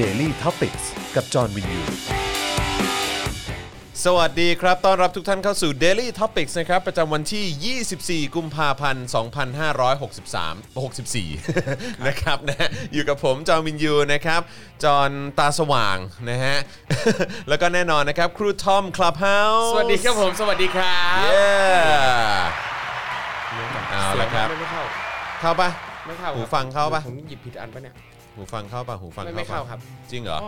Daily t o p i c กกับจอห์นวินยู สวัสดีครับ ต้อนรับทุกท่านเข้าสู่ Daily Topics นะครับ ประจำวันที่ 24 กุมภาพันธ์ 2563 64 นะครับนะฮะอยู่กับผมจอห์นวินยูนะครับ จอห์นตาสว่างนะฮะ แล้วก็แน่นอนนะครับ ครูทอมคลับเฮาส์สวัสดีครับผม สวัสดีครับเย้เอาละครับไม่เข้าเข้าปะไม่เข้าหูฟังเข้าปะผมหยิบผิดอันปะเนี่ย หูฟังเข้าปะหูฟังไม่เข้าไม่ปะเข้าครับ จริงเหรอ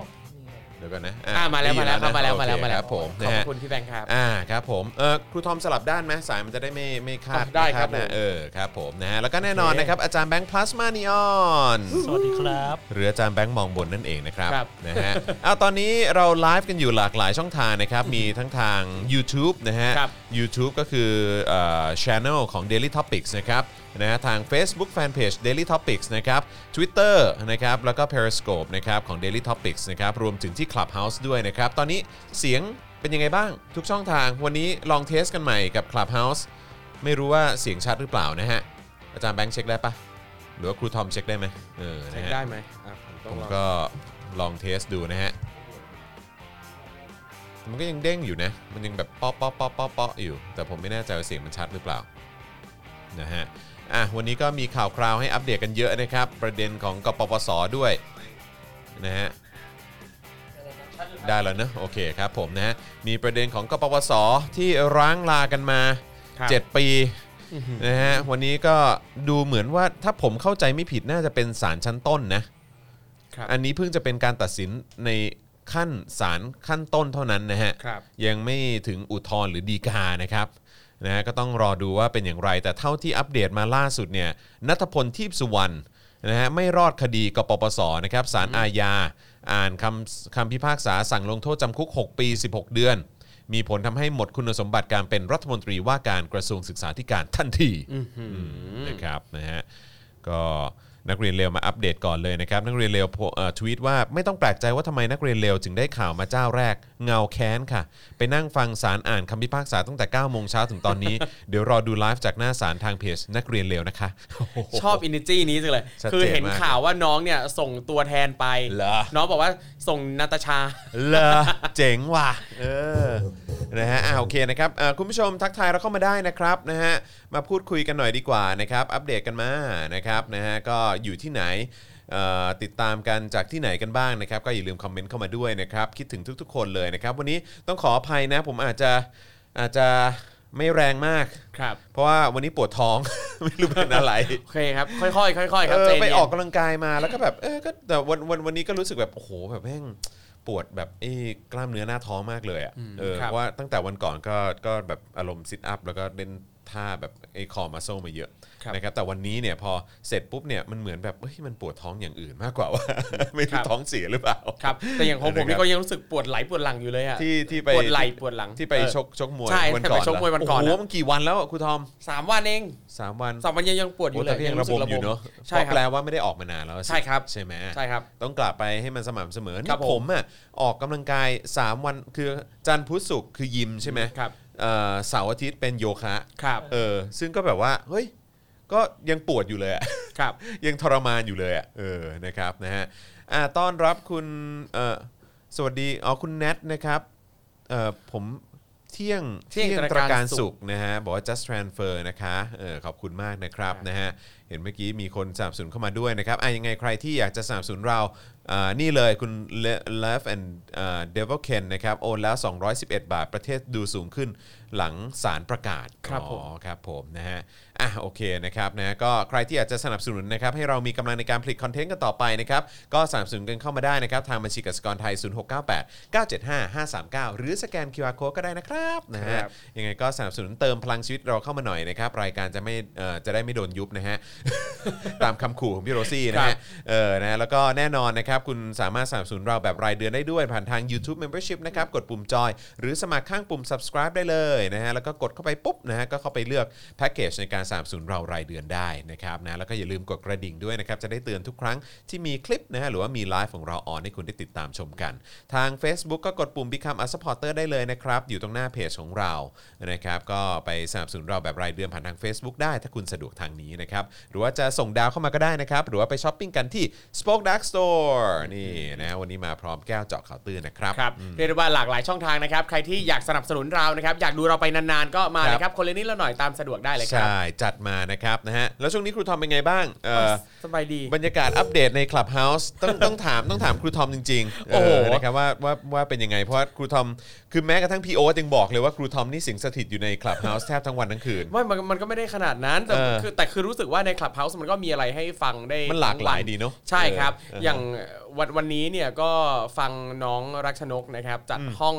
เดี๋ยวก่อนนะอ่ามาแล้วมาแล้วครับมาแล้วโอมาเคแล้วมาแล้วครับผมขนะอบฮะคุณพี่แบงค์ครับอ่าครับผมเออครูทอมสลับด้านไหมสายมันจะได้ไม่ไม่คาดอะได้ครับม่คานะผมเออครับผมนะฮะแล้วก็แน่นอนโอเคนะครับอาจารย์แบงค์พลาสมานีออนสวัสดีครับหรืออาจารย์แบงค์มองบนนั่นเองนะครับครับนะฮะเอาตอนนี้เราไลฟ์กันอยู่หลากหลายช่องทางนะครับมีทั้งทาง YouTube นะฮะครับ YouTube ก็คือเอ่อ channel ของ Daily Topics นะครับ นะฮะทาง Facebook Fanpage Daily Topics นะครับ Twitter นะครับแล้วก็ Periscope นะครับของ Daily Topics นะครับรวมถึงที่ Clubhouse ด้วยนะครับ ตอนนี้เสียงเป็นยังไงบ้างทุกช่องทางวันนี้ลอง test กันใหม่กับ Clubhouse ไม่รู้ว่าเสียงชัดหรือเปล่านะฮะ อาจารย์แบงค์เช็คได้ปะหรือว่าครูทอมเช็คได้ไหมเออเช็นะคฮะได้ไหมอะผมผต้องมลองก็ลอง test ดูนะฮะ มันก็ยังเด้งอยู่นะ มันยังแบบป๊อปป๊อปป๊อปป๊อปป๊อปอยู่ แต่ผมไม่แน่ใจว่าเสียงมันชัดหรือเปล่านะฮะ อะวันนี้ก็มีข่าวคราวให้อัปเดตกันเยอะนะครับ ประเด็นของกปปสด้วยนะฮะได้แล้วเนอะโอเคครับผมนะฮะมีประเด็นของกปปสที่ร้างลากันมาครับ7ปีนะฮะวันนี้ก็ดูเหมือนว่าถ้าผมเข้าใจไม่ผิดน่าจะเป็นศาลชั้นต้นนะครับอันนี้เพิ่งจะเป็นการตัดสินในขั้นศาลขั้นต้นเท่านั้นนะฮะครับยังไม่ถึงอุทธรณ์หรือดีกานะครับ นะฮะก็ต้องรอดูว่าเป็นอย่างไร แต่เท่าที่อัปเดตมาล่าสุดเนี่ยนัทพลทีพสุวรรณนะฮะไม่รอดคดีกปปสนะครับศาลอาญา อ่านคำคำพิพากษาสั่งลงโทษจำคุก 6 ปี 16 เดือน มีผลทำให้หมดคุณสมบัติการเป็นรัฐมนตรีว่าการกระทรวงศึกษาธิการทันทีนะครับนะฮะก็ นักเรียนเลวมาอัปเดตก่อนเลยนะครับนักเรียนเลวโพสต์เอ่อทวีตว่าไม่ต้องแปลกใจว่าทำไมนักเรียนเลวจึงได้ข่าวมาเจ้าแรก เงาแค้นค่ะ ไปนั่งฟังศาลอ่านคำพิพากษาตั้งแต่9โมงเช้าถึงตอนนี้ เดี๋ยวรอดูไลฟ์จากหน้าศาลทางเพจนักเรียนเลวนะคะ ชอบ energy นี้จังเลยชัดเจนคือเห็นมากข่าวว่าน้องเนี่ยส่งตัวแทนไปเหรอน้องบอกว่าส่งนาตาชาเลอเจ๋งว่ะเออ นะฮะอ่าโอเคนะครับอ่าคุณผู้ชมทักทายเราเข้ามาได้นะครับนะฮะมาพูดคุยกันหน่อยดีกว่านะครับอัปเดตกันมานะครับนะฮะก็อยู่ที่ไหนเอ่อติดตามกันจากที่ไหนกันบ้างนะครับ ก็อย่าลืมคอมเมนต์เข้ามาด้วยนะครับ คิดถึงทุกๆ คนเลยนะครับ วันนี้ต้องขออภัยนะผมอาจจะอาจจะไม่แรงมาก ครับ เพราะว่าวันนี้ปวดท้อง ไม่รู้เป็นอะไร โอเคครับ ค่อยๆค่อยๆครับเออใจเย็น ไปออกกำลังกายมาแล้วก็แบบเออก็แต่วันวันวันนี้ก็รู้สึกแบบโอ้โหแบบแม่ง ปวดแบบไอ้กล้ามเนื้อหน้าท้องมากเลยอะเออครับเพราะว่าตั้งแต่วันก่อนก็ก็แบบอารมณ์ซิทอัพแล้วก็เล่นท่าแบบไอ้คอมาโซมาเยอะครับ นะครับแต่วันนี้เนี่ยพอเสร็จปุ๊บเนี่ยมันเหมือนแบบเฮ้ยมันปวดท้องอย่างอื่นมากกว่าว่า ไม่ครัรู้บท้องเสียหรือเปล่าครับแต่อย่างของผมนะครับนี่ก็ยังรู้สึกปวดไหล่ปวดหลังอยู่เลยอะที่ที่ไปปวดไหล่ปวดหลังที่ไปเออชกชกมวยใช่วันก่อนไปชกมวยวันก่อนโอ้โหอะมันกี่วันแล้วอะครูทอมสามวันเองสามวันสามวันยังยังปวดอโอ้ยู่เลแต่ยพี่ยังระบมอยู่เนาะใช่คแปลรับว่าไม่ได้ออกมานานแล้วสิใช่ครับใช่ไหมใช่ครับต้องกลับไปให้มันสม่ำเสมอครันี่บผมผมอะออกกำลังกาย 3 วันคือจันทร์พุธศุกร์คือยิมใช่ไหมครับเอ่อเสาร์อาทิตย์เป็นโยคะครับเออซึ่งก็แบบว่าเฮ้ย ก็ยังปวดอยู่เลยอะครับ ยังทรมานอยู่เลยอะเออนะครับนะฮะอ่าต้อนรับคุณเอ่อสวัสดีอ๋อคุณแนทนะครับเอ่อผมเที่ยงเที่ยงตระการสุขนะฮะบอกว่า just transfer นะคะเออขอบคุณมากนะครับครับนะฮะเห็นเมื่อกี้มีคนสนับสนุนเข้ามาด้วยนะครับอะยังไงใครที่อยากจะสนับสนุนเราอ่านี่เลยคุณ Love and อ่า Devil Ken นะครับโอนแล้ว 211 บาทประเทศดูสูงขึ้นหลังศาลประกาศครับผม อ๋อครับผมนะฮะ อะโอเคนะครับนะก็ใครที่อยากจะสนับสนุนนะครับให้เรามีกำลังในการผลิตคอนเทนต์กันต่อไปนะครับก็สนับสนุนกันเข้ามาได้นะครับทางบัญชีกสิกรไทย 0698 975 539 หรือสแกน QR Code ก็ได้นะครับนะฮะครับยังไงก็สนับสนุนเติมพลังชีวิตเราเข้ามาหน่อยนะครับรายการจะไม่เอ่อจะได้ไม่โดนยุบนะฮะ ตามคำขู่ของพี่โรซี่นะครัฮะบเออนะแล้วก็แน่นอนนะครับคุณสามารถสนับสนุนเราแบบรายเดือนได้ด้วยผ่านทาง YouTube Membership นะครับกดปุ่มจอยหรือสมัครข้างปุ่ม subscribe ได้เลยนะฮะแล้วก็กดเข้าไปปุ๊บนะฮะก็เข้าไปเลือกแพ็กเกจในการสนับสนุนเรารายเดือนได้นะครับนะแล้วก็อย่าลืมกดกระดิ่งด้วยนะครับจะได้เตือนทุกครั้งที่มีคลิปนะฮะหรือว่ามีไลฟ์ของเราออนให้คุณได้ติดตามชมกัน ทาง Facebook ก็กดปุ่ม Become a supporter ได้เลยนะครับอยู่ตรงหน้าเพจของเรานะครับก็ไปสนับสนุนเราแบบรายเดือนผ่านทาง Facebook ได้ถ้าคุณสะดวกทางนี้นะครับหรือว่าจะส่งดาวเข้ามาก็ได้นะครับหรือว่าไปช้อปปิ้งกันที่ SpokeDark Store นี่นะวันนี้มาพร้อมแก้วเจาะข่าวตื้นนะครับครับเรียกได้ว่าหลากหลายช่องทางนะครับใครที่อยากสนับสนุนเรานะครับอยากดูเราไปนานๆ ก็มาครับเลยครับคนละนิดละหน่อยตามสะดวกได้เลยครับใช่จัดมานะครับนะฮะแล้วช่วงนี้ครูทอมเป็นไงบ้างเอ่อสบายดี บรรยากาศอัปเดตใน Clubhouse ต้องต้องถามต้องถามครูทอมจริงๆโอ้โหเนะครับว่าว่าว่าเป็นยังไง เพราะว่าครูทอมคือแม้กระทั่งพี่โอ๊ตยังบอกเลยว่าครูทอมนี่สิงสถิตอยู่ใน Clubhouse แทบทั้งวันทั้งคืนไม่มันมันก็ไม่ได้ขนาดนั้นแต่เออคือแต่คือรู้สึกว่าในคลับเฮาส์มันก็มีอะไรให้ฟังได้มันหลากหลายทั้งวันดีเนอะใช่ครับเอออย่างวันวันนี้เนี่ยก็ฟังน้องรักชนกนะครับจัดห้อง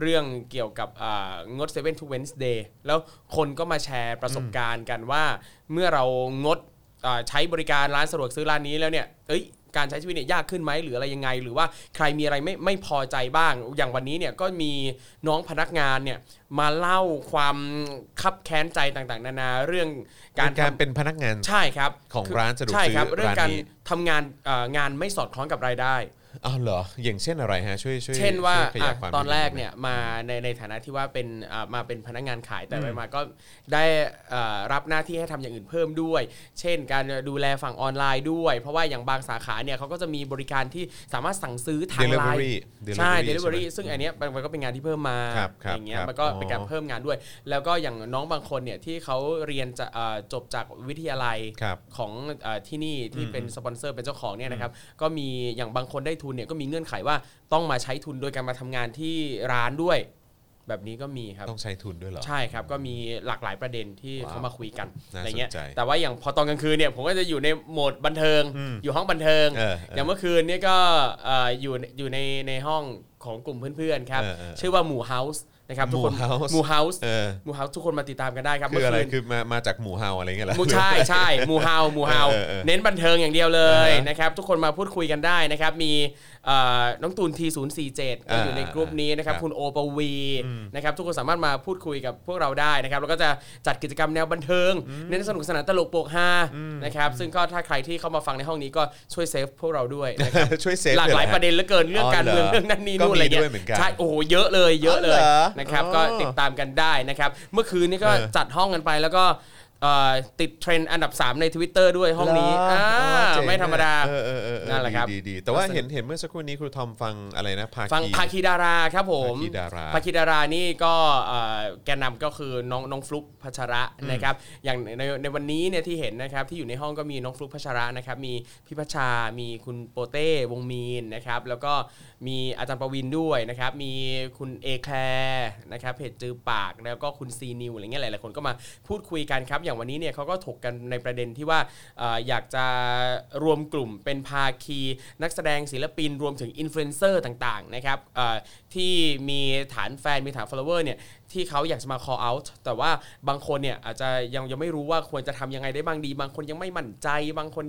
เรื่องเกี่ยวกับอ่างด7 to Wednesday แล้วคนก็มาแชร์ประสบการณ์กันว่าเมื่อเรางดอ่าใช้บริการร้านสะดวกซื้อร้านนี้แล้วเนี่ยเอ้ยการใช้ชีวิตเนี่ยยากขึ้นไหมหรืออะไรยังไง หรือว่าใครมีอะไรไม่ไม่พอใจบ้าง อย่างวันนี้เนี่ยก็มีน้องพนักงานเนี่ยมาเล่าความคับแค้นใจต่างๆ นานาเรื่องกาการรการทำเป็นพนักงานใช่ครับของคืร้านสะดวกใช่ซื้อครับเรื่องการร้านนี้ทำงานเอ่องานไม่สอดคล้องกับรายได้ อ้าวเหรออย่างเช่นอะไรฮะช่วยช่วยเช่นว่าช่ยขยายอะความตอนแรกดงเนี่ยมาในในฐานะที่ว่าเป็นอ่ามาเป็นพนักงานขายแต่อืมไปมาก็ได้อ่ารับหน้าที่ให้ทำอย่างอื่นเพิ่มด้วย เช่น การดูแลฝั่งออนไลน์ด้วย เพราะว่าอย่างบางสาขาเนี่ยเขาก็จะมีบริการที่สามารถสั่งซื้อทางไลน์ Delivery ใช่ Delivery Delivery ใช่ไหมซึ่งอันเนี้ยมันมันก็เป็นงานที่เพิ่มมาครับครับอย่างเงี้ยครับมันก็เป็นการอ๋อ เพิ่มงานด้วย แล้วก็อย่างน้องบางคนเนี่ยที่เขาเรียนจะอ่าจบจากวิทยาลัย ครับ ของเออที่นี่ที่เป็นสปอนเซอร์เป็นเจ้าของเนี่ยนะครับก็มีอย่างบางคนได้ทุนเนี่ยก็มีเงื่อนไขว่าต้องมาใช้ทุนโดยการมาทำงานที่ร้านด้วย แบบนี้ก็มีครับต้องใช้ทุนด้วยเหรอใช่ครับ ก็มีหลากหลายประเด็นที่ว้าวเขามาคุยกันน่าอะไรเงี้ยสนใจแต่ว่าอย่างพอตอนกลางคืนเนี่ยผมก็จะอยู่ในโหมดบันเทิงอืมอยู่ห้องบันเทิงเออเออออย่างเมื่อคืนเนี่ยก็เอ่ออยู่อยู่ในในห้องของกลุ่มเพื่อนๆครับเออเออชื่อว่าหมู่ House นะครับทุกคนหมู่ House หมู่เฮาส์เออหมู่เฮาส์ทุกคนมาติดตามกันได้ครับคืออะไรเมื่คืนคือมามาจากหมู่เฮาอะไรเงี้ยเหรอหมูใช่ใช่หมูเฮาหมูเฮาเออเออเออเน้นบันเทิงอย่างเดียวเลยอ่าฮะนะครับทุกคนมาพูดคุยกันได้นะครับมีเอ่อ น้องตูนทีศูนย์สี่เจ็ดก็อยู่ในกลุ่มนี้นะครับครับ คุณโอปวีนะครับ ทุกคนสามารถมาพูดคุยกับพวกเราได้นะครับ แล้วก็จะจัดกิจกรรมแนวบันเทิง เน้นสนุกสนานตลกโปกฮานะครับ ซึ่งก็ถ้าใครที่เข้ามาฟังในห้องนี้ก็ช่วย save พวกเราด้วยนะครับช่วย save หลากหลายอประเด็นเหลือเกินเรื่องการเมืองอ๋อเหรอเรื่องนั่นนี่ก็นู่นอะไรมีเงี้ด้วยเหมือนกันใช่โอ้โหเยอะเลยเยอะเลยอ๋อเหรอนะครับอ๋อก็ติดตามกันได้นะครับ เมื่อคืนนี้ก็เออจัดห้องกันไปแล้วก็เอ่อ ติดเทรนด์อันดับ 3 ใน Twitter ด้วยห้องนี้เหรอ่าเจ๋งไม่ธรรมดาเออเออเออเออนั่นแหละครับดีดีดีแต่ว่าเห็นเห็นเมื่อสักครู่นี้ครูทอมฟังอะไรนะภาคีฟังภาคีดาราครับผมภาคีดาราภาคีดารานี่ก็เอ่อแกนนำก็คือน้องน้องฟลุกพัชระนะครับอย่างในในวันนี้เนี่ยที่เห็นนะครับที่อยู่ในห้องก็มีน้องฟลุกพัชระนะครับมีพี่พัชชามีคุณโปเต้วงมีนนะครับแล้วก็มีอาจารย์ประวินด้วยนะครับมีคุณเอแคลร์นะครับเพจจือปากแล้วก็คุณซีนิวอะไรเงี้ยหลายๆคนก็มาพูดคุยกันครับอย่างวันนี้เนี่ยเขาก็ถกกันในประเด็นที่ว่าเอ่ออยากจะรวมกลุ่มเป็นภาคี นักแสดงศิลปินรวมถึงอินฟลูเอนเซอร์ต่างๆนะครับเอ่อที่มีฐานแฟนมีฐาน follower เนี่ยที่เขาอยากจะมา call out แต่ว่าบางคนเนี่ยอาจจะยังยังไม่รู้ว่าควรจะทำยังไงได้บ้างดี บางคนยังไม่มั่นใจ บางคน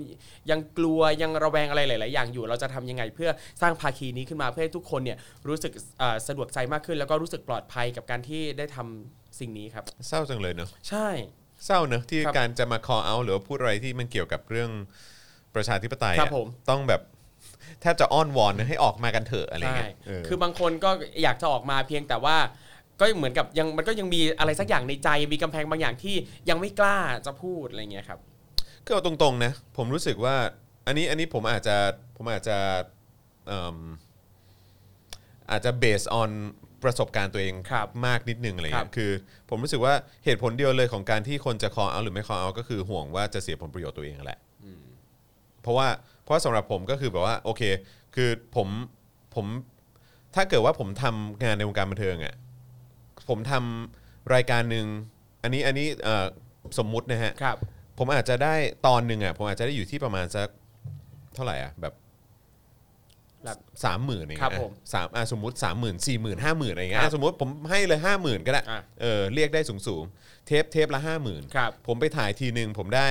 ยังกลัวยังระแวงอะไรหลาย ๆ อย่างอยู่ เราจะทำยังไงเพื่อสร้างภาคีนี้ขึ้นมาเพื่อให้ทุกคนเนี่ยรู้สึกเอ่อสะดวกใจมากขึ้น แล้วก็รู้สึกปลอดภัยกับการที่ได้ทำสิ่งนี้ครับ เศร้าจังเลยเนอะใช่ เศร้าเนอะที่ครับการจะมา call out หรือว่าพูดอะไรที่มันเกี่ยวกับเรื่องประชาธิปไตยครับอะผม ต้องแบบแทบจะอ้อนวอนนะให้ออกมากันเถอะอะไรใช่เงี้ยเออคือบางคนก็อยากจะออกมาเพียงแต่ว่าก็เหมือนกับยังมันก็ยังมีอะไรสักอย่างในใจมีกำแพงบางอย่างที่ยังไม่กล้าจะพูดอะไรเงี้ยครับก็เอาตรงๆนะผมรู้สึกว่าอันนี้อันนี้ผมอาจจะผมอาจจะเอิ่มอาจจะ based on ประสบการณ์ตัวเองครับมากนิดนึงอะไรครัเงี้บยคือ ผมรู้สึกว่าเหตุผลเดียวเลยของการที่คนจะ call out หรือไม่ call out ก็คือห่วงว่าจะเสียผลประโยชน์ตัวเองแหละเพราะว่าเพราะสำหรับผมก็คือแบบว่าโอเค คือผมผมถ้าเกิดว่าผมทำงานในวงการบันเทิงอะผมทำรายการหนึ่งอันนี้อันนี้เอ่อสมมุตินะฮะครับผมอาจจะได้ตอนหนึ่งอะผมอาจจะได้อยู่ที่ประมาณสักเท่าไหร่อะแบบ แบบสามหมื่นเองครับอะผมสามอะสมมติสามหมื่นสี่หมื่นห้าหมื่นอะไรเงี้ยครับอะสมมติผมให้เลยห้าหมื่นก็ได้อะเออเรียกได้สูงสูงๆเทปเทปละห้าหมื่นครับผมไปถ่ายทีหนึ่งผมได้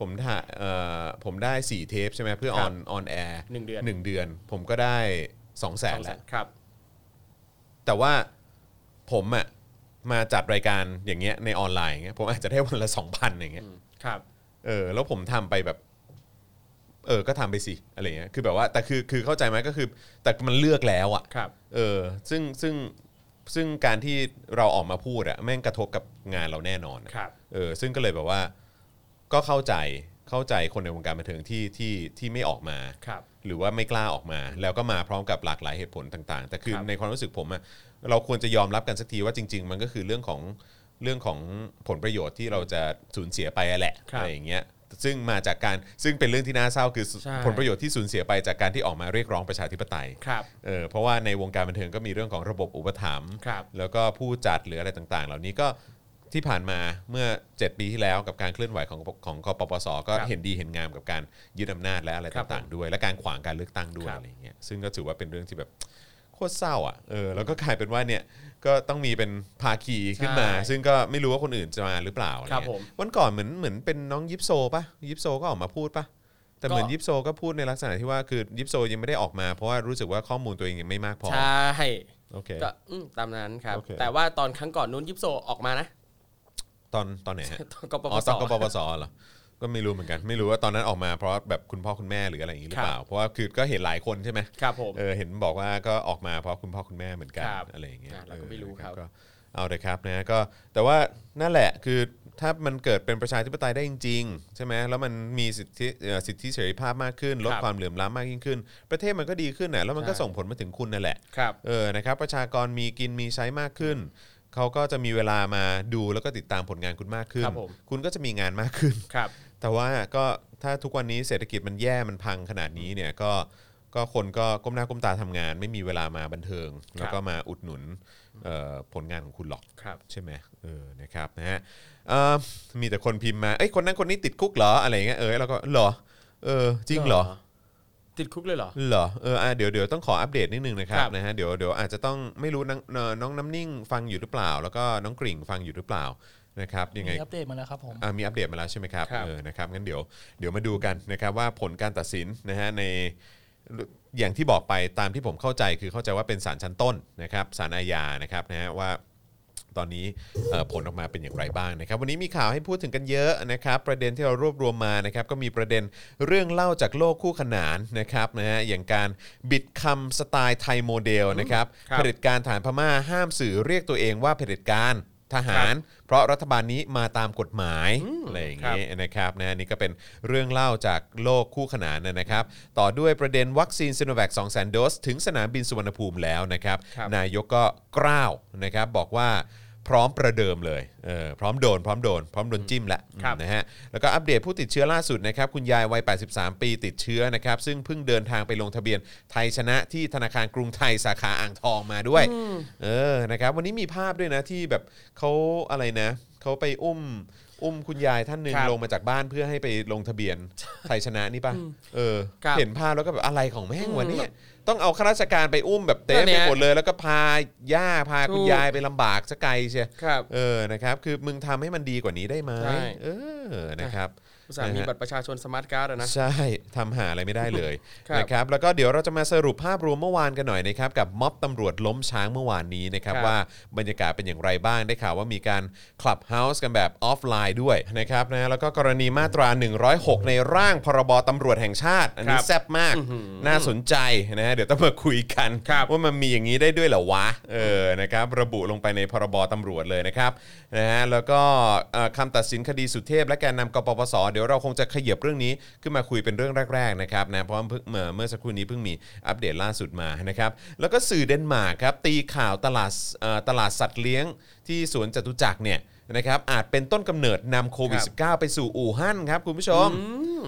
ผมถ่ายเอ่อผมได้สี่เทปใช่ไหมเพื่อคอรัอบนออนแอร์หนึ่งเดือน หนึ่งเดือน ผมก็ได้สองแสนสองแสแล้วนครับ แต่ว่าผมอะมาจัดรายการอย่างเงี้ยในออนไลน์อย่างเงี้ยผมอาจจะได้วันละสองพันอย่างเงี้ย ครับ เออแล้วผมทำไปแบบ เออก็ทำไปสิอะไรเงี้ยคือแบบว่าแต่คือคือเข้าใจไหมก็คือ แต่มันเลือกแล้วอะครับเออซึ่งซึ่งซึ่งการที่เราออกมาพูดอะแม่งกระทบกับงานเราแน่นอนอะครับ เออซึ่งก็เลยแบบว่าก็เข้าใจเข้าใจคนในวงการบันเทิงที่ที่ที่ไม่ออกมา ครับ หรือว่าไม่กล้าออกมา แล้วก็มาพร้อมกับหลากหลายเหตุผลต่างๆ แต่คือครับ ในความรู้สึกผมอะเราควรจะยอมรับกันสักทีว่าจริง ๆ มันก็คือเรื่องของเรื่องของผลประโยชน์ที่เราจะสูญเสียไปอะแหละครับ อะไรอย่างเงี้ย ซึ่งมาจากการซึ่งเป็นเรื่องที่น่าเศร้าคือใช่ผลประโยชน์ที่สูญเสียไปจากการที่ออกมาเรียกร้องประชาธิปไตยครับเออเพราะว่าในวงการบันเทิงก็มีเรื่องของระบบอุปถัมภ์ครับ แล้วก็ผู้จัดหรืออะไรต่างๆ เหล่านี้ก็ที่ผ่านมาเมื่อ 7 ปีที่แล้วกับการเคลื่อนไหวของของกปปสก็ครับเห็นดีเห็นงามกับการยึดอำนาจและอะไรครับต่างๆ ด้วย และการขวางการเลือกตั้งด้วยครับ อะไรอย่างเงี้ยซึ่งก็ถือว่าเป็นเรื่องที่แบบโคตรเศร้าอะเออแล้วก็กลายเป็นว่าเนี่ย ก็ต้องมีเป็นภาคีขึ้นมา ใช่ซึ่งก็ไม่รู้ว่าคนอื่นจะมาหรือเปล่าอะไรครับเงี้ยผมวันก่อนเหมือนเหมือนเป็นน้องยิปโซปะยิปโซก็ออกมาพูดปะแต่เหมือนก็ ยิปโซก็พูดในลักษณะที่ว่าคือยิปโซยังไม่ได้ออกมาเพราะว่ารู้สึกว่าข้อมูลตัวเองยังไม่มากพอใช่โอเค ก็อืมตามนั้นครับ โอเค แต่ว่าตอนครั้งก่อนนู้นยิปโซออกมานะ ตอนตอนไหนฮะ ตอนกปอ๋อปตสอนกปปสเหรอ ก็ไม่รู้เหมือนกันไม่รู้ว่าตอนนั้นออกมาเพราะแบบคุณพ่อคุณแม่หรืออะไรอย่างนี้หรือเปล่าเพราะว่าคือก็เห็นหลายคนใช่ไหมครับผมเออเห็นบอกว่าก็ออกมาเพราะคุณพ่อคุณแม่เหมือนกันครับอะไรอย่างเงี้ยอะเราก็ไม่รู้ออครับก็เอาเลยครับนะก็แต่ว่านั่นแหละคือถ้ามันเกิดเป็นประชาธิปไตยได้จริงๆใช่ไหมแล้วมันมีสิทธิเอ่อสิทธิเสรีภาพมากขึ้น ลดครับความเหลื่อมล้ำมากยิ่งขึ้น ประเทศมันก็ดีขึ้นน่ะแล้วมันก็ใช่ส่งผลมาถึงคุณนั่นแหละครับเออนะครับประชากรมีกินมีใช้มากขึ้นเขาก็จะมีเวลามาดูแล้วก็ติดตามผลงานคุณมากขึ้นครับผมคุณก็จะมีงานมากขึ้นครับ แต่ว่าก็ถ้าทุกวันนี้เศรษฐกิจมันแย่มันพังขนาดนี้เนี่ยก็ก็คนก็ก้มหน้าก้มตาทำงาน ไม่มีเวลามาบันเทิง แล้วก็มาอุดหนุนเอ่อผลงานของคุณหรอกครับใช่ไหมเออนะครับนะฮะเอ่อมีแต่คนพิมพ์มาเอ้ยคนนั้นคนนี้ติดคุกเหรออะไรอย่างเงี้ยเออแล้วก็เหรอเออจริงเหรอ ติดคุกเลยเหรอ เหรอเอออะเดี๋ยวเดี๋ยวต้องขออัปเดตนิดนึงนะครับครับนะฮะเดี๋ยวเดี๋ยวอาจจะต้องไม่รู้น้องเอ่อน้องน้ำนิ่งฟังอยู่หรือเปล่า แล้วก็น้องกริ่งฟังอยู่หรือเปล่า นะครับยังไงมีอัปเดตมาแล้วครับผมอะมีอัปเดตมาแล้วใช่ไหมครับครับเออนะครับงั้นเดี๋ยวเดี๋ยวมาดูกันนะครับว่าผลการตัดสินนะฮะในอย่างที่บอกไปตามที่ผมเข้าใจคือเข้าใจว่าเป็นศาลชั้นต้นนะครับศาลอาญานะครับนะฮะว่าตอนนี้เอ่อผลออกมาเป็นอย่างไรบ้างนะครับวันนี้มีข่าวให้พูดถึงกันเยอะนะครับประเด็นที่เรารวบรวมมานะครับก็มีประเด็นเรื่องเล่าจากโลกคู่ขนานนะครับนะฮะอย่างการบิดคำสไตล์ไทยโมเดลนะครับครับเผด็จการฐานพม่าห้ามสื่อเรียกตัวเองว่าเผด็จการ ทหาร เพราะรัฐบาลนี้มาตามกฎหมายอะไรอย่างนี้นะครับนะนี่ก็เป็นเรื่องเล่าจากโลกคู่ขนานนะครับ ต่อด้วยประเด็นวัคซีนซิโนแวค200,000โดส ถึงสนามบินสุวรรณภูมิแล้วนะครับครับนายกก็กล้าวนะครับบอกว่า พร้อมประเดิมเลยเออพร้อมโดน พร้อมโดน พร้อมโดนจิ้มแล้วครับ นะฮะแล้วก็อัปเดตผู้ติดเชื้อล่าสุดนะครับคุณยายวัย 83 ปีติดเชื้อนะครับซึ่งเพิ่งเดินทางไปลงทะเบียนไทยชนะที่ธนาคารกรุงไทยสาขาอ่างทองมาด้วยเออนะครับวันนี้มีภาพด้วยนะที่แบบเขาอะไรนะ เขาไปอุ้ม อุ้มคุณยายท่านหนึ่งครับลงมาจากบ้านเพื่อให้ไปลงทะเบียนไทยชนะนี่ปะเออ ครับเห็นภาพแล้วก็แบบอะไรของแม่งวะเนี่ยต้องเอาข้าราชการไปอุ้มแบบเต็มนั่นไปเนี่ยหมดเลย แล้วก็พาย่าพาคุณถูก ยายไปลำบากสะไกลเชีย ครับ เออ นะครับ คือมึงทำให้มันดีกว่านี้ได้ไหมใช่ เออ นะครับ อุตส่าห์มีนะฮะบัตรประชาชนสมาร์ทการ์ดอะนะ ใช่ทำหาอะไรไม่ได้เลยครับนะครับแล้วก็เดี๋ยวเราจะมาสรุปภาพรวมเมื่อวานกันหน่อยนะครับกับม็อบตำรวจล้มช้างเมื่อวานนี้นะครับครับว่าบรรยากาศเป็นอย่างไรบ้างได้ข่าวว่ามีการ Clubhouse กันแบบออฟไลน์ด้วยนะครับนะแล้วก็กรณีมาตรา 106 ในร่างพรบตำรวจแห่งชาติ อันนี้ครับแซ่บมากน่าสนใจนะฮะเดี๋ยวต้องมาคุยกันครับว่ามันมีอย่างนี้ได้ด้วยเหรอวะเออนะครับระบุลงไปในพรบตำรวจเลยนะครับนะฮะแล้วก็เอ่อคำตัดสินคดีสุเทพและแกนนำกปปสเดี๋ยวเราคงจะขยับเรื่องนี้ขึ้นมาคุยเป็นเรื่องแรกๆนะครับนะเพราะว่าเพิ่งเมื่อเมื่อสักครู่นี้เพิ่งมีอัปเดตล่าสุดมานะครับแล้วก็สื่อเดนมาร์กครับตีข่าวตลาดเอ่อตลาดสัตว์เลี้ยงที่สวนจตุจักรเนี่ยนะครับอาจเป็นต้นกำเนิดนำโควิด -19 ไปสู่อู่ฮั่นครับคุณผู้ชม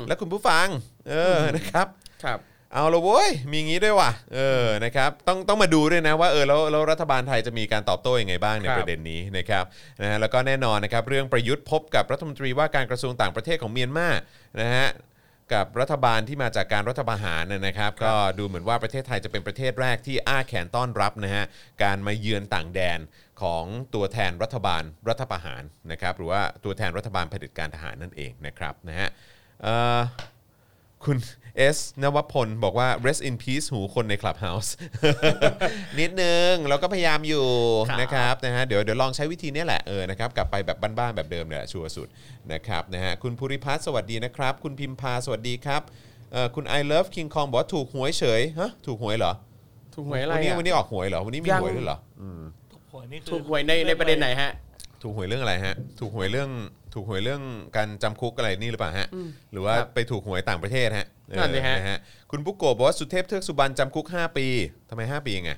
และคุณผู้ฟังเออนะครับครับ เอาละเว้ยมีงี้ด้วยว่ะเออนะครับต้องต้องมาดูด้วยนะว่าเออแล้วแล้วรัฐบาลไทยจะมีการตอบโต้ยังไงบ้างในครับ ประเด็นนี้นะครับนะฮะแล้วก็แน่นอนนะครับเรื่องประยุทธ์พบกับรัฐมนตรีว่าการกระทรวงต่างประเทศของเมียนมานะฮะกับรัฐบาลที่มาจากการรัฐประหารนะนะครับ ก็ดูเหมือนว่าประเทศไทยจะเป็นประเทศแรกที่อ้าแขนต้อนรับนะฮะการมาเยือนต่างแดนของตัวแทนรัฐบาลรัฐประหารนะครับหรือว่าตัวแทนรัฐบาลเผด็จการทหารนั่นเองนะครับนะฮะเอ่อ คุณเอสนวพลบอกว่า rest in peace หูคนใน Clubhouse นิดนึงเราก็พยายามอยู่ครับนะครับนะฮะเดี๋ยวเดี๋ยวลองใช้วิธีเนี้ยแหละเออนะครับกลับไปแบบบ้านๆแบบเดิมเนี่ยแหละชัวร์สุดนะครับนะฮะคุณภูริพัฒน์สวัสดีนะครับ คุณพิมพาสวัสดีครับเอ่อคุณ I love King Kong บอกว่าถูกหวยเฉยฮะถูกหวยเหรอ ถูกหวยอะไรวันนี้อะวันนี้ออกหวยเหรอวันนี้มียังหวยด้วยเหรอถูกหวยนี่คือถูกหวยในในประเด็นไหนฮะ ถูกหวยเรื่องอะไรฮะ ถูกหวยเรื่อง ถูถูกหวยเรื่องการจำคุกอะไรนี่หรือเปล่าฮะ หรือว่าครับไปถูกหวยต่างประเทศฮะเออนั่นสิฮะนะฮะ คุณปุกโกะบอกว่าสุเทพเทือกสุบรรณจำคุก 5 ปีทำไม 5 ปีไง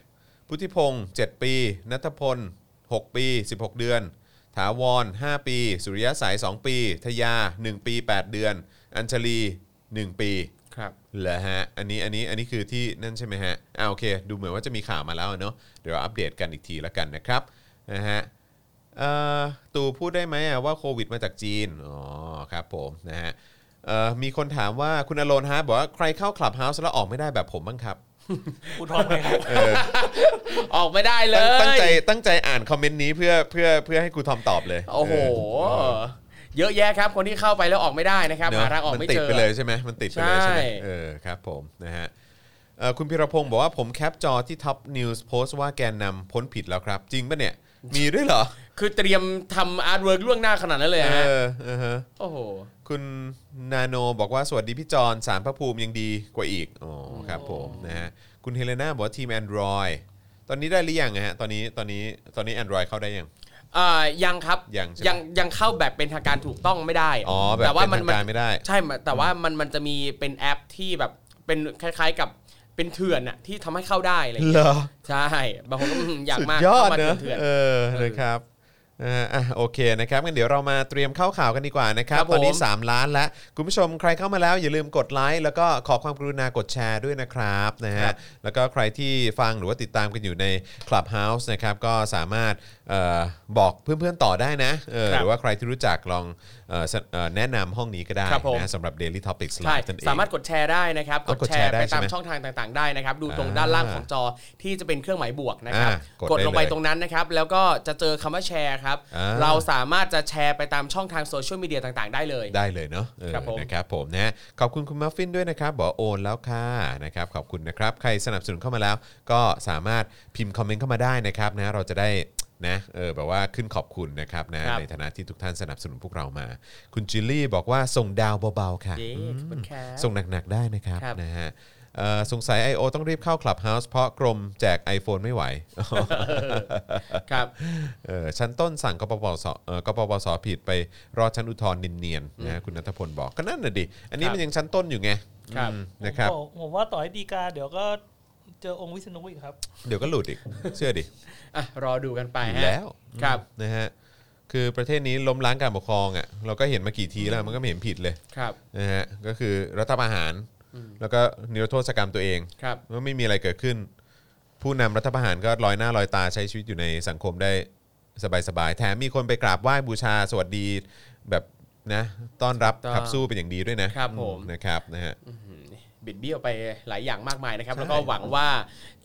พุทธิพงศ์7ปีนัทพล 6 ปี 16 เดือน ถาวร 5 ปี สุริยะสาย 2 ปี ทยา 1 ปี 8 เดือน อัญชลี 1 ปีครับเหรอฮะอันนี้อันนี้อันนี้คือที่นั่นใช่ไหมฮะอ่าโอเค ดูเหมือนว่าจะมีข่าวมาแล้วเนอะเดี๋ยวอัปเดตกันอีกทีแล้วกันนะครับนะฮะเอ่อ ตูพูดได้ไหมอะว่าโควิดมาจากจีน อ๋อครับผมนะฮะเอ่อมีคนถามว่าคุณอโลนฮะบอกว่าใครเข้า Clubhouse แล้วออกไม่ได้แบบผมบ้างครับอุทธรณ์ไงครับออกไม่ได้เลตั้งตั้งใจยตั้งใจอ่านคอมเมนต์นี้เพื่อเพื่อเพื่อให้ครูทอมตอบเลย โอ้โห เยอะแยะครับคนที่เข้าไปแล้วออกไม่ได้นะครับเนอะหาทางออกมันไม่ติดเจอไปเลยใช่ไหมมันติดไปเลยใช่ไหมใช่เออครับผมนะฮะเอ่อคุณพิรพงศ์บอกว่าผมแคปจอที่ Top News โพสต์ว่าแกนนำพ้นผิดแล้วครับ จริงปะเนี่ย มีด้วยเหรอ คือเตรียมทำ artwork ล่วงหน้าขนาดนั้นเลยเอฮะอเออฮะโอ้โห คุณนาโนบอกว่าสวัสดีพี่จอนศาลพระภูมิยังดีกว่าอีกอ๋อครับผมนะฮะคุณเฮเลนาบอกว่าทีม Android ตอนนี้ได้หรือยังอะฮะตอนนี้ตอนนี้ตอนนี้ Android เข้าได้ยัง อ่ายังครับยังใช่ไหมยังยังเข้าแบบเป็นทางการถูกต้องไม่ได้อ๋อแบบแต่ว่าเป็นทางการไม่ได้ ใช่แต่ว่ามันมันจะมีเป็นแอปที่แบบเป็นคล้ายๆกับเป็นเถื่อนอะที่ทำให้เข้าได้อะไรอย่างเหรเงี้ยอ ใช่บางคนก็อืมอยากสุดมากยอดเข้ามาเนอะเถื่อนเออนะครับนะฮะ อะโอเคนะครับงั้นเดี๋ยวเรามาเตรียมเข้าข่าวกันดีกว่านะครับครับผมตอนนี้ 3 ล้านแล้ว คุณผู้ชมใครเข้ามาแล้วอย่าลืมกดไลค์แล้วก็ขอความกรุณากดแชร์ด้วยนะครับนะคฮะรับแล้วก็ใครที่ฟังหรือว่าติดตามกันอยู่ใน Clubhouse นะครับก็สามารถเอ่อบอกเพื่อนๆต่อได้นะเออครับหรือว่าใครที่รู้จักลองเอ่อสเอ่อ แนะนำห้องนี้ก็ได้ครับผม นะสำหรับ Daily Topics ใช่ Live นั่นเอง สามารถกดแชร์ได้นะครับอ๋กอดกดแชแชร์ร์ได้ไปใช่ตามไหมช่องทางต่างๆได้นะครับ ดูตรงอ่าด้านล่างของจอที่จะเป็นเครื่องหมายบวกนะครับอ่ากดกดลงไปได้เลยตรงนั้นนะครับ แล้วก็จะเจอคำว่าแชร์ครับ อ่า เราสามารถจะแชร์ไปตามช่องทางโซเชียลมีเดียต่างๆ ได้เลย ได้เลยเนาะเออครับผมนะครับผมนะฮะขอบคุณคุณมัฟฟินด้วยนะครับบอกว่าโอนแล้วค่ะนะครับขอบคุณนะครับ ใครสนับสนุนเข้ามาแล้ว ก็สามารถพิมพ์คอมเมนต์เข้ามาได้นะครับนะเราจะได้ นะเออแบบว่าขึ้นขอบคุณนะครับนะครับ ในฐานะที่ทุกท่านสนับสนุนพวกเรามา คุณจิลลี่บอกว่าส่งดาวเบาๆค่ะเย้ขอบคุณครับ ส่งหนักๆได้นะครับครับ นะฮะเอ่อสงสัย I.O. ต้องรีบเข้า Clubhouse เพราะกรมแจก iPhone ไม่ไหว ครับ เออชั้นต้นสั่งกปปสเอ่อกปปสผิดไปรอชั้นอุทธรณ์เนียนๆนะฮะคุณนัทพลบอกก็นั่นน่ะดิ อันนี้ครับมันยังชั้นต้นอยู่ไงครับ อืมนะครับ ผมผมว่าต่อให้ดีกาเดี๋ยวก็ เจอองค์วิษณุอีกครับ เดี๋ยวก็หลุดอีก เชื่อดิอะรอดูกันไปอยู่ฮะแล้วครับนะฮะคือประเทศนี้ล้มล้างการปกครองอะเราก็เห็นมากี่ทีแล้วมันก็ไม่เห็นผิดเลยครับ นะฮะก็คือรัฐประหาร แล้วก็นิรโทษกรรมตัวเองครับว่าไม่มีอะไรเกิดขึ้น ผู้นำรัฐประหารก็ลอยหน้าลอยตาใช้ชีวิตอยู่ในสังคมได้สบายๆแถมมีคนไปกราบไหว้บูชาสวัสดีแบบนะต้อนรับถูกต้องขับสู้เป็นอย่างดีด้วยนะครับผมอืนะครับนะฮะ บิดเบี้ยวไปหลายอย่างมากมายนะครับใช่แล้วก็หวังว่า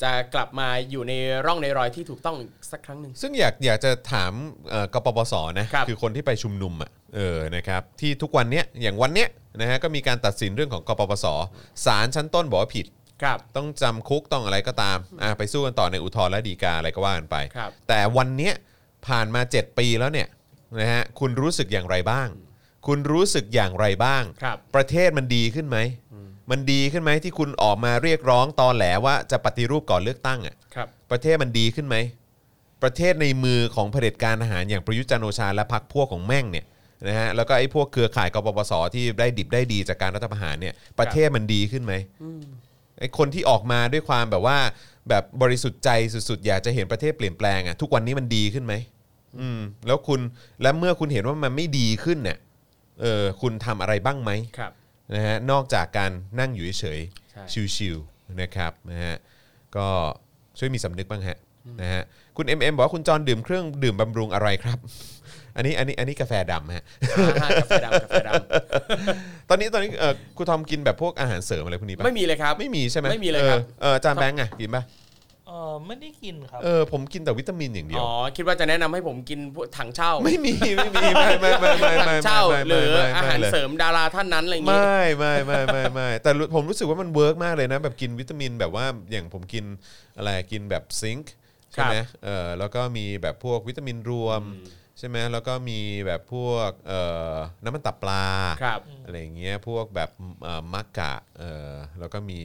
จะกลับมาอยู่ในร่องในรอยที่ถูกต้องสักครั้งหนึ่งซึ่งอยากอยากจะถามเอ่อกปปสนะครับอคนที่ไปชุมนุมอะเออนะครับที่ทุกวันเนี้ยอย่างวันเนี้ยนะฮะก็มีการตัดสินเรื่องของกปปสศาลชั้นต้นบอกว่าผิดครับต้องจำคุกต้องอะไรก็ตามอะไปสู้กันต่อในอุทธรณ์และฎีกาอะไรก็ว่ากันไปครับแต่วันเนี้ยผ่านมา 7 ปีแล้วเนี่ยนะฮะคุณรู้สึกอย่างไรบ้าง คุณรู้สึกอย่างไรบ้างครับประเทศมันดีขึ้นไหม มันดีขึ้นไหมที่คุณออกมาเรียกร้องตอนแหลว่าจะปฏิรูปก่อนเลือกตั้งอะครับประเทศมันดีขึ้นไหม ประเทศในมือของเผด็จการทหารอย่างประยุทธ์จันทร์โอชาและพรรคพวกของแม่งเนี่ยนะฮะแล้วก็ไอ้พวกเครือข่ายกปปสที่ได้ดิบได้ดีจากการรัฐประหารเนี่ยประเทศมันดีขึ้นไหมไอ้คนที่ออกมาด้วยความแบบว่า แบบบริสุทธิ์ใจสุดๆ อยากจะเห็นประเทศเปลี่ยนแปลงอะทุกวันนี้มันดีขึ้นไหมอืมแล้วคุณและเมื่อคุณเห็นว่ามันไม่ดีขึ้นเนี่ยเออคุณทำอะไรบ้างไหมครับ นะฮะนอกจากการนั่งอยู่เฉยใช่ๆชิวๆนะครับนะฮะก็ช่วยมีสำนึกบ้างฮะนะฮะคุณ MM บอกว่าคุณจรดื่มเครื่องดื่มบำรุงอะไรครับ อันนี้อันนี้อันนี้กาแฟดำฮะอ่ากาแฟดำกาแฟดตอนนี้ตอนนี้เออคุณทอมกินแบบพวกอาหารเสริมอะไรพวกนี้ำปะไม่มีเลยครับ ไม่มีใช่ไหมไม่มีเลยครับออเอออาจารย์แบงค์อะกินปะเออไม่ได้กินครับ เออผมกินแต่วิตามินอย่างเดียว อ๋อ คิดว่าจะแนะนำให้ผมกินพวกถั่งเช่า ไม่มีไม่มีไม่ไม่ไม่ไม่ไม่ถังไม่เช่า ไม่หรือไม่อาหารไม่ลยเสริมดาราท่านนั้นอะไรอย่างงี้ ไม่ไม่ไม่ไม่ไม่แต่รู้ผมรู้สึกว่ามัน work มากเลยนะ แบบกินวิตามินแบบว่าอย่างผมกินอะไรกินแบบ zinc ใช่ไหมเออแล้วก็มีแบบพวกวิตามินรวม ใช่ไหมแล้วก็มีแบบพวกเอ่อน้ำมันตับปลา ครับ อะไรอย่างเงี้ยพวกแบบเอ่อมักกะเออแล้วก็มี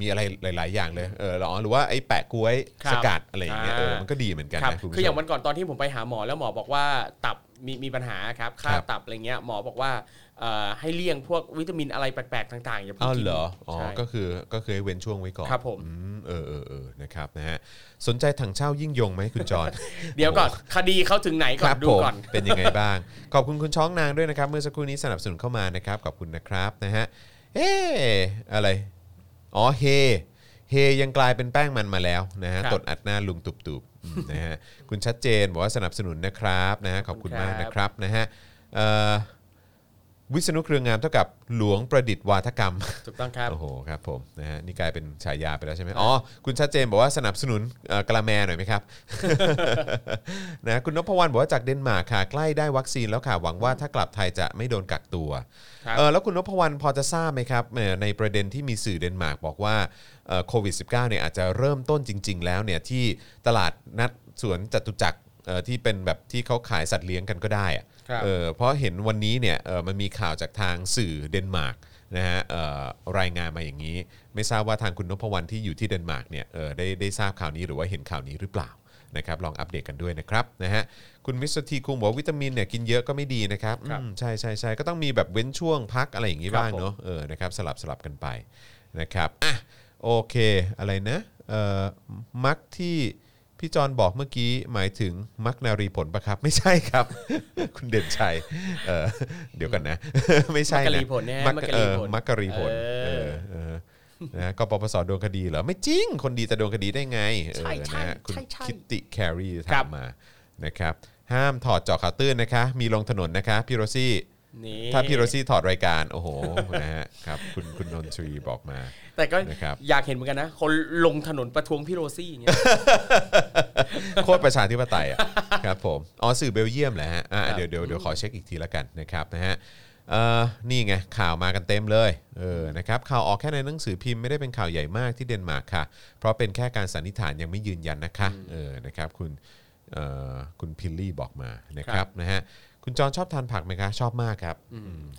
มีอะไรหลาย ๆ อย่างเลยเออหรอหรือว่าไอ้แปะก๊วยครับสกัดอะไรอย่างเงี้ยเอออ่ามัมันก็ดีเหมือนกันครับนะคุณผู้คือชอย่างม วันก่อนตอนที่ผมไปหาหมอแล้วหมอบอกว่าตับมีมีปัญหาครับค่าครับ ตับอะไรเงี้ยหมอบอกว่าเอ่อให้เลี่ยงพวกวิตามินอะไรแปลกๆต่างๆอย่าเพิ่งอ้าวกินเหรออ๋อใช่ ก็คือก็คือให้เว้นช่วงไว้ก่อนครับผม อืมเออเออเออนะครับนะฮะสนใจถังเช่ายิ่งยงไหมคุณจอนเดี๋ยวก่อนคดีเขาถึงไหนก่คอรันบดูผมก่อนเป็นยังไงบ้าง ขอบคุณคุณช้องนางด้วยนะครับ เมื่อสักครู่นี้สนับสนุนเข้ามานะครับ ขอบคุณนะครับนะฮะเอ๊ะอะไร อ๋อเฮเฮยังกลายเป็นแป้งมันมาแล้วนะฮะครับตดอัดหน้าลุงตุบตุบๆอืมนะฮะคุณชัดเจนบอกว่าสนับสนุนนะครับนะฮะขอบคุณมากนะครับนะฮะเอ่อ วิษณุเครืองามเท่ากับหลวงประดิษฐ์วาทกรรม ถูกต้องครับ โอ้โหครับผมนะฮะนี่กลายเป็นฉายาไปแล้วใช่ไหมอ๋อคุณชัดเจนบอกว่าสนับสนุนเอ่อกระแมหน่อยไหมครับ นะคุณนพวรรณบอกว่าจากเดนมาร์กค่ะใกล้ได้วัคซีนแล้วค่ะหวังว่าถ้ากลับไทยจะไม่โดนกักตัวครับเออแล้วคุณนพวรรณพอจะทราบไหมครับเอ่อในประเด็นที่มีสื่อเดนมาร์กบอกว่าเอ่อโควิด -19 เนี่ยอาจจะเริ่มต้นจริง ๆ แล้วเนี่ยที่ตลาดนัดสวนจตุจักรเอ่อที่เป็นแบบที่เขาขายสัตว์เลี้ยงกันก็ได้อะครับ เออเพราะเห็นวันนี้เนี่ยเออมันมีข่าวจากทางสื่อเดนมาร์กนะฮะเอ่อรายงานมาอย่างนี้ ไม่ทราบว่าทางคุณนพวรรณที่อยู่ที่เดนมาร์กเนี่ยเออได้ได้ทราบข่าวนี้หรือว่าเห็นข่าวนี้หรือเปล่านะครับลองอัปเดตกันด้วยนะครับนะฮะคุณมิสเตอร์ทีคุงบอกว่าวิตามินเนี่ยกินเยอะก็ไม่ดีนะครับครับอืมใช่ใช่ใช่ก็ต้องมีแบบเว้นช่วงพักอะไรอย่างนี้ครับบ้างเนาะเออนะครับสลับสลับกันไปนะครับอะโอเคอะไรนะเอ่อมักที่ พี่จอนบอกเมื่อกี้หมายถึงมักนารีผลปะครับ ไม่ใช่ครับ คุณเด่นชัยเออเดี๋ยวกันนะ ไม่ใช่มักกะนะรีผลนะฮะมักมักกะรีผล เออมักกะรีผลเอเอออเออนะกปปสโดนคดีเหรอ ไม่จริง คนดีจะโดนคดีได้ไงเออใช่ใช่นะฮะคุณใช่ใช่คิตติแครีถามมานะครับ ครับ ห้ามถอดเจาะข่าวตื้นนะคะ มีลงถนนนะคะพี่โรซี่ นี่ถ้าพี่โรซี่ถอดรายการ โอ้โห นะฮะครับคุณคุณนนทรีบอกมา แต่ก็นะครับอยากเห็นเหมือนกันนะ คนลงถนนประท้วงพี่โรซี่อย่างเงี้ยโคตรประชาธิปไตยอะครับผมอ๋อสื่อเบลเยียมแหละฮะอะครับเดี๋ยวเดี๋ยวเดี๋ยวขอเช็คอีกทีละกันนะครับนะฮะเอ่อนี่ไงข่าวมากันเต็มเลยเออนะครับข่าวออกแค่ในหนังสือพิมพ์ไม่ได้เป็นข่าวใหญ่มากที่เดนมาร์กค่ะ เพราะเป็นแค่การสันนิษฐานยังไม่ยืนยันนะคะเออนะครับคุณเอ่อคุณพิลลี่บอกมานะครับนะฮะ คุณจรชอบทานผักไหมคะชอบมากครับ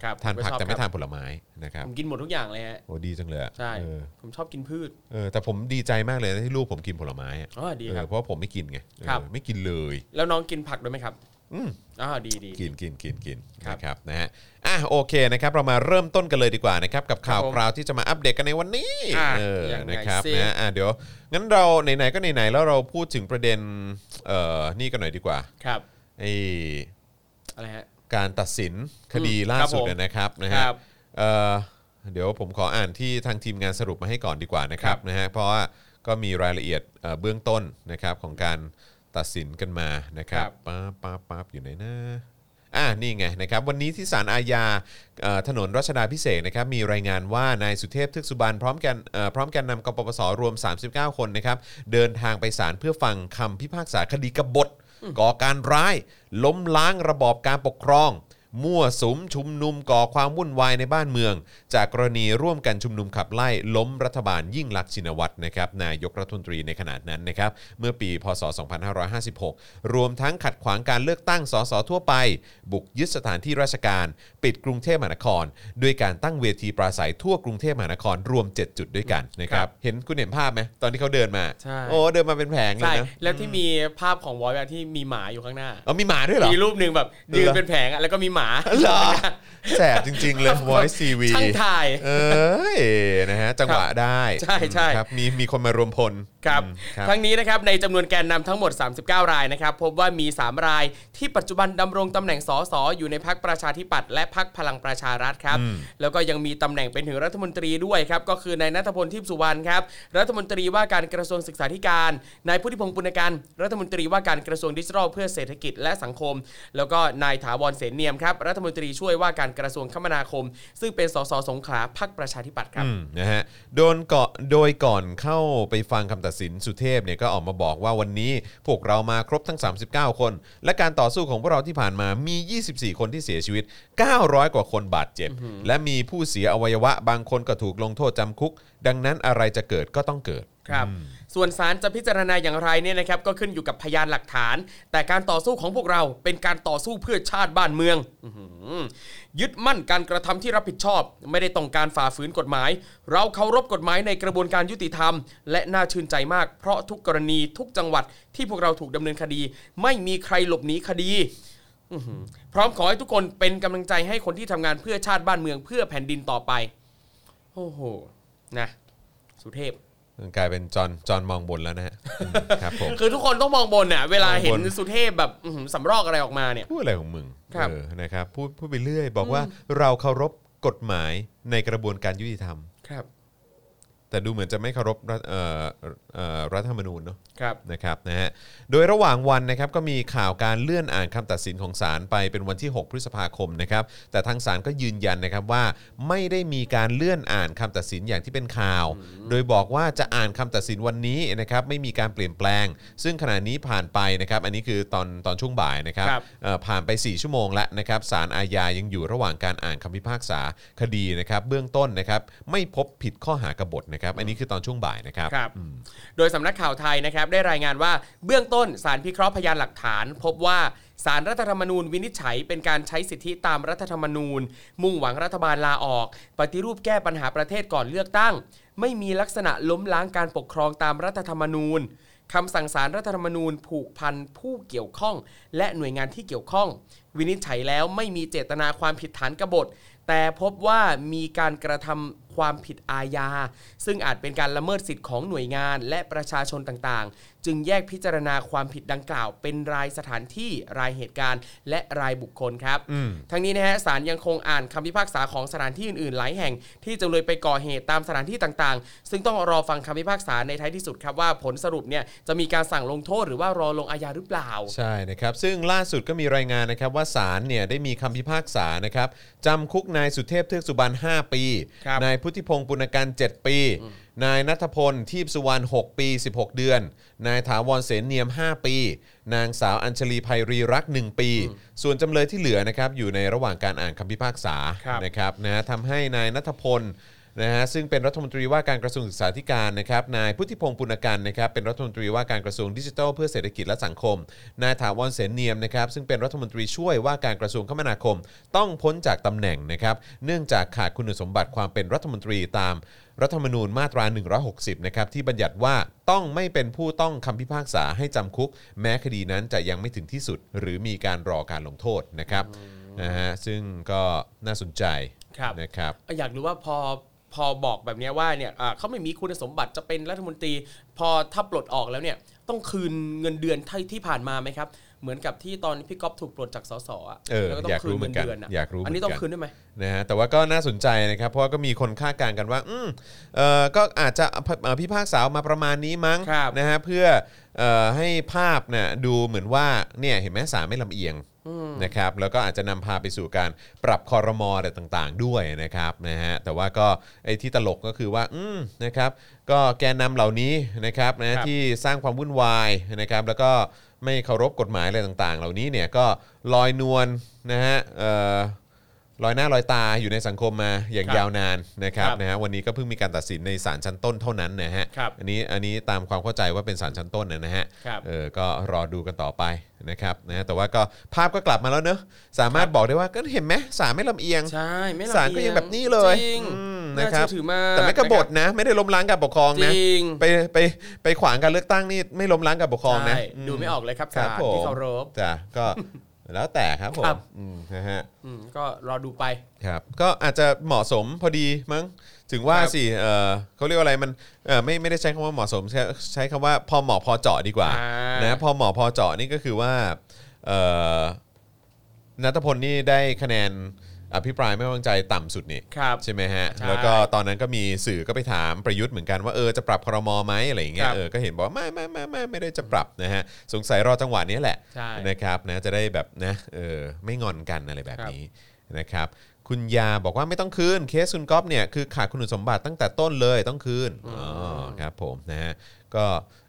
ครับทานผักผชอบแต่ไม่คทารันบผลไม้นะครับผมกินหมดทุกอย่างเลยฮะโอ้ดีจังเลยอะใช่เออผมชอบกินพืช เออแต่ผมดีใจมากเลยนะที่ลูกผมกินผลไม้อะอ๋อดีเอครัอบ เพราะว่าผมไม่กินไงเออครับ ไม่กินเลยแล้วน้องกินผักด้วยไหมครับอืม อ๋อดีดี กินกินกินกินครับ นะครับนะฮะอะโอเคนะครับเรามาเริ่มต้นกันเลยดีกว่านะครับกับข่าวครับผมคราวที่จะมาอัปเดตกันในวันนี้อะเออยังไงนะครับสิ นะอะเดี๋ยวงั้นเราไหนๆก็ไหนๆแล้วเราพูดถึงประเด็นเอ่อนี่กันหน่อยดีกว่าครับ ไอ้ อะไรฮะการตัดสินคดีอืมล่าครับสุดผมนะครับนะคฮะรับเอ่อเดี๋ยวผมขออ่านที่ทางทีมงานสรุปมาให้ก่อนดีกว่านะครัครับบนะฮะเพราะว่าก็มีรายละเอียดเอ่อเบื้องต้นนะครับของการตัดสินกันมานะครับ ป๊าบป๊าบป๊าบอยู่ไหนนะอ่านี่ไงนะครับวันนี้ที่ศาลอาญาเอ่อถนนรัชดาพิเศษกนะครับมีรายงานว่านายสุเทพทึกสุบรรณพร้อมกันเอ่อพร้อมแกันนำกปปสรวม 39 คนนะครับเดินทางไปศาลเพื่อฟังคำพิพากษาคดีกบฏ ก่อการร้าย ล้มล้างระบอบการปกครอง มั่วสุมชุมนุมก่อความวุ่นวายในบ้านเมือง จากกรณีร่วมกันชุมนุมขับไล่ล้มรัฐบาลยิ่งลักษณ์ชินวัตรนะครับนายกรัฐมนตรีในขณะนั้นนะครับเมื่อปีพศ 2556 รวมทั้งขัดขวางการเลือกตั้งสสทั่วไป บุกยึดสถานที่ราชการ ปิดกรุงเทพมหานคร ด้วยการตั้งเวทีปราศัยทั่วกรุงเทพมหานครรวม 7 จุดด้วยกันนะครับเห็นคุณเห็นภาพไหมตอนที่เขาเดินมาใช่โอ้เดินมาเป็นแผงเลใช่ยนะแล้วที่มีภาพของวอยแบบที่มีหมาอยู่ข้างหน้าเอามีหมาด้วยเหรอมีรูปหนึ่งแบบยืนเหรอเป็นแผงอะแล้วก็มีหมาเหรอแสบจริง ๆ เลย Voice CV ช่างถ่าย เอ้ยนะฮะจังหวะได้ใช่ใช่ ครับมีมีคนมารวมพล ครับอืมครับทั้งนี้นะครับในจำนวนแกนนำทั้งหมด 39 รายนะครับพบว่ามี 3 รายที่ปัจจุบันดำรงตำแหน่งสสอยู่ในพักประชาธิปัตย์และพักพลังประชารัฐครับแล้วก็ยังมีตำแหน่งเป็นถึงรัฐมนตรีด้วยครับก็คือนายนัทพลทิพย์สุวรรณครับรัฐมนตรีว่าการกระทรวงศึกษาธิการนายพุทธิพงศ์ปุณกันรัฐมนตรีว่าการกระทรวงดิจิทัลเพื่อเศรษฐกิจและสังคม แล้วก็นายถาวรเสนเนียมครับรัฐมนตรีช่วยว่าการกระทรวงคมนาคม ซึ่งเป็นสสสงขลาพักประชาธิปัตย์ครับอืมนะฮะโดนเกาะโดยก่อนเข้าไปฟังคำตัดสินสุเทพเนี่ยก็ออกมาบอกว่าวันนี้พวกเรามาครบทั้ง 39 คน และการต่อสู้ของพวกเราที่ผ่านมามี 24 คนที่เสียชีวิต 900 กว่าคนบาดเจ็บ และมีผู้เสียอวัยวะบางคนก็ถูกลงโทษจำคุก ดังนั้นอะไรจะเกิดก็ต้องเกิด ครับส่วนศาลจะพิจารณาอย่างไรเนี่ยนะครับก็ขึ้นอยู่กับพยานหลักฐาน แต่การต่อสู้ของพวกเราเป็นการต่อสู้เพื่อชาติบ้านเมืองอื้อหือยึดมั่นการกระทำที่รับผิดชอบ ไม่ได้ต้องการฝ่าฝืนกฎหมาย เราเคารพกฎหมายในกระบวนการยุติธรรม และน่าชื่นใจมาก เพราะทุกกรณีทุกจังหวัดที่พวกเราถูกดำเนินคดี ไม่มีใครหลบหนีคดีอื้อหือพร้อมขอให้ทุกคนเป็นกำลังใจให้คนที่ทำงานเพื่อชาติบ้านเมืองเพื่อแผ่นดินต่อไปโอ้โหนะสุเทพ กลายเป็นจอห์นจอห์นมองบนแล้วนะฮะอืมครับผมคือทุกคนต้องมองบนน่ะเวลามองบนเห็นสุเทพแบบอื้อหือสำรอกอะไรออกมาเนี่ย พูดอะไรของมึงครับเออนะครับพูดพูดไปเรื่อย บอกว่าเราเคารพกฎหมายในกระบวนการยุติธรรม ครับ แต่ดูเหมือนจะไม่เคารพรัฐเอ่อเอ่อรัฐธรรมนูญเนาะครับนะครับนะฮะโดยระหว่างวันนะครับก็มีข่าวการเลื่อนอ่านคำตัดสินของศาลไปเป็นวันที่ 6 พฤษภาคมนะครับแต่ทางศาลก็ยืนยันนะครับว่าไม่ได้มีการเลื่อนอ่านคำตัดสินอย่างที่เป็นข่าว โดยบอกว่าจะอ่านคำตัดสินวันนี้นะครับไม่มีการเปลี่ยนแปลง ซึ่งขณะนี้ผ่านไปนะครับอันนี้คือตอนตอนช่วงบ่ายนะครับครับ เอ่อผ่านไป 4 ชั่วโมงแล้วนะครับศาลอาญายังอยู่ระหว่างการอ่านคำพิพากษาคดีนะครับเบื้องต้นนะครับไม่พบผิดข้อหากบฏนะครับอันนี้คือตอนช่วงบ่ายนะครับ ครับ โดยสำนักข่าวไทยนะครับได้รายงานว่าเบื้องต้นสารพิเคราะห์พยานหลักฐาน พบว่าสารรัฐธรรมนูญวินิจฉัยเป็นการใช้สิทธิตามรัฐธรรมนูญ มุ่งหวังรัฐบาลลาออก ปฏิรูปแก้ปัญหาประเทศก่อนเลือกตั้ง ไม่มีลักษณะล้มล้างการปกครองตามรัฐธรรมนูญคำสั่งสารรัฐธรรมนูญผูกพันผู้เกี่ยวข้อง และหน่วยงานที่เกี่ยวข้อง วินิจฉัยแล้วไม่มีเจตนาความผิดฐานกบฏ แต่พบว่ามีการกระทำ ความผิดอาญา ซึ่งอาจเป็นการละเมิดสิทธิ์ของหน่วยงานและประชาชนต่าง จึงแยกพิจารณาความผิดดังกล่าว เป็นรายสถานที่รายเหตุการณ์ และรายบุคคลครับ ทั้งนี้นะฮะศาลยังคงอ่านคำพิพากษาของสถานที่อื่นๆ หลายแห่งที่จำเลยไปก่อเหตุตามสถานที่ต่างๆ ซึ่งต้องรอฟังคำพิพากษาในท้ายที่สุดครับว่าผลสรุปเนี่ยจะมีการสั่งลงโทษหรือว่ารอลงอาญาหรือเปล่า ใช่นะครับ ซึ่งล่าสุดก็มีรายงานนะครับว่าศาลเนี่ยได้มีคำพิพากษานะครับจำคุกนายสุเทพเทือกสุบรรณ5ปีครับนายพุทธิพงศ์ปุณกัน7ปี นายนัทพลทีพสุวรรณ6ปี 16 เดือน นายถาวรเสนเนียม 5 ปี นางสาวอัญชลีภัยรีรักษ์1ปี ส่วนจำเลยที่เหลือนะครับอยู่ในระหว่างการอ่านคำพิพากษาครับ นะครับนะฮะทำให้นายนัทพล นะฮะซึ่งเป็นรัฐมนตรีว่าการกระทรวงศึกษาธิการนะครับนายพุทธิพงศ์ปุณกันนะครับเป็นรัฐมนตรีว่าการกระทรวงดิจิทัลเพื่อเศรษฐกิจและสังคมนายถาวรเสนเนียมนะครับซึ่งเป็นรัฐมนตรีช่วยว่าการกระทรวงคมนาคม ต้องพ้นจากตำแหน่งนะครับเนื่องจากขาดคุณสมบัติความเป็นรัฐมนตรีตามรัฐธรรมนูญมาตรา 160 นะครับที่บัญญัติว่าต้องไม่เป็นผู้ต้องคำพิพากษาให้จำคุก แม้คดีนั้นจะยังไม่ถึงที่สุด หรือมีการรอการลงโทษนะครับนะฮะซึ่งก็น่าสนใจครับนะครับ อยากรู้ว่าพอ พอบอกแบบเนี้ยว่าเนี่ยอ่าเขาไม่มีคุณสมบัติจะเป็นรัฐมนตรี พอถ้าปลดออกแล้วเนี่ยต้องคืนเงินเดือนที่ที่ผ่านมาไหมครับ เหมือนกับที่ตอนพี่ก๊อฟถูกปลดจากสสอะเออแล้วก็ต้ออยากงคืรู้นเหมืเงิอนนกันเดือนอะอยากรู้อันนี้เหมืต้ออนงกันคืนได้ไหมนะฮะแต่ว่าก็น่าสนใจนะครับ เพราะว่าก็มีคนคาดการณ์กันว่า อืมเอ่อก็อาจจะเอ่อพิพากษาออกมาประมาณนี้มั้งครับนะฮะเพื่อเอ่อให้ภาพเนี่ยดูเหมือนว่าเนี่ยเห็นไหมสารไม่ลำเอียง นะครับแล้วก็อาจจะนำพาไปสู่การปรับคอรมออะไรต่างๆ ด้วยนะครับนะฮะแต่ว่าก็ไอ้ที่ตลกก็คือว่าอืมนะครับก็แกนนำเหล่านี้นะครับนะที่สร้างความวุ่นวายนะครับแล้วก็ไม่เคารพกฎหมายอะไรต่างๆ เหล่านี้เนี่ยก็ลอยนวลนะฮะเอ่อ ลอยหน้าลอยตาอยู่ในสังคมมาอย่างครับยาวนานนะครับครับนะฮะวันนี้ก็เพิ่งมีการตัดสินในศาลชั้นต้นเท่านั้นนะฮะครับอันนี้อันนี้ตามความเข้าใจว่าเป็นศาลชั้นต้นนะฮะครับเออก็รอดูกันต่อไปนะครับนะฮะแต่ว่าก็ภาพก็กลับมาแล้วเนอะสามารถบอกได้ว่าก็เห็นไหมศาลไม่ลำเอียง ใช่ไม่ลำศาลก็ยังแบบนี้เลยจริงอืมน่านะครับ เชื่อถือมากแต่ไม่กบฏนะ ไม่ได้ล้มล้างการปกครองจนะริง ไปไปไปขวางการเลือกตั้งนี่ไม่ล้มล้างการปกครองนะใช่ดูไม่ออกเลยครับครับศาลผม ที่เคารพ จ้ะก็ แล้วแต่ครับผครัมบอืมนะฮะ อืมก็รอดูไป ครับก็อาจจะเหมาะสมพอดีมั้งถึงว่าครับสิเออเขาเรียกว่าอะไรมันเออไม่ไม่ได้ใช้คำว่าเหมาะสมใช้ใช้คำว่าพอเหมาะพอเจาะดีกว่าอ่านนะพอเหมาะพอเจาะนี่ก็คือว่าเออนัทพลนี่ได้คะแนน อภิปรายไม่ไว้วางใจต่ำสุดนี่ครับใช่ไหมฮะ ใช่แล้วก็ตอนนั้นก็มีสื่อก็ไปถามประยุทธ์เหมือนกันว่าเออจะปรับครมไหมอะไรอย่างเงี้คยรับเออก็เห็นบอกว่าไม่ไม่ไม่ไม่ไม่ได้จะปรับนะฮะสงสัยรอจังหวะนี้แหละใช่นะครับนะจะได้แบบนะเออไม่งอนกันอะไรแบบนี้นะครับคุณยาบอกว่าไม่ต้องคืนเคสคุณก๊อฟเนี่ยคือขาดคุณสมบัติตั้งแต่ต้นเลยต้องคืนอ๋อครับผมนะฮะก็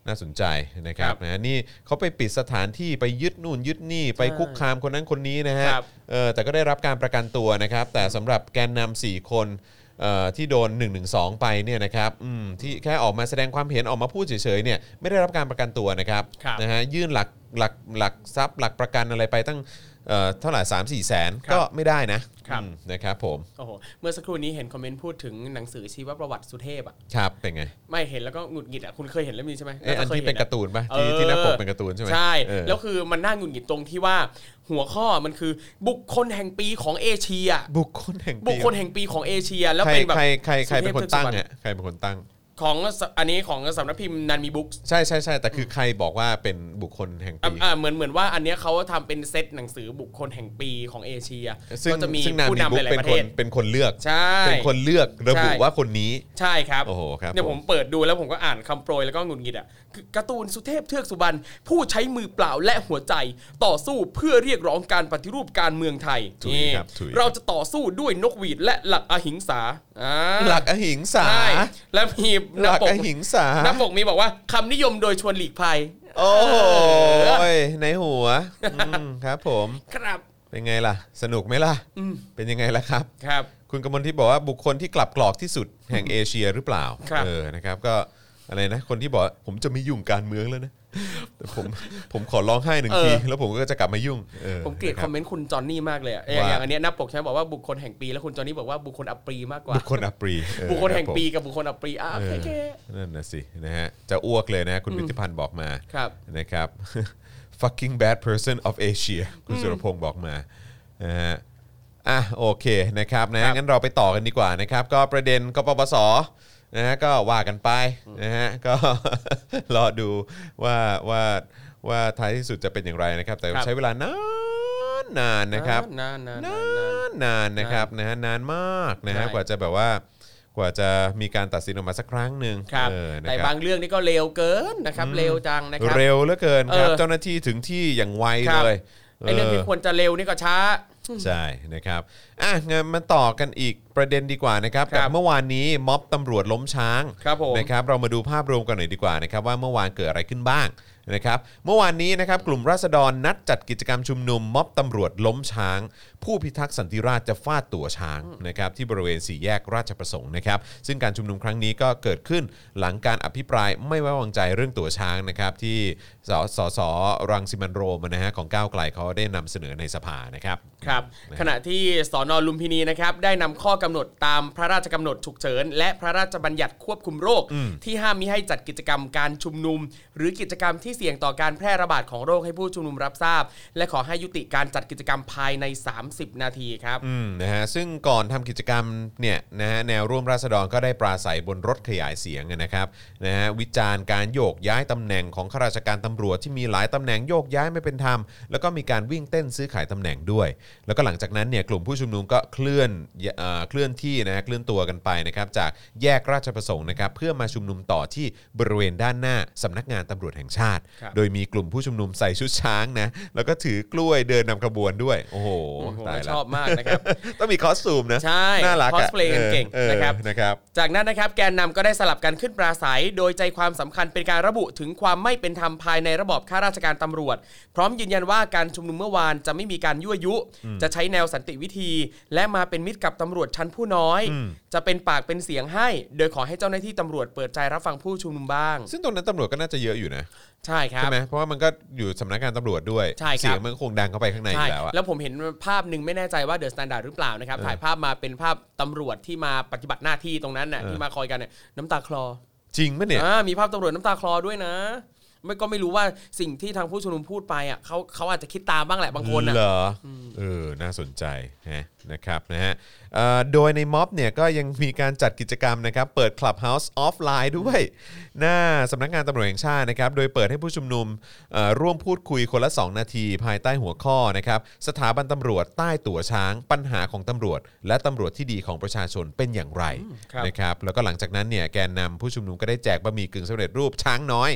น่าสนใจนะครับครับนะฮะนี่เขาไปปิดสถานที่ไปยึดนู่นยึดนี่ไปคุกคามคนนั้นคนนี้นะฮะครับเออแต่ก็ได้รับการประกันตัวนะครับ แต่สำหรับแกนนำสี่คนเอ่อที่โดน 1 1 2 ไปเนี่ยนะครับอืมที่แค่ออกมาแสดงความเห็นออกมาพูดเฉยๆเนี่ยไม่ได้รับการประกันตัวนะครับครับนะฮะยื่นหลักหลักหลักทรัพย์หลักประกันอะไรไปตั้ง เอ่อเท่าไหร่สามสี่แสนครับก็ไม่ได้นะครับ อืมนะครับผมโอ้โหเมื่อสักครู่นี้เห็นคอมเมนต์พูดถึงหนังสือชีวประวัติสุเทพอะครับเป็นไงไม่เห็นแล้วก็หงุดหงิดอะคุณเคยเห็นเล่มนี้ใช่ไหมเอ้ยอันที่เป็นการ์ตูนป่ะเอที่อที่หน้าปกเป็นการ์ตูนใช่ไหมใช่ เออแล้วคือมันน่าหงุดหงิดตรงที่ว่าหัวข้อมันคือบุคคลแห่งปีของเอเชีย บุคคลแห่งปีบุคคลแห่งปีของเอเชีย แล้วใครเป็นแบบใครใครใครเป็นคนตั้งสุทพเนี่ยใครเป็นคนตั้ง ของสอันนี้ของสำนักพิมพ์นันมีบุ๊กใช่ใช่ใช่แต่คือใครบอกว่าเป็นบุคคลแห่งปีอ่าเหมือนเหมือนว่าอันเนี้ยเขาทำเป็นเซตหนังสือบุคคลแห่งปีของเอเชียซึ่งก็จะมีซึ่งนามผู้มีนำบุ๊หกลายเป็นๆประคเทนศเป็นคนเลือกใช่เป็นคนเลือกระบุใช่ว่าคนนี้ใช่ครับโอ้โหครับเนี่ยผผมมเปิดดูแล้วผมก็อ่านคำโปรยแล้วก็หงุดหงิดอะคือ การ์ตูนสุเทพเทือกสุบรรณผู้ใช้มือเปล่าและหัวใจ ต่อสู้เพื่อเรียกร้องการปฏิรูปการเมืองไทยถุยนี่ครับถุยเราจะต่อสู้ด้วยนกหวีดและหลักอหิงสาอ่าหลักอหิงสา ใช่แล้วมีหหน้าลักปกอหิงสา หน้าปกมีบอกว่าคำนิยมโดยชวนหลีกภัย โอ้โหในหัวอืมครับผม ครับ เป็นไงล่ะ สนุกไหมล่ะ อืม เป็นยังไงล่ะครับ ครับ คุณกมลที่บอกว่าบุคคลที่กลับกรอกที่สุดแห่งเอเชียหรือเปล่า ครับ เออ นะครับ ก็ อะไรนะ คนที่บอกว่าผมจะไม่ยุ่งการเมืองแล้วนะแต่ผมผมขอร้องไห้หนึ่งที แล้วผมก็จะกลับมายุ่งออผมเกลียดนะครัอบมเมนต์คุณจอห์นนี่มากเลยอะอย่างว่าอย่างอันเนี้ยหน้าปกใช่ไหมบอกว่าบุคคลแห่งปีแล้วคุณจอห์นนี่บอกว่าบุคคลอัปรีมากกว่าบุคคลอัปรีเออบุคคลแห่งรับผมปีกับบุคคลอัปรีอะโอเคโอเคนั่นนะสินะฮะจะอ้วกเลยนะคุณวิทยพันธ์บอกมาครับนะครับ fucking bad person of Asia คุณสุรพงศ์บอกมานะฮะอะโอเคนะครับนะครับงั้นเราไปต่อกันดีกว่านะครับ ก็ประเด็นกปปส นะฮะก็ว่ากันไปนะฮะก็ รอดูว่าว่าว่าท้ายที่สุดจะเป็นอย่างไรนะครับ แต่ครับใช้เวลานานนานนะครับนานนานนนานนานานนานนะครับนะฮะนานมากนะฮะใช่กว่าจะแบบว่ากว่าจะมีการตัดสินออกมาสักครั้งหนึ่งครับเออนะแต่ครับบางเรื่องนี่ก็เร็วเกินนะครับเร็วจังนะครับเร็วเหลือเกินครับเออเจ้าหน้าที่ถึงที่อย่างไวครับเลยไอ้เรื่องที่ควรจะเร็วนี่ก็ช้า ใช่นะครับอะงั้นมาต่อกันอีกประเด็นดีกว่านะครับครักับเมื่อวานนี้ม็อบตำรวจล้มช้างครับผมนะครับเรามาดูภาพรวมกันหน่อยดีกว่านะครับว่าเมื่อวานเกิดอะไรขึ้นบ้าง นะครับเมื่อวานนี้นะครับกลุ่มราษฎรนัดจัดกิจกรรมชุมนุมม็อบตำรวจล้มช้าง ผู้พิทักษ์สันติราษฎร์จะฟาดตัวช้างนะครับที่บริเวณสี่แยกราชประสงค์นะครับซึ่งการชุมนุมครั้งนี้ก็เกิดขึ้นหลังการอภิปรายไม่ไว้วางใจเรื่องตัวช้างนะครับที่สสสรังสิมันต์โรมนะฮะของก้าวไกลเขาได้นำเสนอในสภานะครับครับขณะที่สอนอลุมพินีนะครับได้นำข้อกำหนดตามพระราชกำหนดฉุกเฉิน และพระราชบัญญัติควบคุมโรค ที่ห้ามมิให้จัดกิจกรรมการชุมนุม หรือกิจกรรมที่เสี่ยงต่อการแพร่ระบาดของโรคให้ผู้ชุมนุมรับทราบ และขอให้ยุติการจัดกิจกรรมภายใน 30 นาทีครับ อืมนะฮะซึ่งก่อนทำกิจกรรมเนี่ยนะฮะแนวร่วมราษฎรก็ได้ปราศัยบนรถขยายเสียงนะครับนะฮะวิจารณ์การโยกย้ายตำแหน่งของข้าราชการตำรวจที่มีหลายตำแหน่งโยกย้ายไม่เป็นธรรม แล้วก็มีการวิ่งเต้นซื้อขายตำแหน่งด้วย แล้วก็หลังจากนั้นเนี่ยกลุ่มผู้ชุมนุมก็เคลื่อนเอ่อเคลื่อนที่นะฮะเคลื่อนตัวกันไปนะครับจากแยกราชประสงค์นะครับเพื่อมาชุมนุมต่อที่บริเวณด้านหน้าสำนักงานตำรวจแห่งชาติโดยมีกลุ่มผู้ชุมนุมใส่ชุดช้างนะแล้วก็ถือกล้วยเดินนำขบวนด้วย โอ้โหผมตายก็ละชอบมากนะครับ ต้องมีคอสตูมนะใช่น่ารักอะ cosplay กันเก่งออนะครับเออนะครับ จากนั้นนะครับแกนนำก็ได้สลับกันขึ้นปราศัย โดยใจความสำคัญเป็นการระบุถึงความไม่เป็นธรรมภายในระบอบข้าราชการตำรวจ พร้อมยืนยันว่าการชุมนุมเมื่อวานจะไม่มีการยั่วยุ จะใช้แนวสันติวิธี และมาเป็นมิตรกับตำรวจชั้นผู้น้อย จะเป็นปากเป็นเสียงให้ โดยขอให้เจ้าหน้าที่ตำรวจเปิดใจรับฟังผู้ชุมนุมบ้าง ซึ่งตรงนั้นตำรวจก็น่าจะเยอะอยู่นะใช่ไหม ใช่ครัใช่บ เพราะว่ามันก็อยู่สำนักงานตำรวจด้วย ใช่ครับ เสียงมันคงดังเข้าไปข้างในอยู่แล้วอะ ใช่ แล้วผมเห็นภาพหนึ่งไม่แน่ใจว่า The Standard หรือเปล่านะครับ เออถ่ายภาพมาเป็นภาพตำรวจที่มาปฏิบัติหน้าที่ตรงนั้นน่ะเออ ที่มาคอยกันเนี่ยน้ำตาคลอจริงปะเนี่ย อ่ามีภาพตำรวจน้ำตาคลอด้วยนะไม่ก็ไม่รู้ว่าสิ่งที่ทางผู้ชุมนุมพูดไปอะเขาเขาอาจจะคิดตามบ้างแหละบางคนอะเหรออ เออน่าสนใจฮะนะครับนะฮะเอ่อโดยในม็อบเนี่ยก็ยังมีการจัดกิจกรรมนะครับ เปิด Clubhouse ออฟไลน์ด้วย หน้าสำนักงานตำรวจแห่งชาตินะครับ โดยเปิดให้ผู้ชุมนุมเอ่อร่วมพูดคุยคนละ 2 นาที ภายใต้หัวข้อนะครับ สถาบันตำรวจใต้ตั๋วช้าง ปัญหาของตำรวจ และตำรวจที่ดีของประชาชนเป็นอย่างไรครับนะครับแล้วก็หลังจากนั้นเนี่ยแกนนำผู้ชุมนุมก็ได้แจกบะหมี่กึ่งสำเร็จรูปช้างน้อย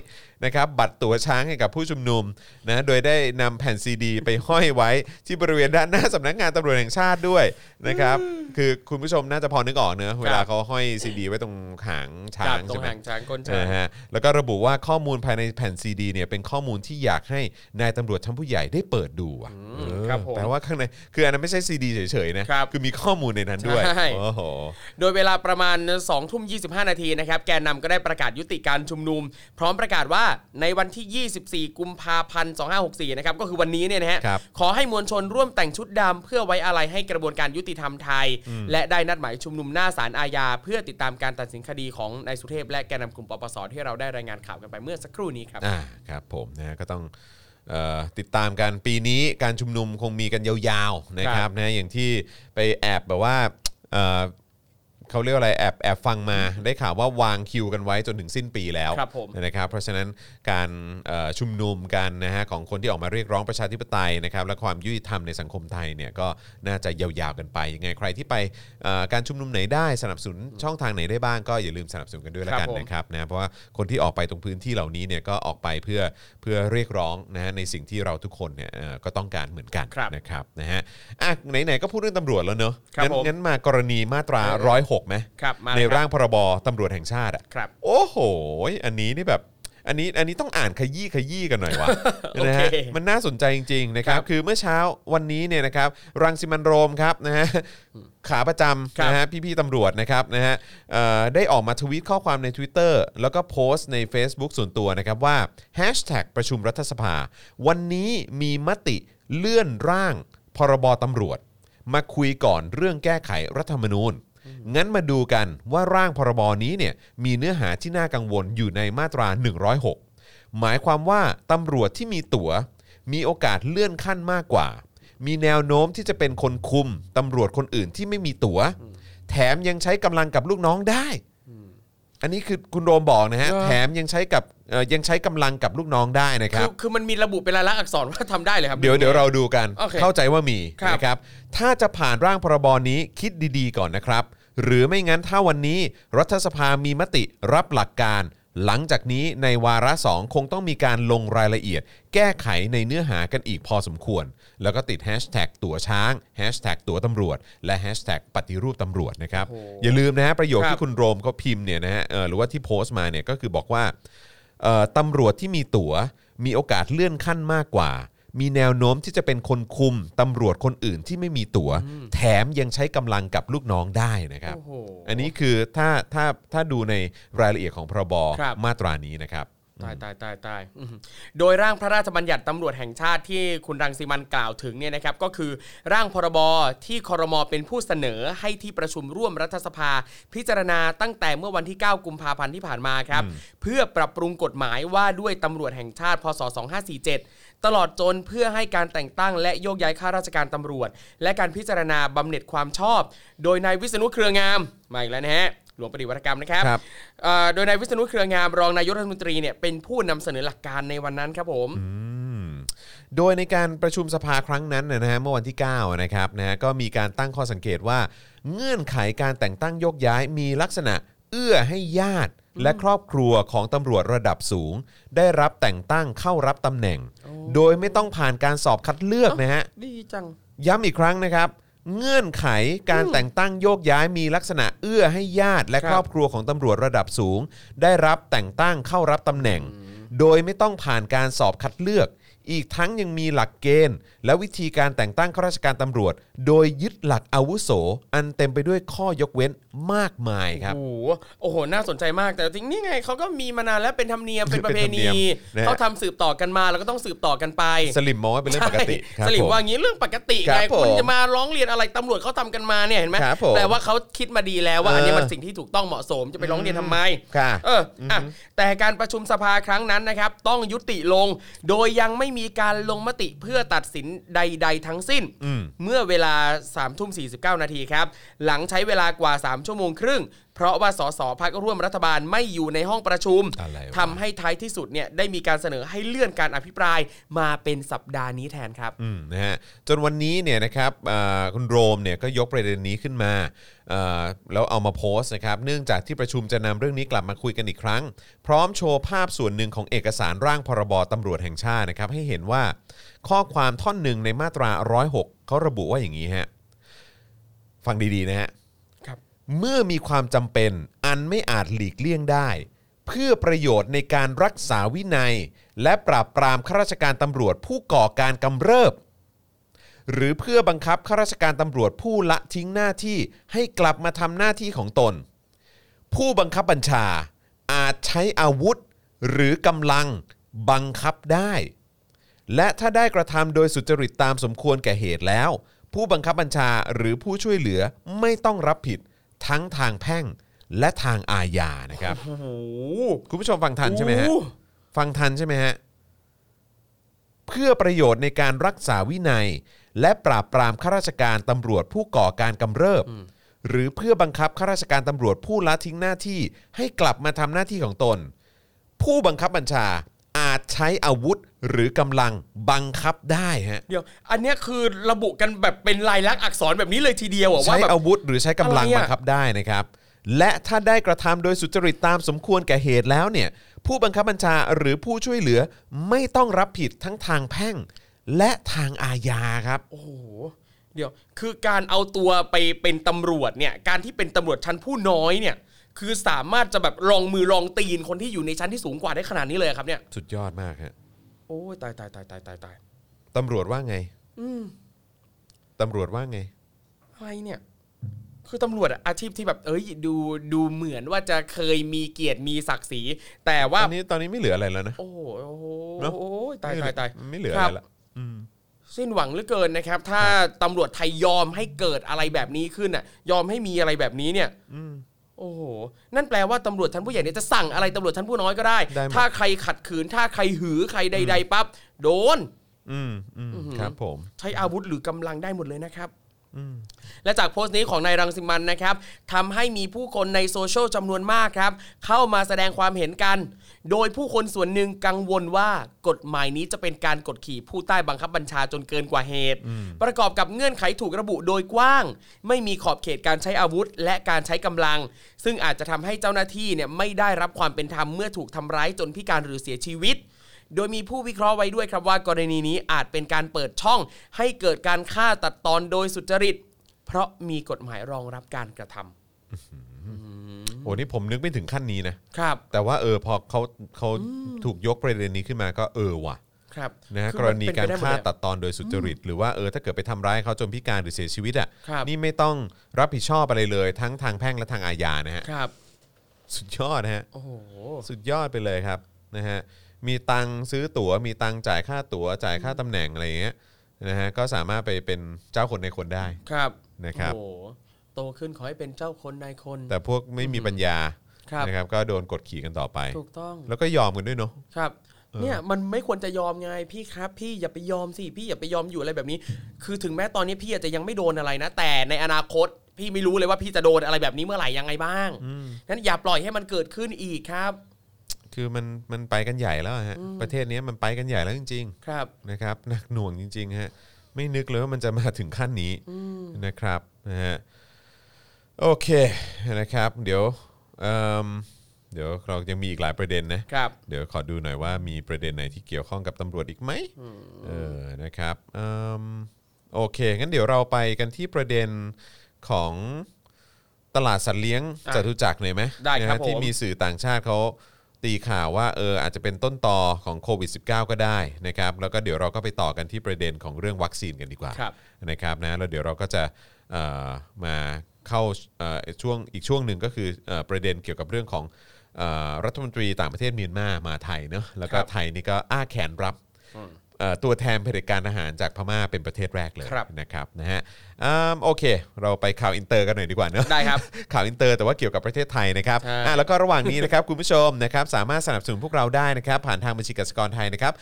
นะครับบัตรตั๋วช้างให้กับผู้ชุมนุมนะโดยได้นำแผ่นซีดี ไปห้อยไว้ที่บริเวณด้านหน้าสำนักงานตำรวจแห่งชาติด้วยนะครับ คือคุณผู้ชมน่าจะพอนึกออกเนอะเวลาเขาห้อยซีดีไว้ตรงหางช้าจับงตรใช่งไหมหางช้างก้นช้างนะฮะแล้วก็ระบุว่าข้อมูลภายในแผ่นซีดีเนี่ยเป็นข้อมูลที่อยากให้นายตำรวจชั้นผู้ใหญ่ได้เปิดดูอะเออครับผมแปลว่าข้างในคืออันนั้นไม่ใช่ซีดีเฉยๆนะครับคือมีข้อมูลในนั้นด้วยใช่โอ้โหโดยเวลาประมาณ2ทุ่ม25นาทีนะครับแกนนำก็ได้ประกาศยุติการชุมนุม พร้อมประกาศว่าในวันที่ 24 กุมภาพันธ์2564นะครับก็คือวันนี้เนี่ยนะฮะครับขอให้มวลชนร่วมแต่งชุดดำเพื่อไว้อาลัยให้กระบวนการยุติธรรมไทย และได้นัดหมายชุมนุมหน้าศาลอาญา เพื่อติดตามการตัดสินคดีของนายสุเทพและแกนนำกลุ่มปปสที่เราได้รายงานข่าวกันไปเมื่อสักครู่นี้ครับอ่าครับผมนะฮะก็ต้องเอ่อติดตามกันปีนี้การชุมนุมคงมีกันยาวๆนะคครัรับบนะอย่างที่ไปแอบแบบว่า เอ่อเขาเรียกว่าอะไรแอบแอบฟังมาได้ข่าวว่าวางคิวกันไว้จนถึงสิ้นปีแล้วครับผมนะครับ เพราะฉะนั้นการเอ่อชุมนุมกันนะฮะของคนที่ออกมาเรียกร้องประชาธิปไตยนะครับและความยุติธรรมในสังคมไทยเนี่ยก็น่าจะยาวๆกันไปยังไงใครที่ไปเอ่อการชุมนุมไหนได้สนับสนุนช่องทางไหนได้บ้างก็อย่าลืมสนับสนุนกันด้วยละกันครับผม นะครับนะเพราะว่าคนที่ออกไปตรงพื้นที่เหล่านี้เนี่ยก็ออกไปเพื่อเพื่อเรียกร้องนะฮะในสิ่งที่เราทุกคนเนี่ยเอ่อก็ต้องการเหมือนกันครับนะครับนะฮะอะไหนๆก็พูดเรื่องตำรวจแล้วเนอะครับงั้นผม งั้นมากรณีมาตราเออร้อยหกไหมครับมาในเลยครับร่างพรบตำรวจแห่งชาติอะครับ โอ้โห อันนี้นี่แบบอันนี้อันนี้ต้องอ่านขยี้ขยี้กันหน่อยวะนะฮะโอเคมันน่าสนใจจริงๆนะครับครับ คือเมื่อเช้าวันนี้เนี่ยนะครับ รังสิมันต์โรมครับนะฮะขาประจครับำนะฮะพี่ๆตำรวจนะครับนะฮะเอ่อได้ออกมาทวีตข้อความใน Twitter แล้วก็โพสต์ใน Facebook ส่วนตัวนะครับว่า Hashtag ประชุมรัฐสภา วันนี้มีมติเลื่อนร่าง พรบตำรวจ มาคุยก่อนเรื่องแก้ไขรัฐธรรมนูญ งั้นมาดูกันว่าร่างพรบนี้เนี่ยมีเนื้อหาที่น่ากังวลอยู่ในมาตรา 106 หมายความว่าตำรวจที่มีตั๋ว มีโอกาสเลื่อนขั้นมากกว่า มีแนวโน้มที่จะเป็นคนคุมตำรวจคนอื่นที่ไม่มีตั๋ว แถมยังใช้กำลังกับลูกน้องได้ อันนี้คือคุณโรมบอกนะฮะเออแถมยังใช้กับเอ่อยังใช้กำลังกับลูกน้องได้นะคคืรัอบคือมันมีระบุเป็นลายลักษณ์อักษรว่าทำได้เลยครับ เดี๋ยวเดี๋ยวเราดูกัน โอเคเข้าใจว่ามีครับ นะครับ ถ้าจะผ่านร่างพรบนี้คิดดีๆก่อนนะครับ หรือไม่งั้นถ้าวันนี้รัฐสภามีมติรับหลักการ หลังจากนี้ในวาระสองคงต้องมีการลงรายละเอียด แก้ไขในเนื้อหากันอีกพอสมควร แล้วก็ติดแฮชแท็กตั๋วช้างแฮชแท็กตั๋วตำรวจ และแฮชแท็กปฏิรูปตำรวจนะครับอย่าลืมนะฮะประโยคครับ ที่คุณโรมเขาพิมพ์เนี่ยนะฮะเอ่อหรือว่าที่โพสต์มาเนี่ยก็คือบอกว่าเอ่อตำรวจที่มีตั๋วมีโอกาสเลื่อนขั้นมากกว่า มีแนวโน้มที่จะเป็นคนคุมตำรวจคนอื่นที่ไม่มีตั๋ว แถมยังใช้กำลังกับลูกน้องได้นะครับ โอ้โหอันนี้คือถ้าถ้าถ้าดูในรายละเอียดของพรบครับ มาตรานี้นะครับ ตายตายตายตายอื้อหือโดยร่างพระราชบัญญัติตำรวจแห่งชาติที่คุณรังสีมันกล่าวถึงเนี่ยนะครับ ก็คือร่างพรบที่คอรมอเป็นผู้เสนอให้ที่ประชุมร่วมรัฐสภา พิจารณาตั้งแต่เมื่อวันที่ 9 กุมภาพันธ์ที่ผ่านมาครับ เพื่อปรับปรุงกฎหมายว่าด้วยตำรวจแห่งชาติพศ 2547 ตลอดจนเพื่อให้การแต่งตั้ง และโยกย้ายข้าราชการตำรวจ และการพิจารณาบำเหน็จความชอบ โดยนายวิษณุเครืองามมาอีกแล้วนะฮะหลวงปฏิวัติกรรมนะครับครับเอ่อโดยนายวิษณุเครืองามรองนายกรัฐมนตรีเนี่ยเป็นผู้นำเสนอหลักการในวันนั้นครับผมโดยในการประชุมสภาครั้งนั้นนะฮะเมื่อวันที่9นะครับนะฮะก็มีการตั้งข้อสังเกตว่า เงื่อนไขการแต่งตั้งโยกย้ายมีลักษณะเอื้อให้ญาติ และครอบครัวของตำรวจระดับสูง ได้รับแต่งตั้งเข้ารับตำแหน่ง โดยไม่ต้องผ่านการสอบคัดเลือกนะฮะดีจัง ย้ำอีกครั้งนะครับ เงื่อนไขการแต่งตั้งโยกย้ายมีลักษณะเอื้อให้ญาติ และครับครอบครัวของตำรวจระดับสูง ได้รับแต่งตั้งเข้ารับตำแหน่ง โดยไม่ต้องผ่านการสอบคัดเลือก อีกทั้งยังมีหลักเกณฑ์ และวิธีการแต่งตั้งข้าราชการตำรวจ โดยยึดหลักอาวุโส อันเต็มไปด้วยข้อยกเว้นมากมายครับ โอ้โหโอ้โห น่าสนใจมาก แต่จริงนี่ไงเขาก็มีมานานแล้วเป็นธรรมเนียม เป็นประเพณี เป็นธรรมเนียมนะฮะ เขาทำสืบต่อกันมาแล้วก็ต้องสืบต่อกันไปสลิมมองว่าเป็นเรื่องปกติครัใช่บสลิมผมว่าอย่างนี้เรื่องปกติครัไงบผมคุณจะมาร้องเรียนอะไรตำรวจเขาทำกันมาเนี่ยเห็นไหมครับผมแปลว่าเขาคิดมาดีแล้วว่าเอออัอันนี้มันสิ่งที่ถูกต้องเหมาะสมจะไปร้องเรียนทำไม ค่ะ เอออะแต่การประชุมสภาครั้งนั้นนะครับ ต้องยุติลง โดยยังไม่มีการลงมติเพื่อตัดสินใด ๆ ทั้งสิ้นอืมเมื่อเวลา3ามทุ่มสีนาทีครับ หลังใช้เวลากว่า 3 ชั่วโมงครึ่ง เพราะว่าสสพักร่วมรัฐบาลไม่อยู่ในห้องประชุมอะไรวะทำให้ท้ายที่สุดเนี่ยได้มีการเสนอให้เลื่อนการอภิปรายมาเป็นสัปดาห์นี้แทนครับอืมนะฮะจนวันนี้เนี่ยนะครับอ่าคุณโรมเนี่ยก็ยกประเด็นนี้ขึ้นมาอ่าแล้วเอามาโพสต์นะครับ เนื่องจากที่ประชุมจะนำเรื่องนี้กลับมาคุยกันอีกครั้ง พร้อมโชว์ภาพส่วนหนึ่งของเอกสารร่างพรบตำรวจแห่งชาตินะครับ ให้เห็นว่าข้อความท่อนหนึ่งในมาตรา 106เขาระบุว่าอย่างนี้ฮะฟังดีๆนะฮะครับ เมื่อมีความจำเป็นอันไม่อาจหลีกเลี่ยงได้ เพื่อประโยชน์ในการรักษาวินัย และปราบปรามข้าราชการตำรวจผู้ก่อการกำเริบ หรือเพื่อบังคับข้าราชการตำรวจผู้ละทิ้งหน้าที่ให้กลับมาทำหน้าที่ของตน ผู้บังคับบัญชาอาจใช้อาวุธหรือกำลังบังคับได้ และถ้าได้กระทำโดยสุจริตตามสมควรแก่เหตุแล้ว ผู้บังคับบัญชาหรือผู้ช่วยเหลือไม่ต้องรับผิด ทั้งทางแพ่งและทางอาญานะครับ โอ้โหคุณผู้ชมฟังทันใช่ไหมฮะโอ้ฟังทันใช่ไหมฮะ เพื่อประโยชน์ในการรักษาวินัย และปราบปรามข้าราชการตำรวจผู้ก่อการกำเริบ หรือเพื่อบังคับข้าราชการตำรวจผู้ละทิ้งหน้าที่ให้กลับมาทำหน้าที่ของตน ผู้บังคับบัญชา อาจใช้อาวุธหรือกำลังบังคับได้ฮะเดี๋ยว อันเนี้ยคือระบุกันแบบเป็นลายลักษณ์อักษรแบบนี้เลยทีเดียวอะว่าใช้แบบ อาวุธหรือใช้กำลังอะไรอะ บังคับได้นะครับ และถ้าได้กระทำโดยสุจริตตามสมควรแก่เหตุแล้วเนี่ย ผู้บังคับบัญชาหรือผู้ช่วยเหลือไม่ต้องรับผิดทั้งทางแพ่ง และทางอาญาครับ โอ้โหเดี๋ยว คือการเอาตัวไปเป็นตำรวจเนี่ย การที่เป็นตำรวจชั้นผู้น้อยเนี่ย คือสามารถจะแบบลองมือลองตีนคนที่อยู่ในชั้นที่สูงกว่าได้ขนาดนี้เลยอะครับเนี่ยสุดยอดมากฮะโอ้ยตายตายตายตายตายตายตำรวจว่าไงอืมตำรวจว่าไงอะไรเนี่ย คือตำรวจอะอาชีพที่แบบ เอ้ยดูดูเหมือนว่าจะเคยมีเกียรติมีศักดิ์ศรีแต่ตว่าอนนี้ตอนนี้ไม่เหลืออะไรแล้วนะ โอ้โหโอ้โหเนอะ โอ้ยตายตายตาย ไม่เหลือครัอะไรบแล้วอืม สิ้นหวังเหลือเกินนะครับ ถ้าตำรวจไทยยอมให้เกิดอะไรแบบนี้ขึ้นอะ ยอมให้มีอะไรแบบนี้เนี่ย โอ้โห นั่นแปลว่าตำรวจชั้นผู้ใหญ่เนี่ยจะสั่งอะไรตำรวจชั้นผู้น้อยก็ได้ ได้หมด ถ้าใครขัดขืน ถ้าใครหือใครใด ๆปั๊บโดน อืมอืมครับผม ใช้อาวุธหรือกำลังได้หมดเลยนะครับ และจากโพสต์นี้ของนายรังสิมันนะครับทำให้มีผู้คนในโซเชียลจำนวนมากครับ เข้ามาแสดงความเห็นกัน โดยผู้คนส่วนหนึ่งกังวลว่ากฎหมายนี้จะเป็นการกดขี่ผู้ใต้บังคับบัญชาจนเกินกว่าเหตุ ประกอบกับเงื่อนไขถูกระบุโดยกว้าง ไม่มีขอบเขตการใช้อาวุธ และการใช้กำลัง ซึ่งอาจจะทำให้เจ้าหน้าที่เนี่ยไม่ได้รับความเป็นธรรมเมื่อถูกทำร้ายจนพิการหรือเสียชีวิต โดยมีผู้วิเคราะห์ไว้ด้วยครับว่ากรณีนี้อาจเป็นการเปิดช่อง ให้เกิดการฆ่าตัดตอนโดยสุจริต เพราะมีกฎหมายรองรับการกระทำโอ้นี่ผมนึกไม่ถึงขั้นนี้นะครับ แต่ว่าเออพอเขาเขาถูกยกประเด็นนี้ขึ้นมาก็เออว่ะครับนะฮะคืกอรมันณีเป็นการไปได้หมดฆ่าเลยตัดตอนโดยสุจริต หรือว่าเออถ้าเกิดไปทำร้ายเขาจนพิการหรือเสียชีวิตอะครับ นี่ไม่ต้องรับผิดชอบอะไรเลย ทั้งทางแพ่งและทางอาญานะฮะครับ สุดยอดนะฮะ โอ้โห สุดยอดไปเลยครับนะฮะ มีตังค์ซื้อตั๋วมีตังค์จ่ายค่าตั๋วจ่ายค่าตำแหน่งอะไรอย่างเงี้ยนะฮะก็สามารถไปเป็นเจ้าคนในคนได้ครับนะครับโอ้โหโตขึ้นขอให้เป็นเจ้าคนนายคน แต่พวกไม่มีปัญญาครับนะครับก็โดนกดขี่กันต่อไป ถูกต้องแล้วก็ยอมกันด้วยเนาะครับเนี่ยมันไม่ควรจะยอมไงพี่ครับ พี่อย่าไปยอมสิพี่อย่าไปยอมอยู่อะไรแบบนี้ คือถึงแม้ตอนนี้พี่อาจจะยังไม่โดนอะไรนะ แต่ในอนาคต พี่ไม่รู้เลยว่าพี่จะโดนอะไรแบบนี้เมื่อไหร่ยังไงบ้างนั้นอย่าปล่อยให้มันเกิดขึ้นอีกครับ คือมันมันไปกันใหญ่แล้วอะฮะประเทศนี้มันไปกันใหญ่แล้วจริง ๆ ครับนะครับหนักหน่วงจริงๆฮะไม่นึกเลยว่ามันจะมาถึงขั้นนี้นะครับนะฮะโอเคนะครับ เดี๋ยวเอิ่มเดี๋ยวเรายังมีอีกหลายประเด็นนะครับเดี๋ยวขอดูหน่อยว่ามีประเด็นไหนที่เกี่ยวข้องกับตำรวจอีกไหมเออนะครับเอิ่มโอเคงั้นเดี๋ยวเราไปกันที่ประเด็นของตลาดสัตว์เลี้ยงอะจตุจักรหน่อยไหมได้ครับนะฮะที่ผมมีสื่อต่างชาติเขา ตีข่าวว่าเอออาจจะเป็นต้นตอของโควิด -19 ก็ได้นะครับแล้วก็เดี๋ยวเราก็ไปต่อกันที่ประเด็นของเรื่องวัคซีนกันดีกว่าครับ นะครับนะแล้วเดี๋ยวเราก็จะเอ่อมาเข้าเอ่อช่วงอีกช่วงหนึ่งก็คือเอ่อประเด็นเกี่ยวกับเรื่องของเอ่อรัฐมนตรีต่างประเทศเมียนมามาไทยเนอะแล้วก็ครับ ไทยนี่ก็อ้าแขนรับ เอ่อตัวแทนเผด็จการทหารจากพม่าเป็นประเทศแรกเลยครับนะครับนะฮะ อืมโอเค เราไปข่าวอินเตอร์กันหน่อยดีกว่าเนอะได้ครับ ข่าวอินเตอร์แต่ว่าเกี่ยวกับประเทศไทยนะครับใช่ อะแล้วก็ระหว่างนี้นะครับคุณผู้ชมนะครับสามารถสนับสนุนพวกเราได้นะครับ ผ่านทางบัญชีกสิกรไทยนะครับ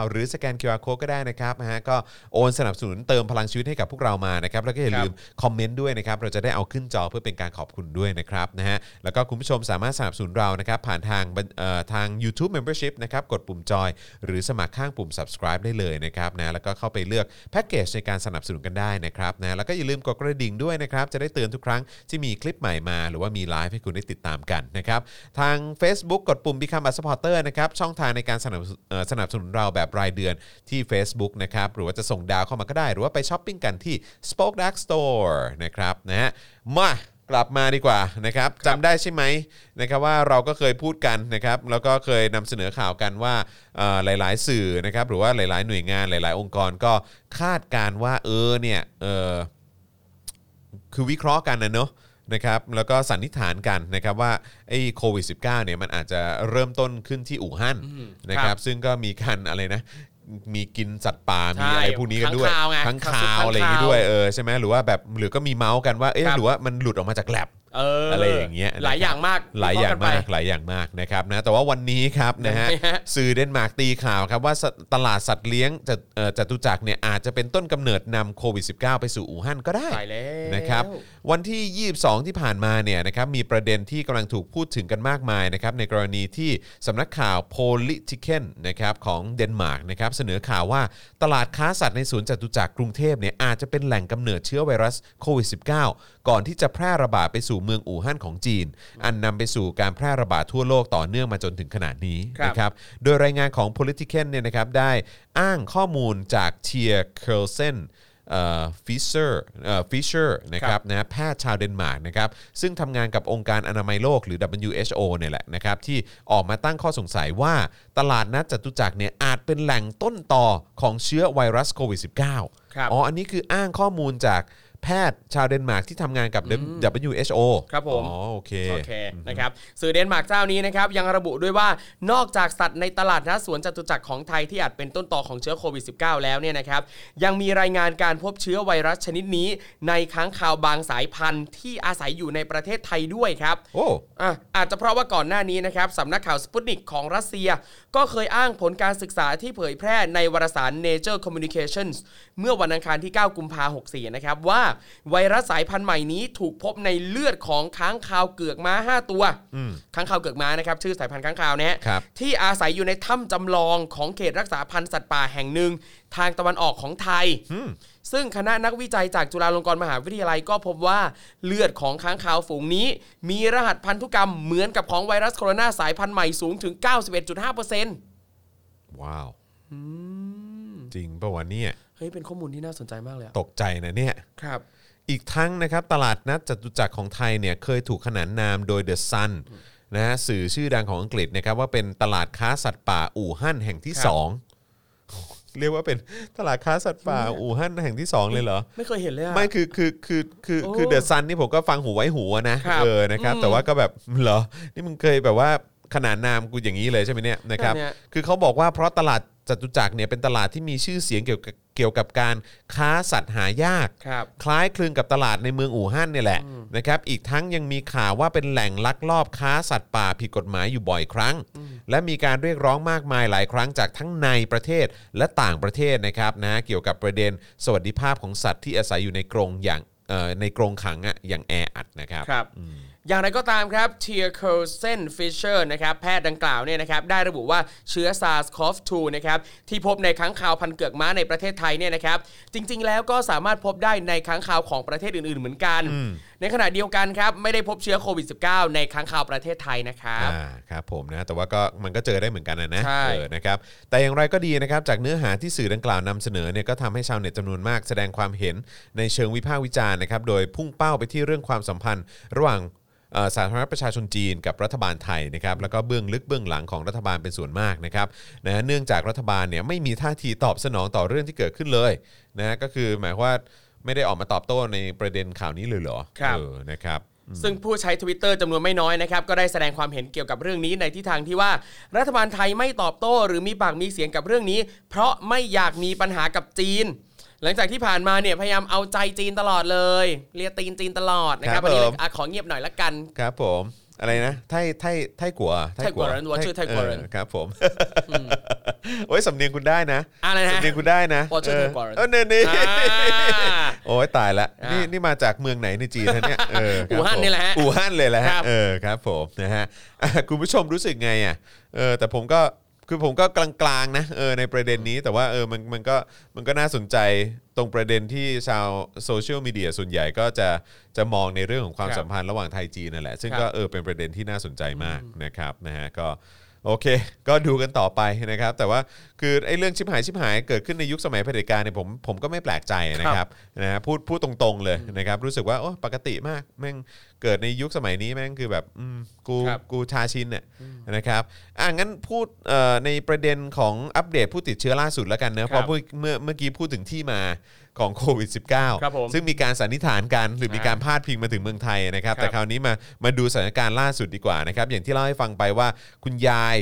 0698975539หรือสแกน QR Code ก็ได้นะครับนะฮะก็โอนสนับสนุนเติมพลังชีวิตให้กับพวกเรามานะครับแล้วก็อย่าลืมคอมเมนต์ด้วยนะครับเราจะได้เอาขึ้นจอเพื่อเป็นการขอบคุณด้วยนะครับนะฮะแล้วก็คุณผู้ชมสามารถสนับสนุนเรานะครับผ่านทางบัญเอ่อทาง YouTube Membership นะครับกดปุ่มจอยหรือสมัครข้างปุ่ม subscribe ได้เลยนะครับนะแล้วก็เข้าไปเลือกแพ็กเกจในการสนับสนุนกันได้นะครับนะแล้วก็อย่าลืมกดกระดิ่งด้วยนะครับ จะได้เตือนทุกครั้งที่มีคลิปใหม่มา หรือว่ามีไลฟ์ให้คุณได้ติดตามกันนะครับทาง Facebook กดปุ่ม Become a supporter นะครับช่องทางในการสนับสนับสนุนเราแบบรายเดือนที่ Facebook นะครับหรือว่าจะส่งดาวเข้ามาก็ได้ หรือว่าไปช้อปปิ้งกันที่ SpokeDark Store นะครับนะฮะมา กลับมาดีกว่านะครับจำได้ใช่ไหมนะครับว่าเราก็เคยพูดกันนะครับแล้วก็เคยนำเสนอข่าวกันว่าเอ่อหลาย ๆ สื่อนะครับหรือว่าหลาย ๆ หน่วยงานหลาย ๆ องค์กรก็คาดการณ์ว่าเออเนี่ยเออคือวิเคราะห์กันนะเนอะนะครับแล้วก็สันนิษฐานกันนะครับว่าไอ้โควิด -19 เนี่ยมันอาจจะเริ่มต้นขึ้นที่อู่ฮั่นนะคครัรับบซึ่งก็มีการอะไรนะ มีกินสัตว์ป่าใช่มีอะไรพวกนี้กันด้วยค้างคาวไงค้างค้างคาคาววอะไรอย่างนี้ด้วยเออใช่ไหมหรือว่าแบบหรือก็มีเมาส์กันว่าเอ๊ะครับหรือว่ามันหลุดออกมาจากแลบเอออะไรอย่างเงี้ยนะครับหลายอย่างมากหลายอย่างวิเคระห์มากนไปหลายอย่างมากนะครับนะแต่ว่าวันนี้ครับนะฮะยังไงฮะสื่อเดนมาร์กตีข่าวครับว่าสตลาดสัตว์เลี้ยงจเอ่อจตุจักรเนี่ยอาจจะเป็นต้นกำเนิดนำโควิด -19 ไปสู่อู่ฮั่นก็ได้ตายแล้วนะครับวันที่ 22 ที่ผ่านมาเนี่ยนะครับมีประเด็นที่กำลังถูกพูดถึงกันมากมายนะครับในกรณีที่สำนักข่าว Politiken นะครับของเดนมาร์กนะครับเสนอข่าวว่าตลาดค้าสัตว์ในสวนจตุจักรกรุงเทพเนี่ยอาจจะเป็นแหล่งกำเนิดเชื้อไวรัสโควิด -19 ก่อนที่จะแพร่ระบาดไปสู่เมืองอู่ฮั่นของจีน อันนำไปสู่การแพร่ระบาดทั่วโลกต่อเนื่องมาจนถึงขณะนี้ครับนะครับ โดยรายงานของ Politiken เนี่ยนะครับได้อ้างข้อมูลจาก Thea Kølsen Fischer Fischer นะครับนะแพทย์ชาวเดนมาร์กนะครับซึ่งทำงานกับองค์การอนามัยโลกหรือ WHO เนี่ยแหละนะครับที่ออกมาตั้งข้อสงสัยว่าตลาดนัดจตุจักรเนี่ยอาจเป็นแหล่งต้นตอของเชื้อไวรัสโควิด -19 ครับอ๋ออันนี้คืออ้างข้อมูลจาก แพทย์ชาวเดนมาร์กที่ทำงานกับ WHO ครับผม อ๋อโอเค โอเคนะครับสื่อเดนมาร์กเจ้านี้นะครับยังระบุด้วยว่านอกจากสัตว์ในตลาดนัดสวนจตุจักรของไทยที่อาจเป็นต้นต่อของเชื้อโควิด -19 แล้วเนี่ยนะครับยังมีรายงานการพบเชื้อไวรัสชนิดนี้ ในค้างคาวบางสายพันธุ์ที่อาศัยอยู่ในประเทศไทยด้วยครับโอ้อะอาจจะเพราะว่าก่อนหน้านี้นะครับสำนักข่าวสปุตนิกของรัสเซีย ก็เคยอ้างผลการศึกษาที่เผยแพร่ในวารสาร Nature Communications เมื่อวันอังคารที่ 9 กุมภาพันธ์64 นะครับว่าไวรัสสายพันธุ์ใหม่นี้ถูกพบในเลือดของค้างคาวเกือกม้า 5 ตัวค้างคาวเกือกม้านะครับชื่อสายพันธุ์ค้างคาวนะฮะครับที่อาศัยอยู่ในถ้ำจำลองของเขตรักษาพันธุ์สัตว์ป่าแห่งหนึ่งทางตะวันออกของไทย ซึ่งคณะนักวิจัยจากจุฬาลงกรณ์มหาวิทยาลัยก็พบว่าเลือดของค้างคาวฝูงนี้ มีรหัสพันธุกรรมเหมือนกับของไวรัสโคโรนาสายพันธุ์ใหม่สูงถึง 91.5%ว้าวจริงป่าวะเนี่ยเฮ้ยเป็นข้อมูลที่น่าสนใจมากเลยอะตกใจนะเนี่ย ครับ อีกทั้งนะครับตลาดนัดจตุจักรของไทยเนี่ยเคยถูกขนานนามโดย The Sun นะฮะสื่อชื่อดังของอังกฤษนะครับว่าเป็นตลาดค้าสัตว์ป่าอู่ฮั่นแห่งที่ครับ2เรียกว่าเป็นตลาดค้าสัตว์ป่าอู่ฮั่นแห่งที่2เลยเหรอ ไม่เคยเห็นเลยอะ ไม่คือคือคือคือโอ้คือเดอะซันนี่ผมก็ฟังหูไว้หูอะนะครับเออนะครับ แต่ว่าก็แบบเหรอ นี่มึงเคยแบบว่าขนานนามกูอย่างนี้เลยใช่ไหมเนี่ยนะครับเนี่ยคือเขาบอกว่าเพราะตลาด จตุจักรเนี่ยเป็นตลาดที่มีชื่อเสียงเกี่ยวกับเกี่ยวกับการค้าสัตว์หายาก ครับ คล้ายคลึงกับตลาดในเมืองอู่ฮั่นเนี่ยแหละนะครับ อีกทั้งยังมีข่าวว่าเป็นแหล่งลักลอบค้าสัตว์ป่าผิดกฎหมายอยู่บ่อยครั้ง และมีการเรียกร้องมากมายหลายครั้งจากทั้งในประเทศและต่างประเทศนะครับนะเกี่ยวกับประเด็นสวัสดิภาพของสัตว์ที่อาศัยอยู่ในกรงอย่างเอ่อในกรงขังอะอย่างแออัดนะครับ ครับ อ อย่างไรก็ตามครับ Thea Kølsen Fischer นะครับแพทย์ดังกล่าวเนี่ยนะครับได้ระบุว่าเชื้อ SARS-CoV-2 นะครับที่พบในค้างคาวพันธุ์เกือกม้าในประเทศไทยเนี่ยนะครับจริง ๆ แล้วก็สามารถพบได้ในค้างคาวของประเทศอื่น ๆ เหมือนกัน ในขณะเดียวกันครับไม่ได้พบเชื้อโควิด -19 ในค้างคาวประเทศไทยนะครับอ่าครับผมนะแต่ว่าก็มันก็เจอได้เหมือนกันนะนะใช่เออนะครับแต่อย่างไรก็ดีนะครับจากเนื้อหาที่สื่อดังกล่าวนำเสนอเนี่ยก็ทำให้ชาวเน็ตจำนวนมากแสดงความเห็นในเชิงวิพากษ์วิจารณ์นะครับโดยพุ่งเป้าไปที่เรื่องความสัมพันธ์ ระหว่างเอ่อสาธารณรัฐประชาชนจีนกับรัฐบาลไทยนะครับแล้วก็เบื้องลึกเบื้องหลังของรัฐบาลเป็นส่วนมากนะครับนะฮะเนื่องจากรัฐบาลเนี่ยไม่มีท่าทีตอบสนองต่อเรื่องที่เกิดขึ้นเลยนะฮะก็คือหมายความว่า ไม่ได้ออกมาตอบโต้ในประเด็นข่าวนี้เลยเหรอครับ เออนะครับ ซึ่งผู้ใช้ Twitter จำนวนไม่น้อยนะครับก็ได้แสดงความเห็นเกี่ยวกับเรื่องนี้ในทิศทางที่ว่า รัฐบาลไทยไม่ตอบโต้ หรือมีปากมีเสียงกับเรื่องนี้ เพราะไม่อยากมีปัญหากับจีน หลังจากที่ผ่านมาเนี่ยพยายามเอาใจจีนตลอดเลยเรียกตีนจีนตลอดนะครับครับวันนี้ผม อะขอเงียบหน่อยละกัน ครับผม อะไรนะไทยไทยไทยกัวไทยกัวเหรอว่าชื่อไทยกัวเหรอออครับผมโอ้ยสำเนียงคุณได้นะอะไรนะสำเนียงคุณได้นะว่าชื่อไทยกัวเหรอเออเนี่ยนี่อ่าโอ้ยตายละอ่านี่นี่นี่มาจากเมืองไหนในจีนฮะเนี่ยเออครับอู่ฮั่นผมนี่แหละฮะอู่ฮั่นเลยแหละครัฮะบเออครับผมนะฮะอะคุณผู้ชมรู้สึกไงอะเออแต่ผมก็ คือผมก็กลางๆนะเออในประเด็นนี้แต่ว่าเออมันมันก็มันก็น่าสนใจตรงประเด็นที่ชาวโซเชียลมีเดียส่วนใหญ่ก็จะจะมองในเรื่องของความครับสัมพันธ์ระหว่างไทยจีนนั่นแหละซึ่งก็เออเป็นประเด็นที่น่าสนใจมากนะครับนะฮะก็ โอเค ก็ดูกันต่อไปนะครับ แต่ว่าคือไอ้เรื่องชิบหายชิบหายเกิดขึ้นในยุคสมัยเผด็จการเนี่ยผมผมก็ไม่แปลกใจนะครับนะฮะพูดพูดตรงๆเลยนะครับ รู้สึกว่าโอ้ปกติมากแม่งเกิดในยุคสมัยนี้แม่งคือแบบอืมกูครับกูชาชินเนี่ยนะครับอะงั้นพูดเอ่อในประเด็นของอัปเดตผู้ติดเชื้อล่าสุดแล้วกันเนอะเพราะเมื่อเมื่อเมื่อกี้พูดถึงที่มา ของโควิด ครับผม -19 ซึ่งมีการสันนิษฐานกันหรือมีการพาดพิงมาถึงเมืองไทยนะครับ ครับแต่คราวนี้มามาดูสถานการณ์ล่าสุดดีกว่านะครับ อย่างที่เล่าให้ฟังไปว่าคุณยาย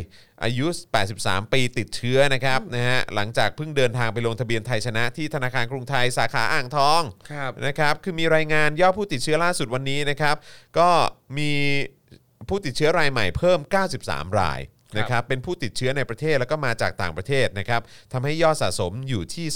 อายุ 83 ปีติดเชื้อนะครับนะฮะหลังจากเพิ่งเดินทางไปลงทะเบียนไทยชนะที่ธนาคารกรุงไทยสาขาอ่างทอง ครับ นะครับ คือมีรายงานยอดผู้ติดเชื้อล่าสุดวันนี้นะครับ ก็มีผู้ติดเชื้อรายใหม่เพิ่ม 93 ราย นะครับเป็นผู้ติดเชื้อในประเทศแล้วก็มาจากต่างประเทศนะครับทำให้ยอดสะสมอยู่ที่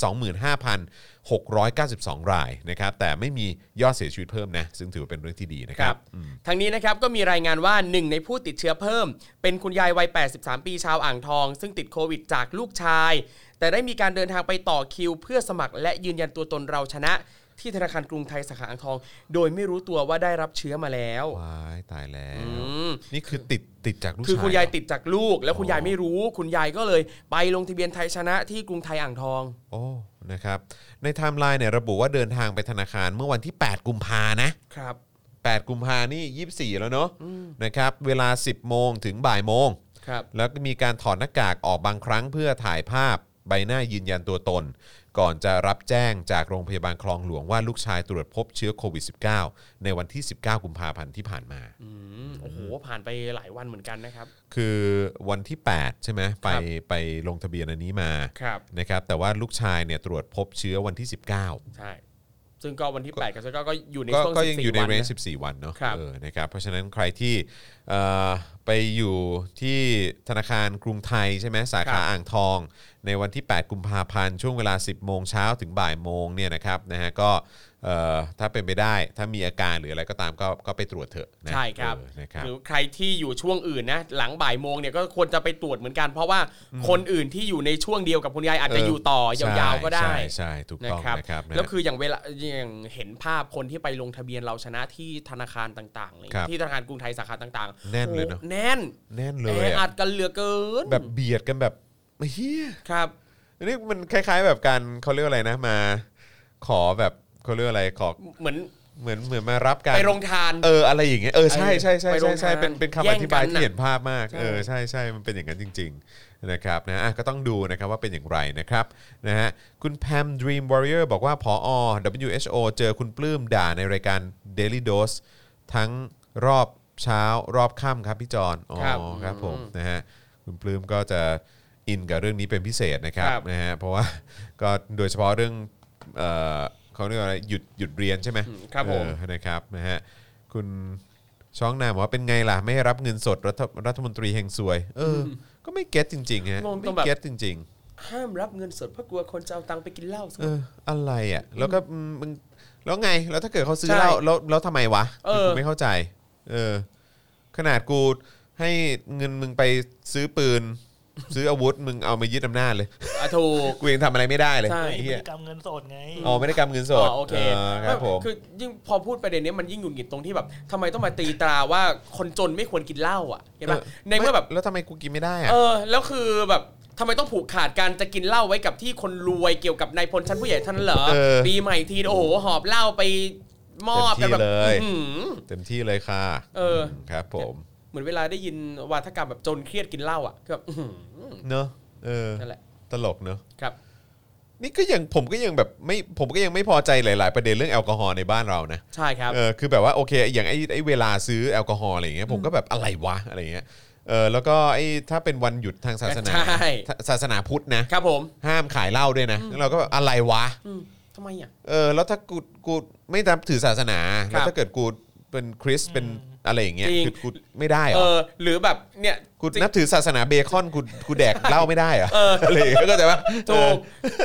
25,692 รายนะครับแต่ไม่มียอดเสียชีวิตเพิ่มนะซึ่งถือว่าเป็นเรื่องที่ดีนะคครัรับบทางนี้นะครับก็มีรายงานว่าหนึ่งในผู้ติดเชื้อเพิ่ม เป็นคุณยายวัย 83 ปีชาวอ่างทอง ซึ่งติดโควิดจากลูกชาย แต่ได้มีการเดินทางไปต่อคิว เพื่อสมัครและยืนยันตัวตนเราชนะ ที่ธนาคารกรุงไทยสาขาอ่างทอง โดยไม่รู้ตัวว่าได้รับเชื้อมาแล้วว้ายตายแล้วอืมนี่คือติดติดจากลูกคือชายคุณยายเหรติดจากลูก แล้วคุณยายไม่รู้ คุณยายก็เลยไปลงทะเบียนไทยชนะที่กรุงไทยอ่างทอง โอ้ นะครับ ในไทม์ไลน์เนี่ยระบุว่าเดินทางไปธนาคารเมื่อวันที่ 8 กุมภานะ ครับ 8 กุมภานี่ 24 แล้วเนอะนะครับ เวลา 10 โมงถึงบ่ายโมง ครับ แล้วก็มีการถอดหน้ากากออกบางครั้งเพื่อถ่ายภาพใบหน้ายืนยันตัวตน ก่อนจะรับแจ้งจากโรงพยาบาลคลองหลวงว่าลูกชายตรวจพบเชื้อโควิด -19 ในวันที่ 19 กุมภาพันธ์ที่ผ่านมา อืมโอ้โห ผ่านไปหลายวันเหมือนกันนะครับ คือวันที่ 8 ใช่ไหมไปครับไปลงทะเบียนอันนี้มาครับ นะครับ แต่ว่าลูกชายเนี่ยตรวจพบเชื้อวันที่ 19 ใช่ ซึ่งก็วันที่8กับ9ก็อยู่ในก็ช่วงก็ยังอยู่ใน14เรวันนนะจ์14 วันเนาะครับ เออนะครับ เพราะฉะนั้นใครที่เอ่อไปอยู่ที่ธนาคารกรุงไทยใช่ไหมสาครัขาบอ่างทอง ในวันที่ 8 กุมภาพันธ์ช่วงเวลา 10 โมงเช้าถึงบ่ายโมงเนี่ยนะครับนะฮะก็เอ่อถ้าเป็นไปได้ถ้ามีอาการหรืออะไรก็ตามก็ก็ไปตรวจเถอะนะใช่ครับเออนะครับหรือใครที่อยู่ช่วงอื่นนะหลังบ่ายโมงเนี่ยก็ควรจะไปตรวจเหมือนกัน เพราะว่าคนอื่นที่อยู่ในช่วงเดียวกับคุณยายอาจจะเอออยู่ต่อยาวๆก็ได้ใช่ใช่ถูกนะต้องครับนะครับนะฮะแล้วคืออย่างเวลาอย่างเห็นภาพคนที่ไปลงทะเบียนเราชนะที่ธนาคารต่างๆเลยครับที่ธนาคารกรุงไทยสาขาต่างๆ แน่นเลยเนอะโอ้แน่นแน่นเลแอยอะอัดกันเหลือเกินแบบเบียดกันแบบ เฮียครับ อันนี้มันคล้าย ๆ แบบการเขาเรียกว่าอะไรนะมา ขอแบบเขาเรียกว่าอะไรขอเหมือนเหมือนเหมือนมารับการไปโรงทาน เอออะไรอย่างเงี้ยเออใช่ใช่ใช่ไปโรใช่งใช่ทานเป็นเป็นคำแย่องธิบายกันที่น่ะเห็นภาพมากใช่เออใช่ใช่มันเป็นอย่างนั้นจริง ๆนะครับนะอะก็ต้องดูนะครับว่าเป็นอย่างไรนะครับนะฮะคุณแพม Dream Warrior บอกว่าพอ WHO เจอคุณปลื้มด่าในรายการ Daily Dose ทั้งรอบเช้ารอบค่ำครับพี่จอนอ๋อครับครับผมอืมนะฮะคุณปลื้มก็จะ อินกับเรื่องนี้เป็นพิเศษนะครับครับ นะฮะเพราะว่า ก็โดยเฉพาะเรื่องเอ่อเขาเรียกว่าอะไรหยุดหยุดเรียนใช่ไหมอืมครับผม เออนะครับนะฮะคุณช่องนามบอกว่าเป็นไงล่ะ ไม่ให้รับเงินสดรัฐรัฐมนตรีแห่งซวยเอออ ก็ไม่เก็ตจริงๆฮะงงตรไม่งแบบเก็ตจริงห้ามรับเงินสดเพราะกลัวคนจะเอาตังค์ไปกินเหล้าๆเอออะไรอะแล้วก็อืมมึงแล้วไงแล้วถ้าเกิดเขาซื้อใช่เหล้าแล้วแล้วทำไมวะเออ กูไม่เข้าใจ เออ ขนาดกูให้เงินมึงไปซื้อปืน ซื้ออาวุธมึงเอามายึดอำนาจเลย อะถูก กูยังทำอะไรไม่ได้เลยใช่ ไอ้พฤเหี้ยติกรรมเงินสดไง อ๋อไม่ได้กำเงินสดอ๋อโอเคครับผม คือยิ่งพอพูดประเด็นนี้มันยิ่งหงุดหงิดตรงที่แบบทำไมต้องมาตีตราว่าคนจนไม่ควรกินเหล้าอะเห็นปะในเมื่อแบบ แล้วทำไมกูกินไม่ได้อะ เออแล้วคือแบบทำไมต้องผูกขาดการจะกินเหล้าไว้กับที่คนรวยเกี่ยวกับนายพลชั้นผู้ใหญ่เท่านั้นเหรอเออปีใหม่ทีโอ้โหหอบเหล้าไปมอบกันแบบเต็มที่เลย อื้อหือ เต็มที่เลยค่ะเออ ครับผม เหมือนเวลาได้ยินวาทกรรมแบบจนเครียดกินเหล้าอะคือแบบอื้อหือเนอะเออนั่นแหละตลกเนอะครับ นี่ก็ยังผมก็ยังแบบไม่ผมก็ยังไม่พอใจหลาย ๆ ประเด็นเรื่องแอลกอฮอล์ในบ้านเรานะ ใช่ครับ เออคือแบบว่าโอเคอย่างไอ้ไอ้เวลาซื้อแอลกอฮอล์อะไรอย่างเงี้ยผมก็แบบอะไรวะอะไรอย่างเงี้ยเออแล้วก็ไอ้ถ้าเป็นวันหยุดทางศาสนาใช่ ศาสนาพุทธนะ ครับผมห้ามขายเหล้าด้วยนะแล้วเราก็แบบอะไรวะ อืมทำไมอะ เออแล้วถ้ากูกูไม่นับถือศาสนาครับแล้วถ้าเกิดกูเป็นคริสต์เป็นอะไรอย่างเงี้ยจริง คือกูไม่ได้เหรเอออหรือแบบเนี่ยกูนับถือศาสนาเบคอนกูกูแดกเหล้าไม่ได้เหรอเออ อะไรอย่างเงี้ยก็แต่ว่าถูก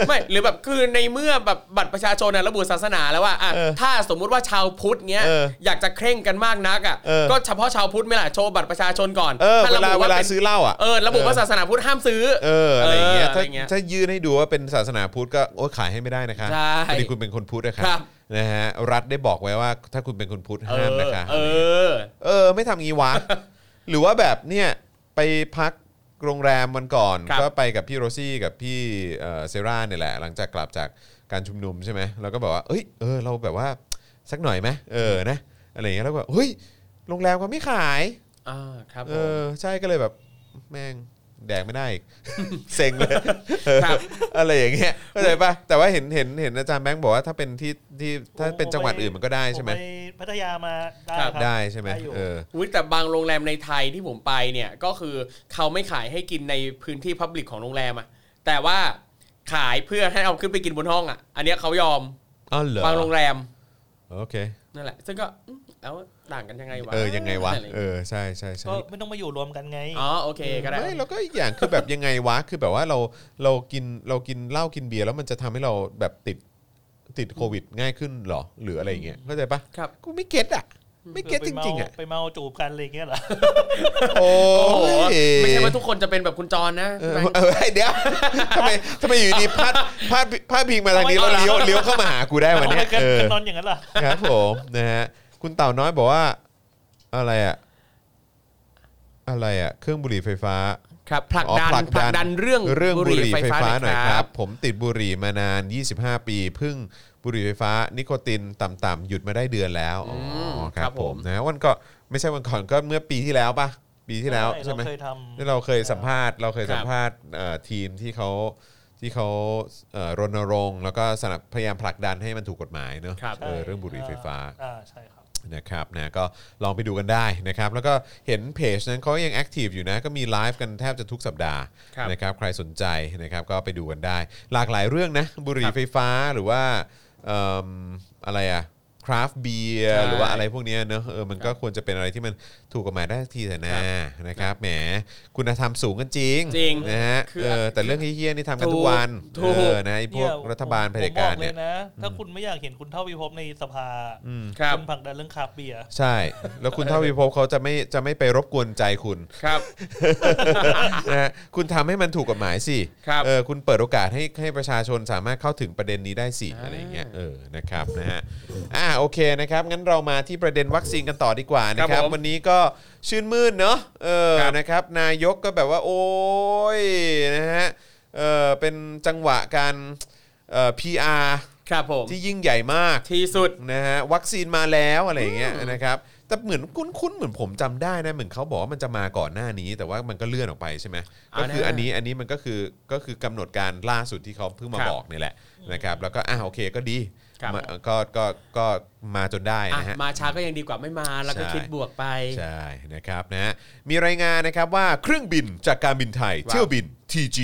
ไม่หรือแบบคือในเมื่อแบบบัตรประชาชนน่ะระบุศาสนาแล้วว่าอะเออถ้าสมมุติว่าชาวพุทธเนี้ยเอออยากจะเคร่งกันมากนักอะเออ ก็เฉพาะชาวพุทธไม่ล่ะโชว์บัตรประชาชนก่อนเออถ้เวลาระบุเวลาป็นซื้อเหล้าอะเออระบุว่าศาสนาพุทธห้ามซื้อ เอออะไรอย่างเงี้ยเออถ้าอะไรเงี้ยถ้ายื่นให้ดูว่าเป็นศาสนาพุทธก็โอ้ขายให้ไม่ได้นะคะใช่พอดีคุณเป็นคนพุทธนะคครัรับบนะฮะรัฐได้บอกไว้ว่าถ้าคุณเป็นคนพุทธเอห้ามอนะคะ เออ เออ ไม่ทำงี้วะหรือว่าแบบเนี่ยไปพักโรงแรมวันก่อน ครับก็ไปกับพี่โรซี่กับพี่เอ่อเซราเนี่ยแหละ หลังจากกลับจากการชุมนุมใช่ไหมเราก็แบบว่าเอ้ยเออเราแบบว่าสักหน่อยไหมเออนะอะไรอย่างเงี้ยแล้วก็แบบเฮ้ยโรงแรมเขาไม่ขายอ่าครับเอผมอใช่ก็เลยแบบแม่ง แดกไม่ได้อีก เซ็งเลยครับอะไรอย่างเงี้ยเข้าใจปะแต่ว่าเห็นเห็นเห็นอาจารย์แบงค์บอกว่าถ้าเป็นที่ที่ถ้าเป็นจังหวัดอื่นมันก็ได้ใช่ไหมผปพัทยามาได้ครับครับได้ใช่ไหมอยู่เออ อุ๊ยแต่บางโรงแรมในไทยที่ผมไปเนี่ยก็คือเขาไม่ขายให้กินในพื้นที่พับลิกของโรงแรมอะแต่ว่าขายเพื่อให้เอาขึ้นไปกินบนห้องอะอันเนี้ยเขายอมอ๋อเหรอบางโรงแรมโอเค นั่นแหละ ซึ่งก็อืมแล้ว ต่างกันยังไงวะเออยังไงวะอะไรอย่างเงี้ย เออใช่ใช่ใช่ก็ไม่ต้องมาอยู่รวมกันไงอ๋อโอเคก็ได้ไม่แล้วก็อีกอย่างคือแบบยังไงวะคือแบบว่าเราเรากินเรากินเหล้ากินเบียร์แล้วมันจะทำให้เราแบบติดติดโควิดง่ายขึ้นเหรอหรืออะไรอย่างเงี้ยเข้าใจปะครับกูไม่ get อะไม่ get จริงๆอะไปเมาจูบกันอะไรอย่างเงี้ยเหรอโอ้โอ้โหยไม่ใช่ว่าทุกคนจะเป็นแบบคุณจอนนะเออเออเดี๋ยวทำไมทำไมอยู่ดีพาดพาดพาดพิงมาทางนี้แล้วเลี้ยวเลี้ยวเข้ามาหากูได้วันทำเนี้ไมยกันเออกันนอนอย่างนั้นล่ะครับผมนะฮะ คุณเต่าน้อยบอกว่า อะไรอะอะไรอะเครื่องบุหรี่ไฟฟ้า ครับผลักอ๋อดันผลักดันเรื่องเรื่องบุหรี่ไฟฟ้าหน่น่อยครัรับบผมติดบุหรี่มานาน 25 ปีพึ่งบุหรี่ไฟฟ้า นิโคตินต่ำๆหยุดมาได้เดือนแล้วอ๋อครัรับผมนะวันก็ไม่ใช่วันก่อนก็เมื่อปีที่แล้วปะปีที่แล้วใช่ไหม เราเคยทำ ที่เราเคยสัมภาษณ์เราเคยครับสัมภาษณ์เอ่อทีมที่เขาที่เขาเอ่อรณรงค์แล้วก็สนับพยายามผลักดันให้มันถูกกฎหมายเนอะครับ เออเรื่องบุหรี่ไฟฟ้า อ่าใช่ครับ นะครับนะก็ลองไปดูกันได้นะครับ แล้วก็เห็นเพจนั้นเขายังแอคทีฟอยู่นะก็มีไลฟ์กันแทบจะทุกสัปดาห์ครับนะครับใครสนใจนะครับก็ไปดูกันได้ หลากหลายเรื่องนะบุหรี่ไฟฟ้าหรือว่าเอิ่มอะไรอะคราฟต์เบียใช่หรือว่าอะไรพวกเนี้ยเนอะเออมันก็ควรจะเป็นอะไรที่มันถูกกฎหมายได้สักทีแต่นะนะครับแหมคุณธรรมสูงกันจริงจริงนะฮะคือเออแต่เรื่องเฮี้ยๆนี่ทำกันทุกวันถูกเออนะไอ้พวกเนี่ยรัฐบาลผมเผด็จการผมบอเนี่ยลนะถ้าคุณไม่อยากเห็นคุณเท่าวิภพในสภาครับคุณผลักดันเรื่องคาบเบียร์ใช่ แล้วคุณเท่าวิภพเขาจะไม่จะไม่ไปรบกวนใจคุณครับนะฮะคุณทำให้มันถูกกฎหมายสิครับเออคุณเปิดโอกาสให้ให้ประชาชนสามารถเข้าถึงประเด็นนี้ได้สิอ่าอะไรอย่างเงี้ยเออนะครับนะฮะอ่าโอเคนะครับงั้นเรามาที่ประเด็นวัคซีนกันต่อดีกว่านะครับ วันนี้ก็ชื่นมื่นเนาะเออนะครับนายกก็แบบว่าโอ้ยนะฮะเออเป็นจังหวะการเอ่อ PR ครับผมที่ยิ่งใหญ่มากที่สุดนะฮะวัคซีนมาแล้วอะไรอย่างเงี้ยนะครับ แต่เหมือนคุ้นๆเหมือนผมจำได้นะเหมือนเขาบอกว่ามันจะมาก่อนหน้านี้ แต่ว่ามันก็เลื่อนออกไปใช่ไหมอ่าก็คือแน่อันนี้อันนี้มันก็คือก็คือกำหนดการล่าสุดที่เขาเพิ่งมาครับบอกนี่แหละนะครับ แล้วก็อะโอเคก็ดีครับ มาก็ก็ก็มาจนได้อะนะฮะ มาช้าก็ยังดีกว่าไม่มาแล้วก็ใช่ คิดบวกไป ใช่นะครับนะฮะมีรายงานนะครับว่าเครื่องบินจากการบินไทย ว้าวเที่ยวบิน TG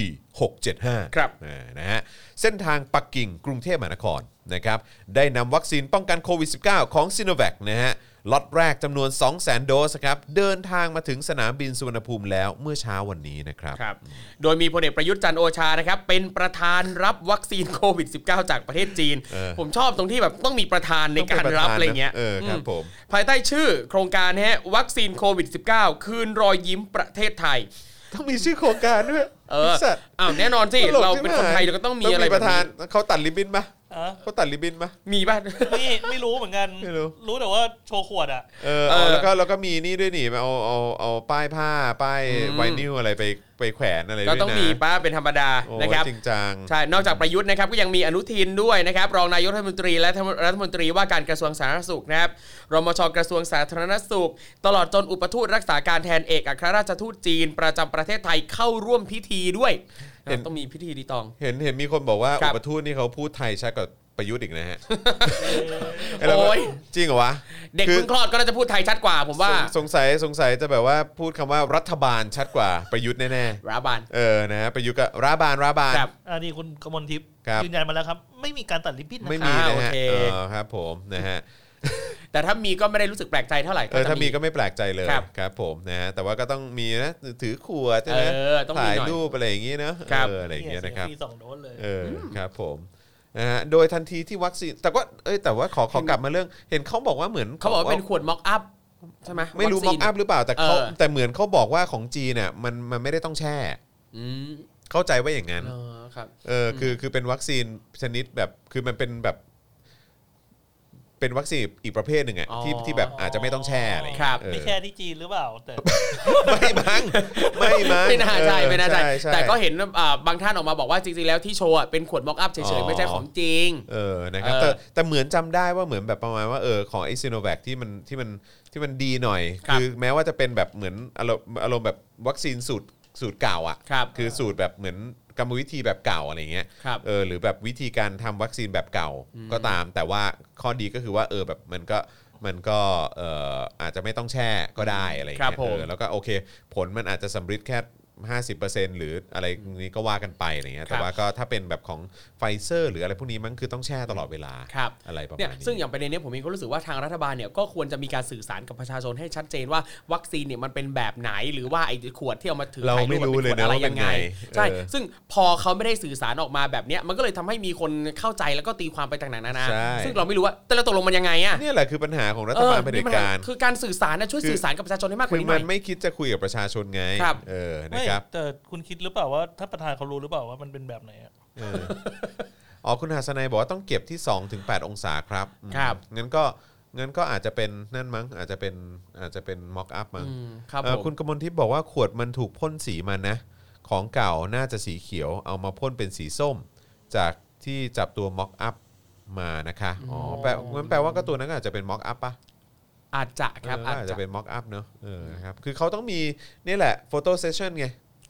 675ครับอ่านะฮะเส้นทางปักกิ่งกรุงเทพมหานครนะครับได้นำวัคซีนป้องกันโควิด -19 ของซิโนแวคนะฮะ ล็อตแรกจำนวน 200,000 โดสครับเดินทางมาถึงสนามบินสุวรรณภูมิแล้วเมื่อเช้าวันนี้นะครับครับ โดยมีพลเอกประยุทธ์จันทร์โอชานะครับเป็นประธานรับวัคซีนโควิด -19 จากประเทศจีนเออผมชอบตรงที่แบบต้องมีประธานในการรับอะไรเงี้ยเออครับมผมภายใต้ชื่อโครงการนะฮะวัคซีนโควิด -19 คืนรอยยิ้มประเทศไทยต้องมีชื่อโครงการด้วยเออสัตว์อ้าวแน่นอนสิตลกเราใช่ไหมเป็นคนไทยเราก็ต้องมีอะไรประธานแบบเขาตัดริบบิ้นปะ อะเขาตัดริบบิ้นปะมีป่ะ ไม่ไม่รู้เหมือนกัน ไม่รู้ รู้แต่ว่าโชว์ขวดอะ เออเอเอาอแล้วก็แล้วก็มีนี่ด้วยนี่เอาเอาเอาป้ายผ้าป้ายอืมไวนิลอะไรไปไปแขวนอะไรก็ด้วยนะต้องมีป้าเป็นธรรมดาโอ้นะครับ จริงจัง ใช่ นอกจากประยุทธ์นะครับก็ยังมีอนุทินด้วยนะครับ รองนายกรัฐมนตรีและรัฐมนตรีว่าการกระทรวงสาธารณสุขนะครับรมชกระทรวงสาธารณสุข ตลอดจนอุปทูตรักษาการแทนเอกอัครราชทูตจีน ประจำประเทศไทยเข้าร่วมพิธีด้วย เห็นต้องมีพิธีดีตอง เห็นเห็นมีคนบอกว่าครัอุบปทูตนี่เขาพูดไทยชัดกว่าประยุทธ์อีกนะฮะโอ้ยจริงเหรอวะ เด็กคือเพิ่งคลอดก็น่าจะพูดไทยชัดกว่าผมว่า สงสงสัยสงสัยจะแบบว่าพูดคำว่ารัฐบาลชัดกว่าประยุทธ์แน่ราบานๆเออนะฮะประยุทธ์ก็ราบานราบานครับอันนี้คุณกมลทิพย์ครับยืนยันมาแล้วครับ ไม่มีการตัดลิปบิ้นนะไม่ครับมีอ่านะฮะโอเคเออครับผมนะฮะ แต่ถ้ามีก็ไม่ได้รู้สึกแปลกใจเท่าไหร่เออถ้ามีก็ไม่แปลกใจเลยครับครับผมนะฮะแต่ว่าก็ต้องมีนะถือขวดใช่ไหมเออต้องมีถ่ายหน่อย รูปอะไรอย่างงี้เนอะครับ เอออะไรอย่างเงี้ยนะครับฟรีสองโดสเลยเอออครับผมนะฮะโดยทันทีที่วัคซีนแต่ว่าเอ้ยแต่ว่าขอขอกลับมาเรื่อง เห็นเขาบอกว่าเหมือนเขาบอกว่าเป็นขวดม็อกอัพใช่ไหมไม่รู้วัม็คอกซีน อัพหรือเปล่าแต่เขาเออ แต่เหมือนเขาบอกว่าของจีนเนี่ยมันมันไม่ได้ต้องแช่ อืมเข้าใจว่าอย่างนั้น เออครับ เออคือคือเป็นวัคซีนชนิดแบบคือมันเป็นแบบ เป็นวัคซีนอีกประเภทหนึ่งอะอ๋อ ที่ที่แบบอาจจะไม่ต้องแช่อะไรอย่างครัเงี้บยเออไม่แช่ที่จีนหรือเปล่าแต่ ไม่มั้งไม่มั้งไม่น่าใช่เออไม่น่าใช่ช่ แต่ก็เห็นอ่าบางท่านออกมาบอกว่าจริงๆแล้วที่โชว์อะเป็นขวดม็อกอัพเฉอ๋ยอ ๆไม่ใช่ของจริง เออนะครับเออแต่แต่เหมือนจำได้ว่าเหมือนแบบประมาณว่าเออของไอซีโนแวคที่มันที่มันที่มันดีหน่อยครับคือแม้ว่าจะเป็นแบบเหมือนอารมณ์อารมณ์แบบวัคซีนสูตรสูตรเก่าอะครับ คือสูตรแบบเหมือน กรรมวิธีแบบเก่าอะไรเงี้ยครับ เออหรือแบบวิธีการทำวัคซีนแบบเก่าก็ตาม แต่ว่าข้อดีก็คือว่าเออแบบมันก็มันก็เอ่ออาจจะไม่ต้องแช่ก็ได้อะไรเงี้บผม เออแล้วก็โอเค ผลมันอาจจะสัมฤทธิ์แค่ 50%หรืออะไรนี้ก็ว่ากันไปอะไรเงี้ยแต่ว่าก็ถ้าเป็นแบบของไฟเซอร์ หรืออะไรพวกนี้มันคือต้องแช่ตลอดเวลาครับอะไรเนี่ย ประมาณนี้ซึ่งอย่างประเด็นเนี้ยผมเองก็รู้สึกว่าทางรัฐบาลเนี่ยก็ควรจะมีการสื่อสารกับประชาชนให้ชัดเจนว่าวัคซีนเนี่ยมันเป็นแบบไหนหรือว่าไอ้ขวดที่เอามาถือเราถ่ายไม่ปรู้ป็เลยขวดนะอะไรว่าเป็ยันงไงไงใช่เออซึ่งพอเขาไม่ได้สื่อสารออกมาแบบเนี้ยมันก็เลยทำให้มีคนเข้าใจแล้วก็ตีความไปต่างๆนานาใช่ซึ่งเราไม่รู้ว่าแต่เราตกลงมันยังไงอะเนี่ยแหละคือปัญหาของรัฐบาลเผด็จการคือการสื่อสารนะช่วยคือสื่อสารกับประชาชนให้มากกคืว่าอนี้หมัน่นอยไม่คิดจะคุยกับประชาชนไงครับเออนะไม่ครับแต่คุณคิดหรือเปล่าว่าถ้าประธานเขารู้หรือเปล่าว่ามันเป็นแบบไหนอะเอออ๋อคุณหาสนัยบอกว่าต้องเก็บที่2ถึง8องศาครับอืมครับ งั้นก็งั้นก็อาจจะเป็นนั่นมั้งอาจจะเป็นอาจจะเป็น mock up มั้งอืมครับเอ่อผม คุณกมลทิพย์บอกว่าขวดมันถูกพ่นสีมันนะ ของเก่าน่าจะสีเขียว เอามาพ่นเป็นสีส้ม จากที่จับตัว mock up มานะคะอ๋อแปลงั้นแปลว่าก็ตัวนั้นก็อาจจะเป็น mock up ปะ อาจจะครับเอออาจอาจจะจะเป็น mock up เนอะเออนะครับคือเขาต้องมีนี่แหละ photo session ไง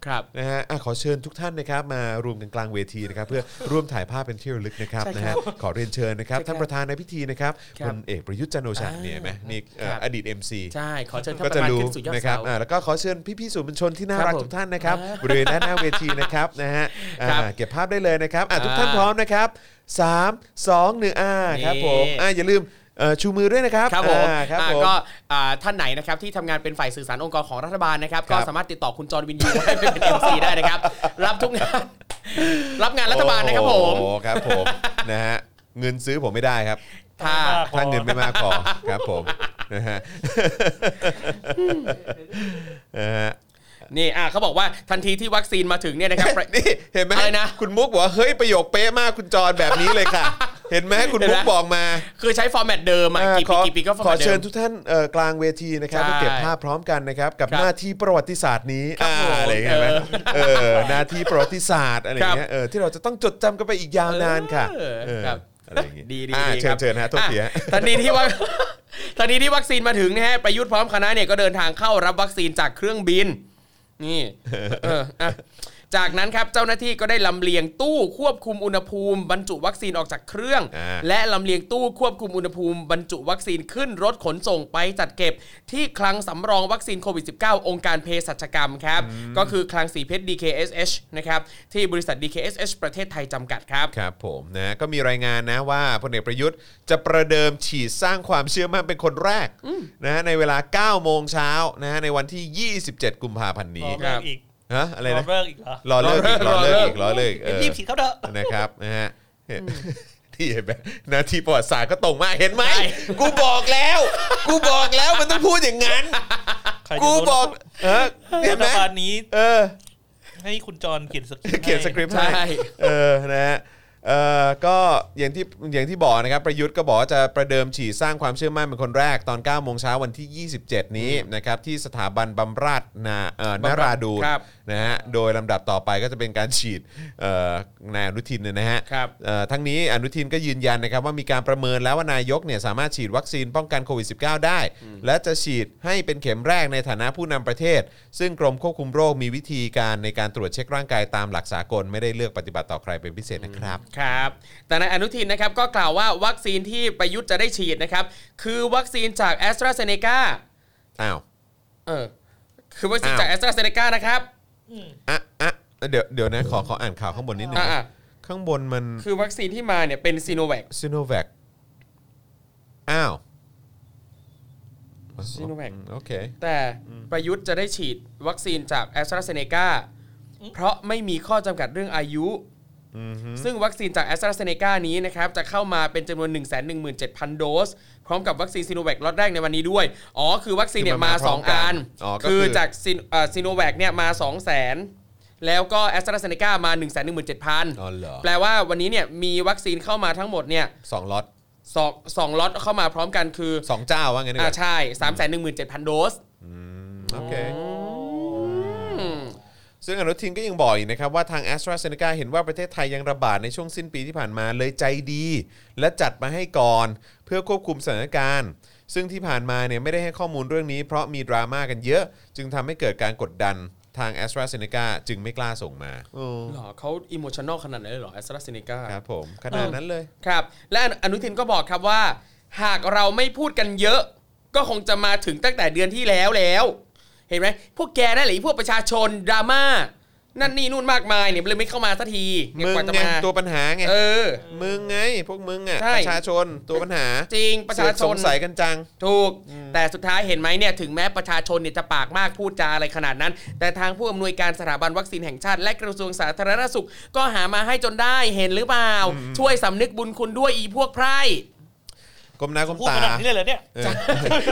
ครับนะฮะอะขอเชิญทุกท่านนะครับ มารวมกันกลางเวทีนะครับ เพื่อร่วมถ่ายภาพเป็นที่ระลึกนะครับใช่ครับนะฮะขอเรียนเชิญนะครับใช่ครับ ท่านประธานในพิธีนะครับครัพบลเอกประยุทธ์จันทร์โอชาอ่าเนี่ยเห็นไหมนี่เอ่อครับอดีต MC ใช่ขอเชิญท่านก็ประจะธานรู้ขึ้นสู่ยอดนะครับเสาอ่าแล้วก็ขอเชิญพี่ๆสื่อมวลชนที่น่าครับรักผมทุกท่านนะครับอ่าบริเวณด้านหน้าเวทีนะครับนะฮะอ่าครับเก็บภาพได้เลยนะครับอะทุกท่านอ่าพร้อมนะครับสามสองหนึ่งอ่าครับผมนี่อ่าอย่าลืม เอ่อชูมือด้วยนะครับครับผมอ่าครับอ่าผม ก็อ่าท่านไหนนะครับที่ทำงานเป็นฝ่ายสื่อสารองค์กรของรัฐบาลนะครับครัก็บสามารถติดต่อคุณจอร์นวินยูให้เป็นเอ็มซีได้นะครับ รับทุกงาน รับงานรัฐบาลนะครับผม โอ้ครับผม นะฮะเงินซื้อผมไม่ได้ครับ ค่ะ ถ้าเงินไม่มากพอ ครับผมนะฮะนะฮะนี่อ่าเขาบอกว่าทันทีที่วัคซีนมาถึงเนี่ยนะครับ นี่เห็นไหมอะไรนะ คุณมุกบอกว่าเฮ้ยประโยคเป๊ะมากคุณจรแบบนี้เลยค่ะ เห็นไหมคุณมุกเห็นไหมบอกมา คือใช้ฟอร์แมตเดิมอะอ่ากี่ขปีอกี่ปีก็ฟอร์ขแมอตเดิเชิญมทุกท่านเอ่อกลางเวทีนะครับใช่เพื่อเก็บภาพพร้อมกันนะครับ กับครับหน้าที่ประวัติศาสตร์นี้ครับอ่าผมอะไรอย่างเงี้ยไหมเออเออหน้าที่ประวัติศาสตร์อะไรอย่างเงี้ยเออที่เราจะต้องจดจำกันไปอีกยาวนานค่ะเออเออครับอะไรอย่างงี้ดีดีอ่าดีเชิคญรับเชิญฮะโทษทีฮะอะทันทีที่ว่าทันทีที่วัคซีนมาถึงนะฮะประยุทธ์พร้อมคณะเนี่ยก็เดินทางเข้ารับวัคซีนจากเครื่องบิน นี่เอออะ จากนั้นครับเจ้าหน้าที่ก็ได้ลำเลียงตู้ควบคุมอุณหภูมิบรรจุวัคซีนออกจากเครื่อง อ่า และลำเลียงตู้ควบคุมอุณหภูมิบรรจุวัคซีนขึ้นรถขนส่งไปจัดเก็บ ที่คลังสำรองวัคซีนโควิด -19 องค์การเภสัชกรรมครับ ก็คือคลังสีเพชร DKSH นะครับ ที่บริษัท DKSH ประเทศไทยจำกัดครับ ครับผมนะก็มีรายงานนะว่าพลเอกประยุทธ์จะประเดิมฉีดสร้างความเชื่อมั่นเป็นคนแรกนะฮะในเวลา 9 โมงเช้านะฮะในวันที่ 27 กุมภาพันธ์รนี้อเลิกอีก ฮะอะไรรอนะเลิกอีกเหรอรอเลิกอีกรอเลิกอีกรอเลิกเออรีบฉีดเขาเถอะ นะครับนะฮะที่เห็นไหมนาทีประวัติศาสตร์ก็ตรงมากเห็นไหมใช่กูบอกแล้ว กูบอกแล้วมันต้องพูดอย่างนั้น ใครจะกูรู้บอกเออเห็รันไหฐมบาลนี้เออ ให้คุณจรเขียนสคริปต์เขียนสให้คริปต์ใช่ให้เออนะฮะ เอ่อก็อย่างที่อย่างที่บอกนะครับประยุทธ์ก็บอกว่าจะประเดิมฉีดสร้างความเชื่อมั่นเป็นคนแรกตอน9โมงเช้าวันที่ 27 นี้นะครับที่สถาบันบำราศนาเอ่อบำรานาศราดูนครับนะฮะโดยลำดับต่อไปก็จะเป็นการฉีดเอ่อนายอนุทินเนยนะฮะครับเอ่อทั้งนี้อนุทินก็ยืนยันนะครับว่ามีการประเมินแล้วว่านายกเนี่ยสามารถฉีดวัคซีนป้องกันโควิด -19 ได้ และจะฉีดให้เป็นเข็มแรกในฐานะผู้นำประเทศ ซึ่งกรมควบคุมโรคมีวิธีการในการตรวจเช็คร่างกายตามหลักสากลไม่ได้เลือกปฏิบัติต่อใครเป็นพิเศษนะครับ ครับแต่นายอนุทินนะครับก็กล่าวว่าวัคซีนที่ประยุทธ์จะได้ฉีดนะครับ คือวัคซีนจากแอสตราเซเนกาอ้าว เออคือวัคซีนอ้าวจากแอสตราเซเนกานะครับ อะอะเดี๋ยวเดี๋ยวนะขอขออ่านข่าวข้างบนนิดนึงอ่าข้างบนมันคือวัคซีนที่มาเนี่ยเป็นซิโนแวคซิโนแวคอ้าวซิโนแวคโอเค แต่ประยุทธ์จะได้ฉีดวัคซีนจากแอสตราเซเนกาเพราะไม่มีข้อจำกัดเรื่องอายุ ซึ่งวัคซีนจากแอสตราเซเนกานี้นะครับจะเข้ามาเป็นจำนวน 1 1 7 0 0 0 โดส พร้อมกับวัคซีนซีโนแวคล็อตแรกในวันนี้ด้วย อ๋อ คือวัคซีนเนี่ยคือมัมานมาพร้อม2อันกันอ๋อก็คือคือจากซีโนแวคเนี่ยมา 2 0 0 0 0 0แล้วก็แอสตราเซเนกามา 1 1 7 0 0อ๋อเหรอ0แปลว่าวันนี้เนี่ยมีวัคซีนเข้ามาทั้งหมดเนี่ยสองล็อตสองสองล็อตเข้ามาพร้อมกันคือสองเจ้าว่างั้นดีกอ่าว่าใช่ 3 1 7 0 0 0 โดสโอเค ซึ่งอนุทินก็ยังบอกอีกนะครับว่าทาง AstraZeneca เห็นว่าประเทศไทยยังระบาดในช่วงสิ้นปีที่ผ่านมาเลยใจดี และจัดมาให้ก่อน เพื่อควบคุมสถานการณ์ ซึ่งที่ผ่านมาเนี่ยไม่ได้ให้ข้อมูลเรื่องนี้เพราะมีดราม่ากันเยอะ จึงทำให้เกิดการกดดันทาง a s t r a z เซ e c a จึงไม่กล้าส่งมาโอ้หรอเขาอิโมชัน a ลขนาดนั้นเลยเหรอแอสตราเซเนกาครับผมขนาดนั้นเลยครับ และอนุทินก็บอกครับว่า หากเราไม่พูดกันเยอะ ก็คงจะมาถึงตั้งแต่เดือนที่แล้วแล้วเห็นไหมพวกแกนั่นแหละไอ้พวกประชาชนดราม่านั่นนี่นู่นมากมายเนี่ยเลยไม่เข้ามาสักทีเนี่ยมึงกว่าจะไงมาตัวปัญหาไงเออมึงไงพวกมึงอะใช่ประชาชนตัวปัญหา จริงประชาชเสือกนสงสัยกันจัง ถูก แต่สุดท้ายเห็นไหมเนี่ยถึงแม้ประชาชนเนี่ยจะปากมากพูดจาอะไรขนาดนั้น แต่ทางผู้อำนวยการสถาบันวัคซีนแห่งชาติ และกระทรวงสาธารณสุข ก็หามาให้จนได้เห็นหรือเปล่า ช่วยสำนึกบุญคุณด้วยอีพวกไพร่ ก้มหน้าก้มพูดตาขนาดนี้เลยเหรอเนี่ยเออ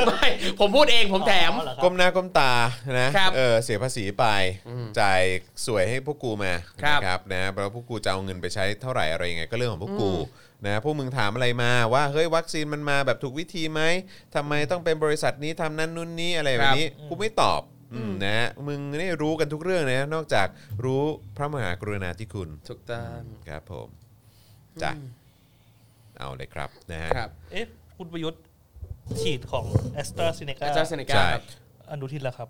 ไม่ผมพูดเองผมแถม อ๋อเหรอครับ ก้มหน้าก้มตานะครับเออเสียภาษีไปจ่ายสวยให้พวกกูมาครับนะครับนะแล้วพวกกูจะเอาเงินไปใช้เท่าไหร่อะไรยังไงก็เรื่องของพวกกูนะพวกมึงถามอะไรมาว่าเฮ้ยวัคซีนมันมาแบบถูกวิธีไหมทำไมต้องเป็นบริษัทนี้ทำนั้นนู่นนี้อะไรแบบนี้กูไม่ตอบอืมนะมึงนี่รู้กันทุกเรื่องนะนอกจากรู้พระมหากรุณาธิคุณถูกต้อง ครับผมจ้ะ เอาเลยครับนะฮะครับเอ๊ะคุณประยุทธ์ฉีดของแอสตราเซเนกาอาจารย์เซเนกาใช่ครับอนุทินแล้วครับ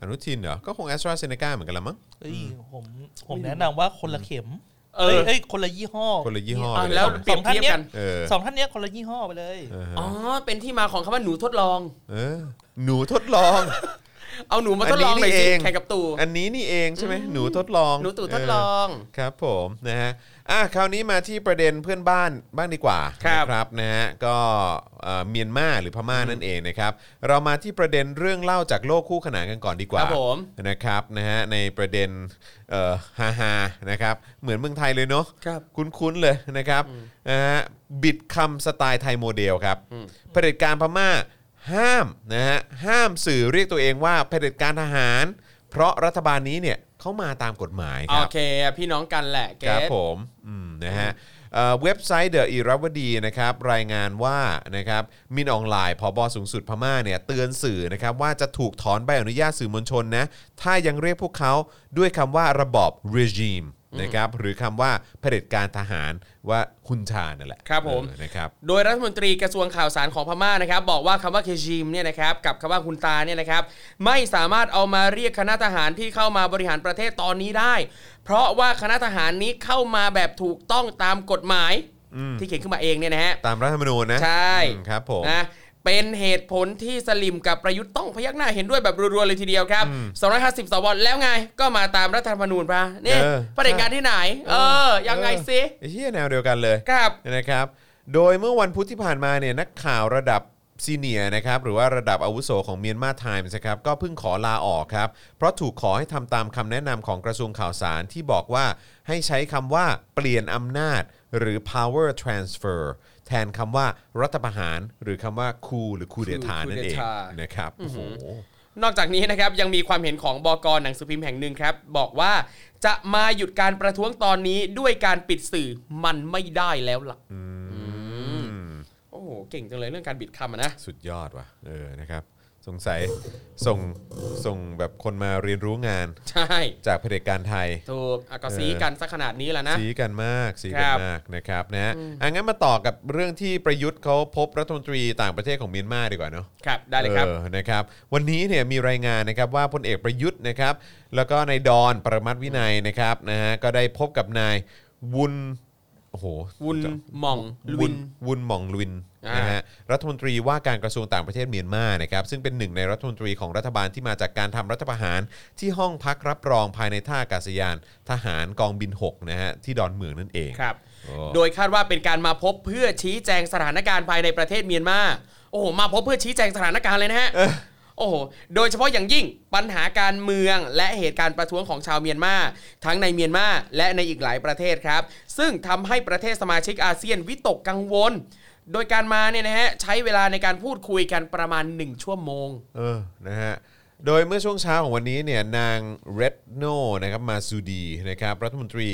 อนุทินเหรอ ก็คงแอสตราเซเนกาเหมือนกันละมั้งเอ้ยผมผมแนะนำว่าคนละเข็มเออยเอ้ยคนละยี่ห้อคนละยี่ห้ออะไปเยแล้วนะเปรียบเทียบกันเออสองท่านเนี้ยคนละยี่ห้อไปเลยเออฮะอ๋อเป็นที่มาของคำว่าหนูทดลอง เออ หนูทดลอง เอาหนูมาทดลองหน่อยอันนี้สินี่เองแข่งกับตู่อันนี้นี่เองใช่ไหมหนูทดลองหนูตู่ทดลองเครับผมนะฮะ อะคราวนี้มาที่ประเด็นเพื่อนบ้านบ้างดีกว่าครับนะครับนะฮะก็เอ่อเมียนมาหรือพม่านั่นเองนะครับ เรามาที่ประเด็นเรื่องเล่าจากโลกคู่ขนานกันก่อนดีกว่าครับผม นะครับนะฮะในประเด็นเอ่อฮาฮาๆนะครับ เหมือนเมืองไทยเลยเนาะ ครับ คุ้นๆเลยนะครับนะฮะบิดคำสไตล์ไทยโมเดลครับเผด็จการพม่าห้ามนะฮะห้ามสื่อเรียกตัวเองว่าเผด็จการทหาร เพราะรัฐบาลนี้เนี่ย เขามาตามกฎหมายคโอรับเคพี่น้องกันแหละเกครับตผมอืมนะฮะเอ่อเว็บไซต์เดอะอีราวดีนะครับรายงานว่านะครับมินออนไลน์พอบอสูงสุดพม่าเนี่ยเตือนสื่อนะครับว่าจะถูกถอนใบอนุญาตสื่อมวลชนนะถ้ายังเรียกพวกเขาด้วยคำว่าระบอบ regime นะครับหรือคำว่าเผด็จการทหารว่าฮุนชานั่นแหละครับผม เออนะครับ โดยรัฐมนตรีกระทรวงข่าวสารของพม่านะครับ บอกว่าคำว่าเคจิมเนี่ยนะครับกับคำว่าคุณตาเนี่ยนะครับ ไม่สามารถเอามาเรียกคณะทหารที่เข้ามาบริหารประเทศตอนนี้ได้ เพราะว่าคณะทหารนี้เข้ามาแบบถูกต้องตามกฎหมายที่เขียนขึ้นมาเองเนี่ยนะฮะ ตามรัฐธรรมนูญนะใช่ อืมครับผม นะ เป็นเหตุผลที่สลิมกับประยุทธ์ต้องพยักหน้าเห็นด้วยแบบรัวๆเลยทีเดียวครับ 250 สวแล้วไงก็มาตามรัฐธรรมนูญปะนี่เออประเด็นการที่ไหน เออ ยังไงซิไอ้เหี้ยแนวเดียวกันเลยครับนะครับ โดยเมื่อวันพุธที่ผ่านมาเนี่ยนักข่าวระดับซีเนียนะครับหรือว่าระดับอาวุโสของเมียนมาไทมส์นะครับก็เพิ่งขอลาออกครับ เพราะถูกขอให้ทำตามคำแนะนำของกระทรวงข่าวสารที่บอกว่าให้ใช้คำว่าเปลี่ยนอำนาจหรือ power transfer แทนคำว่ารัฐประหารหรือคำว่าคูหรือคูเดทานั่นเอง coup d'etat นะครับโอ้โหนอกจากนี้นะครับยังมีความเห็นของบกหนังสือพิมพ์แห่งหนึ่งครับ บอกว่าจะมาหยุดการประท้วงตอนนี้ด้วยการปิดสื่อมันไม่ได้แล้วล่ะโอ้โหเก่งจังเลยเรื่องการบิดคำอะนะ สุดยอดว่ะเออนะครับ สงสัยส่งส่งแบบคนมาเรียนรู้งานใช่จากเผด็จการไทย ถูกอะก็ซีกันซะขนาดนี้แล้วนะ สีกันมากสีคกัรันบมากนะครับนะฮะอะงั้นมาต่อกับเรื่องที่ประยุทธ์เขาพบรัฐมนตรีต่างประเทศของเมียนมาดีกว่าเนาะครับได้เลยครับออนะครับ วันนี้เนี่ยมีรายงานนะครับว่าพลเอกประยุทธ์นะครับ แล้วก็นายดอนประมัติวินัยนะครับนะฮะก็ได้พบกับนายวุน โอ้โหวุนหมองลวุวินนวุนหม่องลุนอ่านนะฮะรัฐมนตรีว่าการกระทรวงต่างประเทศเมียนมานะครับซึ่งเป็นหนึ่งในรัฐมนตรีของรัฐบาลที่มาจากการทำรัฐประหารที่ห้องพักรับรองภายในท่าอากาศยาน ทหารกองบิน6นะฮะที่ดอนเมืองนั่นเองครับโอ้โดยคาดว่าเป็นการมาพบเพื่อชี้แจงสถานการณ์ภายในประเทศเมียนมาโอ้โหมาพบเพื่อชี้แจงสถานการณ์เลยนะฮะ โอ้โห โดยเฉพาะอย่างยิ่งปัญหาการเมืองและเหตุการณ์ประท้วงของชาวเมียนมา ทั้งในเมียนมาและในอีกหลายประเทศครับ ซึ่งทำให้ประเทศสมาชิกอาเซียนวิตกกังวล โดยการมาเนี่ยนะฮะใช้เวลาในการพูดคุยกันประมาณ 1 ชั่วโมง เออ นะฮะโดยเมื่อช่วงเช้าของวันนี้เนี่ยนางเรดโนนะครับมาซูดีนะครับรัฐมนตรี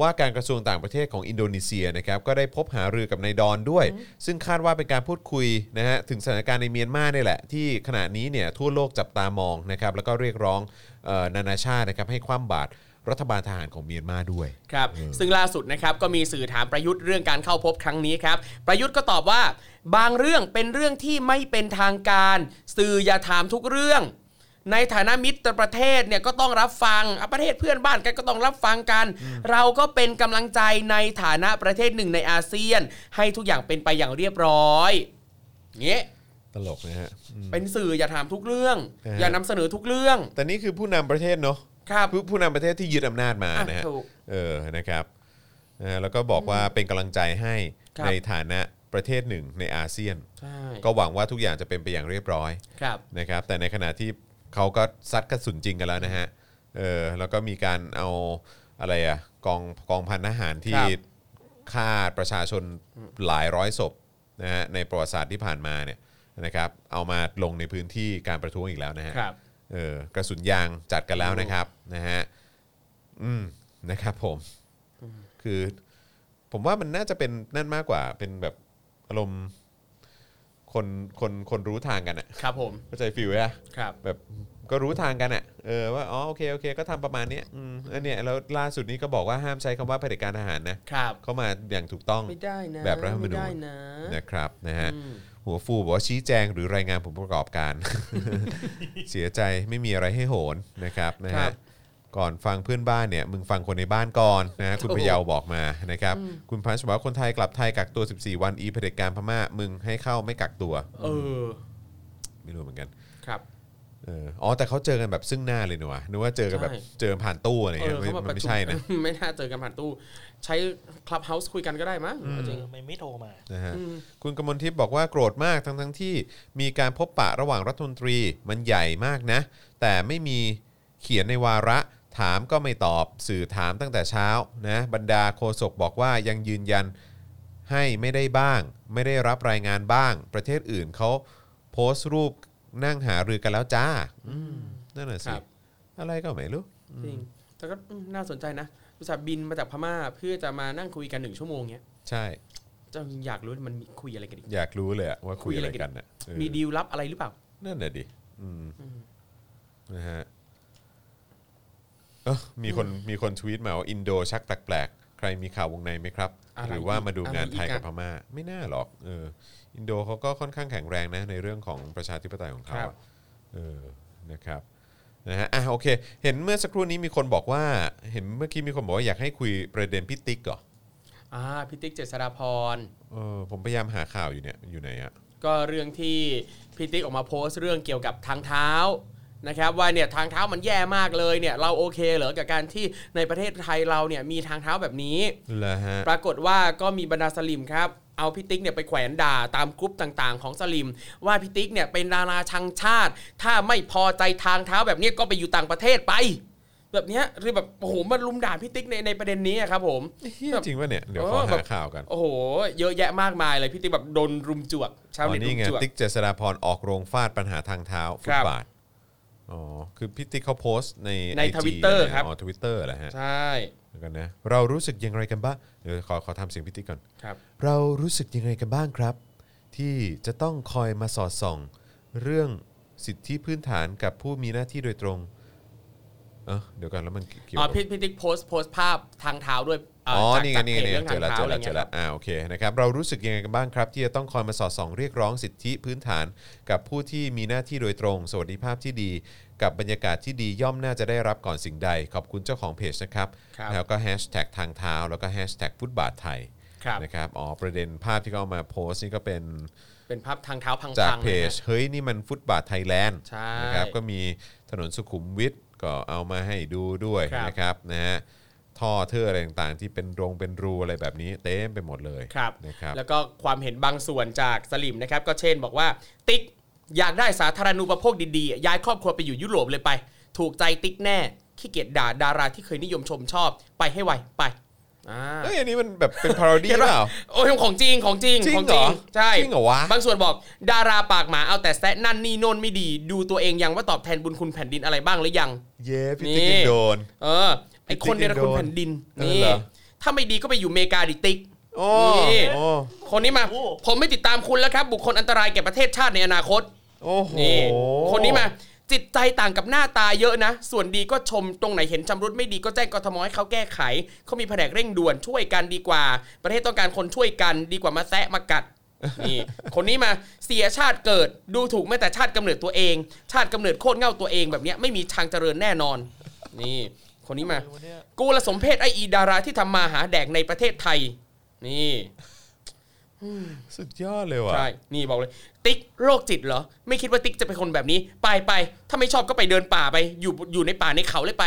ว่าการกระทรวงต่างประเทศของอินโดนีเซียนะครับก็ได้พบหารือกับนายดอนด้วย ซึ่งคาดว่าเป็นการพูดคุยนะฮะถึงสถานการณ์ในเมียนมาเนี่ยแหละ ที่ขณะนี้เนี่ยทั่วโลกจับตามองนะครับแล้วก็เรียกร้องเอ่อนานาชาตินะครับให้คว่ำบาตรรัฐบาลทหารของเมียนมาด้วยครับซึ่งล่าสุดนะครับก็มีสื่อถามประยุทธ์เรื่องการเข้าพบครั้งนี้ครับประยุทธ์ก็ตอบว่า บางเรื่องเป็นเรื่องที่ไม่เป็นทางการ สื่ออย่าถามทุกเรื่อง ในฐานะมิตรประเทศเนี่ยก็ต้องรับฟังอะประเทศเพื่อนบ้านกันก็ต้องรับฟังกัน เราก็เป็นกำลังใจในฐานะประเทศหนึ่งในอาเซียน ให้ทุกอย่างเป็นไปอย่างเรียบร้อยเงี้ยตลกนะฮะอืมเป็นสื่ออย่าถามทุกเรื่องนะฮะอย่านำเสนอทุกเรื่อง แต่นี่คือผู้นำประเทศเนาะครับผู้ผู้นำประเทศที่ยึดอำนาจมาอะนะฮะถูกเออนะครับนะฮะแล้วก็บอกว่าเป็นกำลังใจให้ครับในฐานะประเทศหนึ่งในอาเซียนใช่ก็หวังว่าทุกอย่างจะเป็นไปอย่างเรียบร้อยครับนะครับแต่ในขณะที่ เขาก็ซัดกระสุนจริงกันแล้วนะฮะเออแล้วก็มีการเอาอะไรอะกองกองพันทหารที่ครับ ฆ่าประชาชนหลายร้อยศพนะฮะในประวัติศาสตร์ที่ผ่านมาเนี่ยนะครับ เอามาลงในพื้นที่การประท้วงอีกแล้วนะฮะ ครับ เออกระสุนยางจัดกันแล้วนะครับนะฮะอืมนะครับผมคือ ผมว่ามันน่าจะเป็นนั่นมากกว่าเป็นแบบอารมณ์ คนคนคนรู้ทางกันอะครับผมเข้าใจฟิลไหมอะครับแบบก็รู้ทางกันอะเออว่าอ๋อโอเคโอเคก็ทำประมาณเนี้ยอืมอันเนี้ยแล้วล่าสุดนี้ก็บอกว่าห้ามใช้คำว่าเผด็จการทหารนะครับเข้ามาอย่างถูกต้อง ไม่ได้นะแบบรัฐธรรมนูญ ไม่ได้นะนะครับนะฮะ อืม หัวฟูบอกว่าชี้แจงหรือรายงานผลประกอบการ เสียใจไม่มีอะไรให้โหนนะครับนะครัฮะบ ก่อนฟังเพื่อนบ้านเนี่ยมึงฟังคนในบ้านก่อนนะฮะคุณโอ้พโหเยาบอกมานะครับคุณพันธ์บอกว่าคนไทยกลับไทยกักตัว 14 วันอีเผด็จการพม่ามึงให้เข้าไม่กักตัว เออ ไม่รู้เหมือนกันครับเอออ๋อแต่เขาเจอกันแบบซึ่งหน้าเลยเนอะนึกว่าเจอกันแบบใช่เจอผ่านตู้อะไรเงี้ยเออไม่เขามามันประชุมไม่ใช่นะไม่น่าเจอกันผ่านตู้ ใช้ Clubhouse คุยกันก็ได้มั้งเอาจริงทำไมไม่โทรมานะฮะอืมคุณกมลทิพย์บอกว่าโกรธมากทั้งทั้งๆที่มีการพบปะระหว่างรัฐมนตรีมันใหญ่มากนะ แต่ไม่มีเขียนในวาระ ถามก็ไม่ตอบสื่อถามตั้งแต่เช้านะบรรดาโฆษกบอกว่ายังยืนยันให้ไม่ได้บ้าง ไม่ได้รับรายงานบ้าง ประเทศอื่นเขาโพสต์รูปนั่งหารือกันแล้วจ้าอืมนั่นแหละคสิรับอะไรก็ไม่รู้จริงแต่ก็อืมน่าสนใจนะอุตส่าห์บินมาจากพม่าเพื่อจะมานั่งคุยกันหนึ่งชั่วโมงเนี้ยใช่จะอยากรู้มันมีคุยอะไรกันอีกอยากรู้เลยอะว่าคุยอะไรคุยอะไรกักันนน่ะเออมีดีลลับอะไรหรือเปล่านั่นแหละดิอืมนะฮะเอ้อมีคนมีคนทวีตมาว่าอินโดชักแปลกๆใครมีข่าววงในไหมครับอะไรหรือว่ามาดูงานไทยอะไรอีกอะกับพม่า ไม่น่าหรอกเอออินโดเขาก็ค่อนข้างแข็งแรงนะในเรื่องของประชาธิปไตยของเขาครัอะบเออนะครับนะฮะอะโอเค เห็นเมื่อสักครู่นี้มีคนบอกว่า เห็นเมื่อกี้มีคนบอกว่าอยากให้คุยประเด็นพิติกเหรออ่าพิติกเจษฎาพรเออผมพยายามหาข่าวอยู่เนี่ยอยู่ไหนอะก็เรื่องที่พี่ติ๊กออกมาโพสต์เรื่องเกี่ยวกับทางเท้า นะครับว่าเนี่ยทางเท้ามันแย่มากเลยเนี่ยเราโอเคเหรอกับการที่ในประเทศไทยเราเนี่ยมีทางเท้าแบบนี้เหรอฮะปรากฏว่าก็มีบรรดาสลิมครับเอาพี่ติ๊กเนี่ยไปแขวนด่าตามกรุ๊ปต่างๆ ของสลิม ว่าพี่ติ๊กเนี่ยเป็นดาราชังชาติ ถ้าไม่พอใจทางเท้าแบบนี้ก็ไปอยู่ต่างประเทศไป แบบเนี้ยคือแบบโอ้โหมันรุมด่าพี่ติ๊กในในประเด็นนี้อะครับผมเหี้ยจริงป่ะเนี่ยเดี๋ยวเอขออแบหาบข่าวกันโอ้โหเยอะแยะมากมายเลยพิติกแบบโดนรุมจวกชาวอ๋อเน็ตรุนี่มไงจวกติ๊กเจษฎาพรออกโรงฟาดปัญหาทางเท้าฟุครัตบบาท อ๋อคือพี่ติ๊กเขาโพสต์ในใน IG Twitter นะฮะครับ อ๋อทวิตเตอร์แหละฮะใช่เดี๋ยวกันนะเรารู้สึกยังไงกันบ้างเดี๋ยวขอขอทำเสียงพี่ติ๊กก่อน ครับ เรารู้สึกยังไงกันบ้างครับ ที่จะต้องคอยมาสอดส่อง เรื่องสิทธิพื้นฐานกับผู้มีหน้าที่โดยตรง เออเดี๋ยวกันแล้วมันเกี่ยวอ๋อกับพิพิติกโพสต์โพสต์ภาพทางเท้าด้วยเอ๋อจากนี่ไงจากนี่ไงเพจนี่ไงเรื่องเจทางอแล้วเท้าเจออะไรแล้วเจเงี้อยแล้วอ่าโอเคนะครับเรารู้สึกยังไงกันบ้างครับ ที่จะต้องคอยมาสอดส่องเรียกร้องสิทธิพื้นฐาน กับผู้ที่มีหน้าที่โดยตรง สวัสดิภาพที่ดี กับบรรยากาศที่ดีย่อมน่าจะได้รับก่อนสิ่งใด ขอบคุณเจ้าของเพจนะครับครับแล้วก็แฮชแท็กทางเท้าแล้วก็แฮชแท็กฟุตบาทไทยครับนะครับอ๋อประเด็นภาพที่เขาเอามาโพสต์นี่ก็เป็นเป็นภาพทางเท้าพังๆจากนะเพจฮะเฮ้ยนี่มันฟุตบาทไทยแลนด์ใช่นะครับก็มีถนนสุขุมวิท ก็เอามาให้ดูด้วยครับ นะครับนะฮะท่อเทื่ออะไรต่างๆ ที่เป็นโพรงเป็นรูอะไรแบบนี้เต็มไปหมดเลยครับ นะครับ แล้วก็ความเห็นบางส่วนจากสลิมนะครับ ก็เช่นบอกว่า ติ๊กอยากได้สาธารณูปโภคดีๆ ย้ายครอบครัวไปอยู่ยุโรปเลยไป ถูกใจติ๊กแน่ขี้เกียจด่าดาราที่เคยนิยมชมชอบไปให้ไวไปอ่า เฮ้ยอันนี้มันแบบเป็น parody เห็นปะเปล่า โอ้ยของจริงของจริงจริงของเหรอใช่จริงเหรอวะ บางส่วนบอกดาราปากหมาเอาแต่แซะนั่นนี่โน่นไม่ดี ดูตัวเองยังว่าตอบแทนบุญคุณแผ่นดินอะไรบ้างหรือยัง เย้พี่นี่ติ๊กยังโดน เออ ไอคนเนรคุณแผ่นดินเออนี่เหรอถ้าไม่ดีก็ไปอยู่อเมริกาดิติ๊กโอ้นี่โอ้คนนี้มาโอ้ผมไม่ติดตามคุณแล้วครับ บุคคลอันตรายแก่ประเทศชาติในอนาคตโอ้โหนี่คนนี้มา จิตใจต่างกับหน้าตาเยอะนะ ส่วนดีก็ชมตรงไหนเห็นชำรุดไม่ดีก็แจ้งกทมให้เขาแก้ไข เขามีแผนกเร่งด่วนช่วยกันดีกว่า ประเทศต้องการคนช่วยกันดีกว่ามาแซะมากัดนี่คนนี้มาเสียชาติเกิดดูถูกแม้แต่ชาติกำเนิดตัวเอง ชาติกำเนิดโคตรเง่าตัวเองแบบเนี้ยไม่มีทางเจริญแน่นอน นี่ คนนี้มาวันเนี้ยกูละสมเพศไออีดาราที่ทำมาหาแดกในประเทศไทย นี่ สุดยอดเลยว่ะใช่ นี่บอกเลย ติ๊กโรคจิตเหรอ ไม่คิดว่าติ๊กจะเป็นคนแบบนี้ ไปไป ถ้าไม่ชอบก็ไปเดินป่าไป อยู่อยู่ในป่าในเขาเลยไป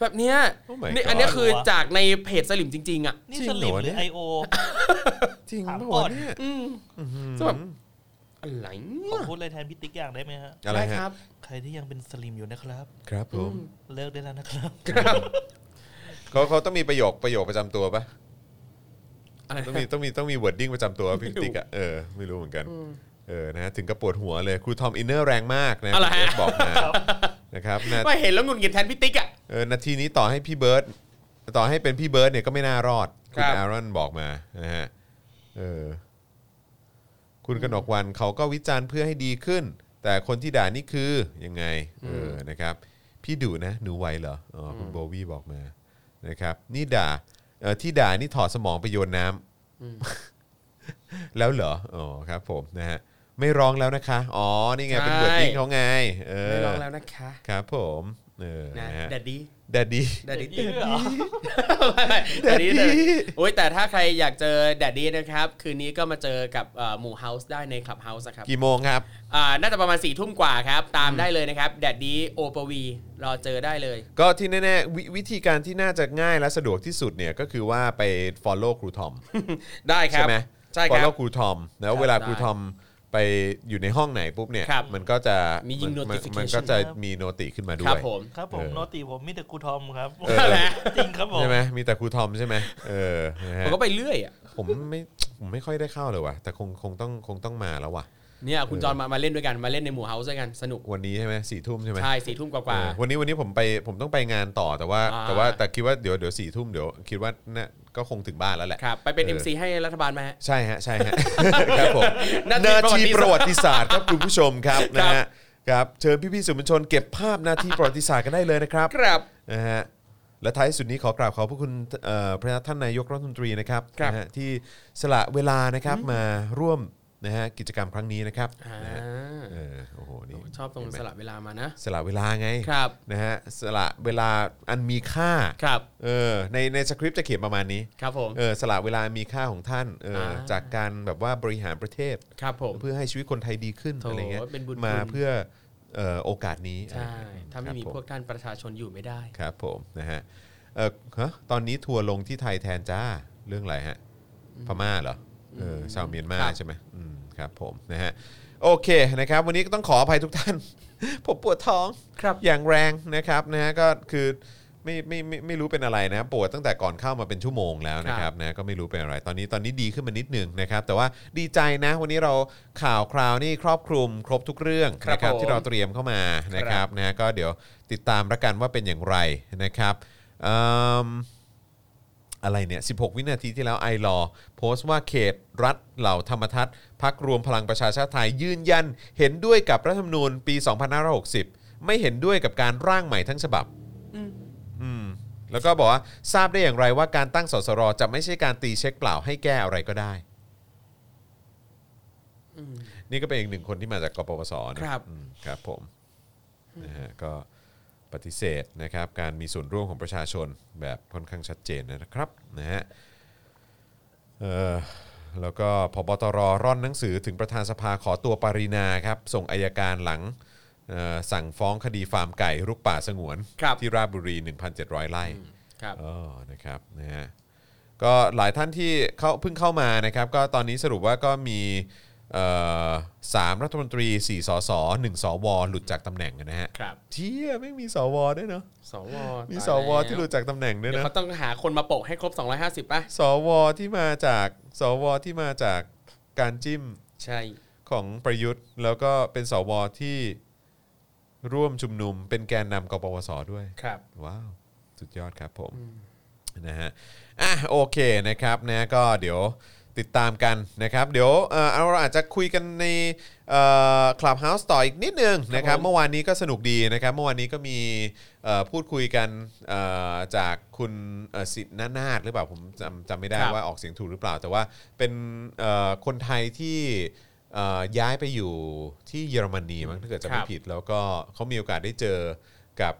แบบเนี้ย Oh my นี่ God อันเนี้ยคือจากในเพจสลิมจริง ๆ อะ นี่จริงสลิมเหรอหรือเนี่ไอยโอ จริงถามปะก่วะอนเนี่ยอืมซึ่งแบบอะไรเนี่ขอยพูดอะไรแทนพี่ติ๊กอย่างได้ไหมฮะ อะไรได้ฮะครับ ใครที่ยังเป็นสลิมอยู่นะครับ ครับผมเลิกได้แล้วนะครับครับเขาเขาต้องมีประโยคประโยคประจำตัวปะ อะไรต้องมีต้องมีต้องมี wording ประจำตัวพี่ติ๊กอะเออไม่รู้เหมือนกันเออนะฮะถึงกับปวดหัวเลยครูทอมอินเนอร์แรงมากนะอะไรฮะคุณเอฟบอกมานะครับนะไม่เห็นแล้วหงุดหงิดแทนพี่ติ๊กอะ เออนาทีนี้ต่อให้พี่เบิร์ดต่อให้เป็นพี่เบิร์ดเนี่ยก็ไม่น่ารอดคคุรัณบอารอนบอกมานะฮะเออคุณกนกวันเขาก็วิจารณ์เพื่อให้ดีขึ้น แต่คนที่ด่านี่คือยังไงเออนะครับ พี่ดุนะ หนูไหวเหรออ๋อคุณโบวี่บอกมานะครับ นี่ด่า เออที่ด่านี่ถอดสมองไปโยนน้ำแล้วเหรออ๋อครับ ผมนะฮะไม่ร้องแล้วนะคะ อ๋อนี่ไงเป็นใช่เบิร์ดดิ้งเขาไงเออไม่ลองแล้วนะคะ ครับผม เออนะนะฮะแดดดี้แดดดี้แดดดี้นี่ด้วยเหรอแดดดี้โอ้ยแต่ถ้าใครอยากเจอแดดดี้นะครับ คืนนี้ก็มาเจอกับเอ่อหมู่เฮาส์ได้ในคลับเฮาส์ครับกี่โมงครับ อ่าน่าจะประมาณ4ี่ทุ่มกว่าครับ ตามได้เลยนะครับ แดดดี้โอปวีรอเจอได้เลย ก็ที่แน่ๆววิธีการที่น่าจะง่ายและสะดวกที่สุดเนี่ยก็คือว่าไป follow ครูทอมได้คใช่รับไหม ใช่ครับ follow ครูทอมแล้วเวลาได้ครูทอม ไปอยู่ในห้องไหนปุ๊บเนี่ย ครับมันก็จะมียิงน notification มันก็จะมีโนติขึ้นมาด้ครัวบยผมครับผมเออ โนติผมมีแต่กูทอมครับเออนะจริงครับผม ใช่ไหมมีแต่ครูทอมใช่ไหมเออนะฮะผมก็ไปเรื่อยอะ ผมไม่ผมไม่ค่อยได้เข้าเลยว่ะแต่คงคงต้องคงต้องมาแล้วว่ะ เนี่ยคุณจอนมามาเล่นด้วยกันมาเล่นในหมู่เฮาส์ด้วยกันสนุกวันนี้ใช่ไหมสี่ทุ่มใช่ไหมใช่สี่ทุ่มกว่า เออวันนี้วันนี้ผมไปผมต้องไปงานต่อแต่ว่า อ่า แต่ว่าแต่คิดว่าเดี๋ยวเดี๋ยวสี่ทุ่มเดี๋ยวคิดว่าน่าก็คงถึงบ้านแล้วแหละ ๆครับไปเป็นเออ MC ให้รัฐบาลไหมฮะ ใช่ฮะใช่ฮะ ครับผมนาทีนาทีประวัติศาสตร์ครับคุณผู้ชมครับครันะบฮะครับเชิญพี่ๆสื่อมวลชนเก็บภาพนาทีประวัติศาสตร์กันได้เลยนะครับครับ นะฮะและท้ายสุดนี้ขอกราบขอบพระคุณเอ่อพระท่านนายกรัฐมนตรีนะครับครับ นะฮะที่สละเวลานะครับมาร่วม นะฮะกิจกรรมครั้งนี้นะครับอ่านะฮะเออโอ้โหนี่ชอบตรงเห็นไหมสละเวลามานะสละเวลาไงครับนะฮะสละเวลาอันมีค่าครับเออในในสคริปต์จะเขียนประมาณนี้ครับผมเออสละเวลามีค่าของท่านเอออาจากการแบบว่าบริหารประเทศครับผมเพื่อให้ชีวิตคนไทยดีขึ้นโถอะไรเงี้ยเป็นบุญมาคุณเพื่อเอ่อโอกาสนี้ใช่ถ้าไม่มีครับผพวกท่านประชาชนอยู่ไม่ได้ครับผมนะฮะเออฮะตอนนี้ทัวร์ลงที่ไทยแทนจ้าเรื่องอะไรฮะพม่าเหรอ เออชาวเมียนมาครับใช่ไหมอืมครับผมนะฮะโอเคนะครับ วันนี้ก็ต้องขออภัยทุกท่าน ผมปวดท้องครับอย่างแรงนะครับนะฮะก็คือไม่ไม่ไม่ไม่รู้เป็นอะไรนะปวดตั้งแต่ก่อนเข้ามาเป็นชั่วโมงแล้วนะครับนะก็ไม่รู้เป็นอะไร ตอนนี้ตอนนี้ดีขึ้นมานิดหนึ่งนะครับ แต่ว่าดีใจนะ วันนี้เราข่าวคราวนี่ครอบคลุมครบทุกเรื่องครับนะครับผมที่เราเตรียมเข้ามานะครับนะก็เดี๋ยวติดตามละกันว่าเป็นอย่างไรนะครับอืม อะไรเนี่ย 16 วินาทีที่แล้วไอรอโพสต์ว่าเขตรัฐเหล่าธรรมทัศน์พักรวมพลังประชาชาติไทยยืนยัน เห็นด้วยกับรัฐธรรมนูญปี 2560 ไม่เห็นด้วยกับการร่างใหม่ทั้งฉบับอืมแล้วก็บอกว่าทราบได้อย่างไรว่าการตั้งสสรจะไม่ใช่การตีเช็คเปล่าให้แก้อะไรก็ได้ นี่ก็เป็นอีกหนึ่งคนที่มาจากกปปสนะครับอืมครับผมนะฮะก็ ปฏิเสธนะครับการมีส่วนร่วมของประชาชนแบบค่อนข้างชัดเจนนะครับนะฮะเออแล้วก็พบตรร่อนหนังสือถึงประธานสภาขอตัวปารินาครับส่งอายการหลังเอ่อสั่งฟ้องคดีฟาร์มไก่รุกป่าสงวนครับที่ราชบุรี 1,700 ไร่ครับอ๋อนะครับนะฮะก็หลายท่านที่เข้าเพิ่งเข้ามานะครับ ก็ตอนนี้สรุปว่าก็มีเอ่อ สามรัฐมนตรี4สส1สวหลุดจากตำแหน่งนะฮะครับเชี่ยไม่มีสวด้วยเนาะสวมีตายสวที่หลุดจากตำแหน่งด้วยเดี๋ยวนะเขาต้องหาคนมาโปะให้ครบ 250ป่ะสวที่มาจากสวที่มาจากการจิ้มใช่ของประยุทธ์ แล้วก็เป็นสวที่ร่วมชุมนุมเป็นแกนนำกปปสด้วยครับว้าวสุดยอดครับผมนะฮะอะโอเคนะครับนะก็เดี๋ยว ติดตามกันนะครับ เดี๋ยวเอ่อเราอาจจะคุยกันในคลับเฮาส์ต่ออีกนิดนึงนะครับผมเมื่อวานนี้ก็สนุกดีนะครับ เมื่อวานนี้ก็มีเอ่อพูดคุยกันเอ่อจากคุณเอ่อสิทธิ์นานาถหรือเปล่าผมจำจำไม่ได้ครับ ว่าออกเสียงถูกหรือเปล่า แต่ว่าเป็นเอ่อคนไทยที่เอ่อย้ายไปอยู่ที่เยอรมนีมั้งถ้าเกิดจะไม่ครับผิด แล้วก็เขามีโอกาสได้เจอกับ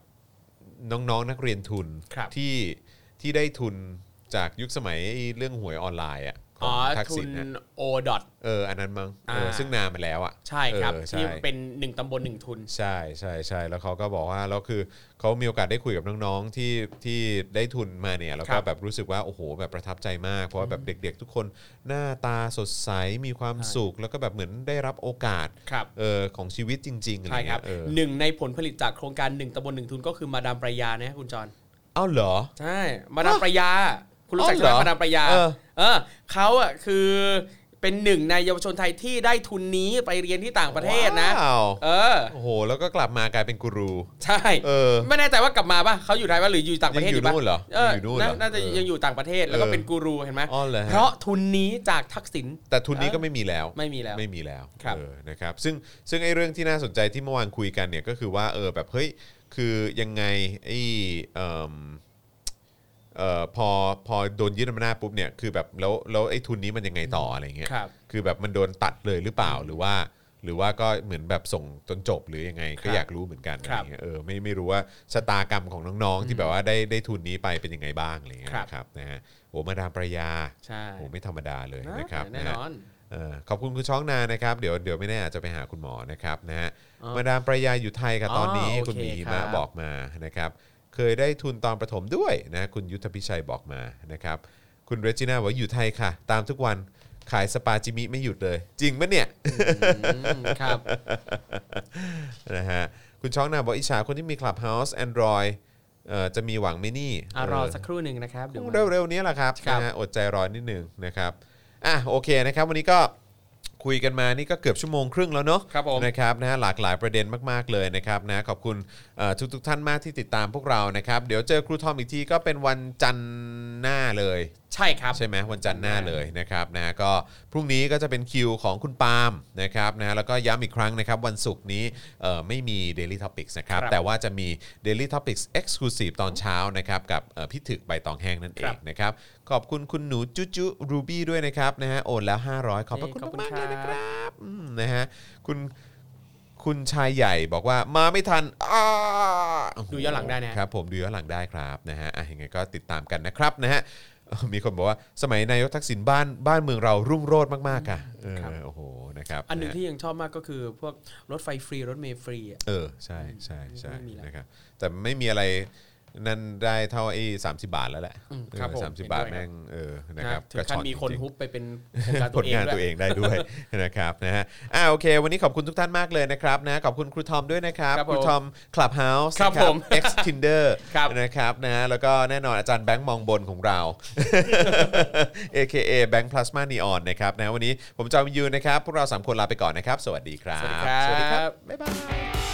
น้องๆนักเรียนทุนครับ ที่ที่ได้ทุนจากยุคสมัยไอ้เรื่องหวยออนไลน์อะ ขอ๋อองทักทุษินณนะโอดอทเอออันนั้นมั้งเอออ่าซึ่งนานมาแล้วอะใช่ครับเออใช่ที่เป็นหนึ่งตำบลหนึ่งทุน ใช่ใช่ใช่แล้วเขาก็บอกว่าแล้วคือเขามีโอกาสได้คุยกับน้องๆที่ที่ได้ทุนมาเนี่ยแล้วก็ครับแบบรู้สึกว่าโอ้โหแบบประทับใจมาก เพราะว่าแบบเด็ก ๆ ทุกคนหน้าตาสดใสมีความสุขแล้วก็แบบเหมือนได้รับโอกาสครับเออของชีวิตจริงๆอะไรใช่ครัเงี้บยเออหนึ่งในผลผลิตจากโครงการหนึ่งตำบลหนึ่งทุนก็คือมาดามปรายานะฮะคุณจรเอ้าเหรอ ใช่ มาดามปรายา คุณรู้จักอ๋อใช่ไหมเหรอมาดามปรายาเออเออเขาอะคือเป็นหนึ่งในเยาวชนไทยที่ได้ทุนนี้ไปเรียนที่ต่างประเทศนะ ว้าว เออ โอ้โห แล้วก็กลับมากลายเป็นกูรู ใช่ เออ ไม่แน่ใจว่ากลับมาป่ะเขาอยู่ไทยป่ะหรืออยู่ต่างประเทศยังอยู่ป่ะนู่นเหรอเออยังอยู่นู่นเหรอ น่าน่าจะเออยังอยู่ต่างประเทศแล้วก็เออ เป็นกูรูเห็นไหมอ๋อเหรอฮะ เพราะทุนนี้จากทักษิณ แต่ทุนนี้เออก็ไม่มีแล้วไม่มีแล้วไม่มีแล้วครับเออนะครับซึ่งซึ่งไอ้เรื่องที่น่าสนใจที่เมื่อวานคุยกันเนี่ยก็คือว่าเออแบบเฮ้ยคือยังไงไอ้เอ่ม เอ่อพอพอโดนยึดอำนาจปุ๊บเนี่ยคือแบบแล้วแล้วไอ้ทุนนี้มันยังไงต่ออะไรเงี้ยครับ คือแบบมันโดนตัดเลยหรือเปล่าหรือว่า หรือว่าก็เหมือนแบบส่งจนจบหรือยังไงก็อยากรู้เหมือนกันอะคไรรับเงี้ยเออไม่ไม่รู้ว่าชะตากรรมของน้องๆ ที่แบบว่าได้ได้ทุนนี้ไปเป็นยังไงบ้างอะไรเงี้ยครับ นะครับนะฮะโอ้มาดามประยาใช่โอ้ไม่ธรรมดาเลยนะครับแน่นะฮะ นอน เออขอบคุณคุณช้องนานะครับเดี๋ยวเดี๋ยวไม่แน่อาจจะไปหาคุณหมอนะครับนะฮะอ๋อมาดามประยาอยู่ไทยค่ะอ๋อตอนนี้โอเคคุณหมีครัมาบบอกมานะครับ เคยได้ทุนตอนประถมด้วยนะคุณยุทธพิชัยบอกมานะครับคุณเรจิน่าบอกว่าอยู่ไทยค่ะ ตามทุกวันขายสปาจิมิไม่หยุดเลย จริงปะเนี่ยอืมครับนะฮะคุณช้องนาบอกอิจฉาคนที่มี Clubhouse Android เอ่อจะมีหวังไหมนี่อะรอเออสักครู่หนึ่งนะครับเดี๋ยวมาเร็วๆนี้แหละครับครับ นะฮะอดใจรอนิดนึงนะครับอะโอเคนะครับวันนี้ก็คุยกันมานี่ก็เกือบชั่วโมงครึ่งแล้วเนาะ ครับผม นะครับนะฮะหลากหลายประเด็นมาก ๆ เลยนะครับนะขอบคุณทุกทุกๆท่านมากที่ติดตามพวกเรานะครับ เดี๋ยวเจอครูทอมอีกทีก็เป็นวันจันทร์หน้าเลย ใช่ครับ ใช่ไหมวันจันทร์หน้าเลยนะครับนะก็พรุ่งนี้ก็จะเป็นคิวของคุณปาล์มนะครับนะแล้วก็ย้ำอีกครั้งนะครับ วันศุกร์นี้เอ่อไม่มี Daily Topics นะครับครับแต่ว่าจะมี Daily Topics Exclusive ตอนเช้านะครับ กับเอ่อพี่ถึกใบตองแห้งนั่นเอครังบนะครับ ขอบคุณคุณหนูจุจุรูบี้ด้วยนะครับนะฮะโอนแล้ว 500 ขอบพระคุณขอบคุณมากๆเลยนะคครัรับอืมนะฮะคุณ คุณชายใหญ่บอกว่ามาไม่ทันอ้าโโดูย้อนหลังได้นะ ครับผมดูย้อนหลังได้ครับนะฮะอะยังไงก็ติดตามกันนะครับนะฮะเอ่อมีคนบอกว่าสมัยนายกทักษิณบ้านบ้านเมืองเรารุ่งโรจน์มากๆค่ะเออครับ โอ้โหนะครับอันหนึ่งะฮะที่ยังชอบมากก็คือพวกรถไฟฟรีรถเมล์ฟรีอะเออใช่ใช่ใช่ไม่มีแล้วนะครับแต่ไม่มีอะไร นั่นได้เท่าไอ้สามสิบาทแล้วแหละอืมครับผมสามสิบเห็นด้วยบาทครับแม่งเออนะครับถึงขั้นมีคนจริงๆ ฮุบไปเป็นโครงการผตัวลเองงานด้ตัววย เองได้ด้วย นะครับนะฮะอ่าโอเค วันนี้ขอบคุณทุกท่านมากเลยนะครับนะขอบคุณครูทอมด้วยนะครับครับครูผมทอม Clubhouse ครับนะ ผม X Tinder ครับนะครับนะฮะแล้วก็แน่นอนอาจารย์แบงค์มองบนของเรา AKA แบงค์พลาสมานีออนนะครับนะวันนี้ผมจอมยูนะครับ พวกเราสามคนลาไปก่อนนะครับ สวัสดีครับ สวัสดีครับสวัสดีครับบ๊ายบาย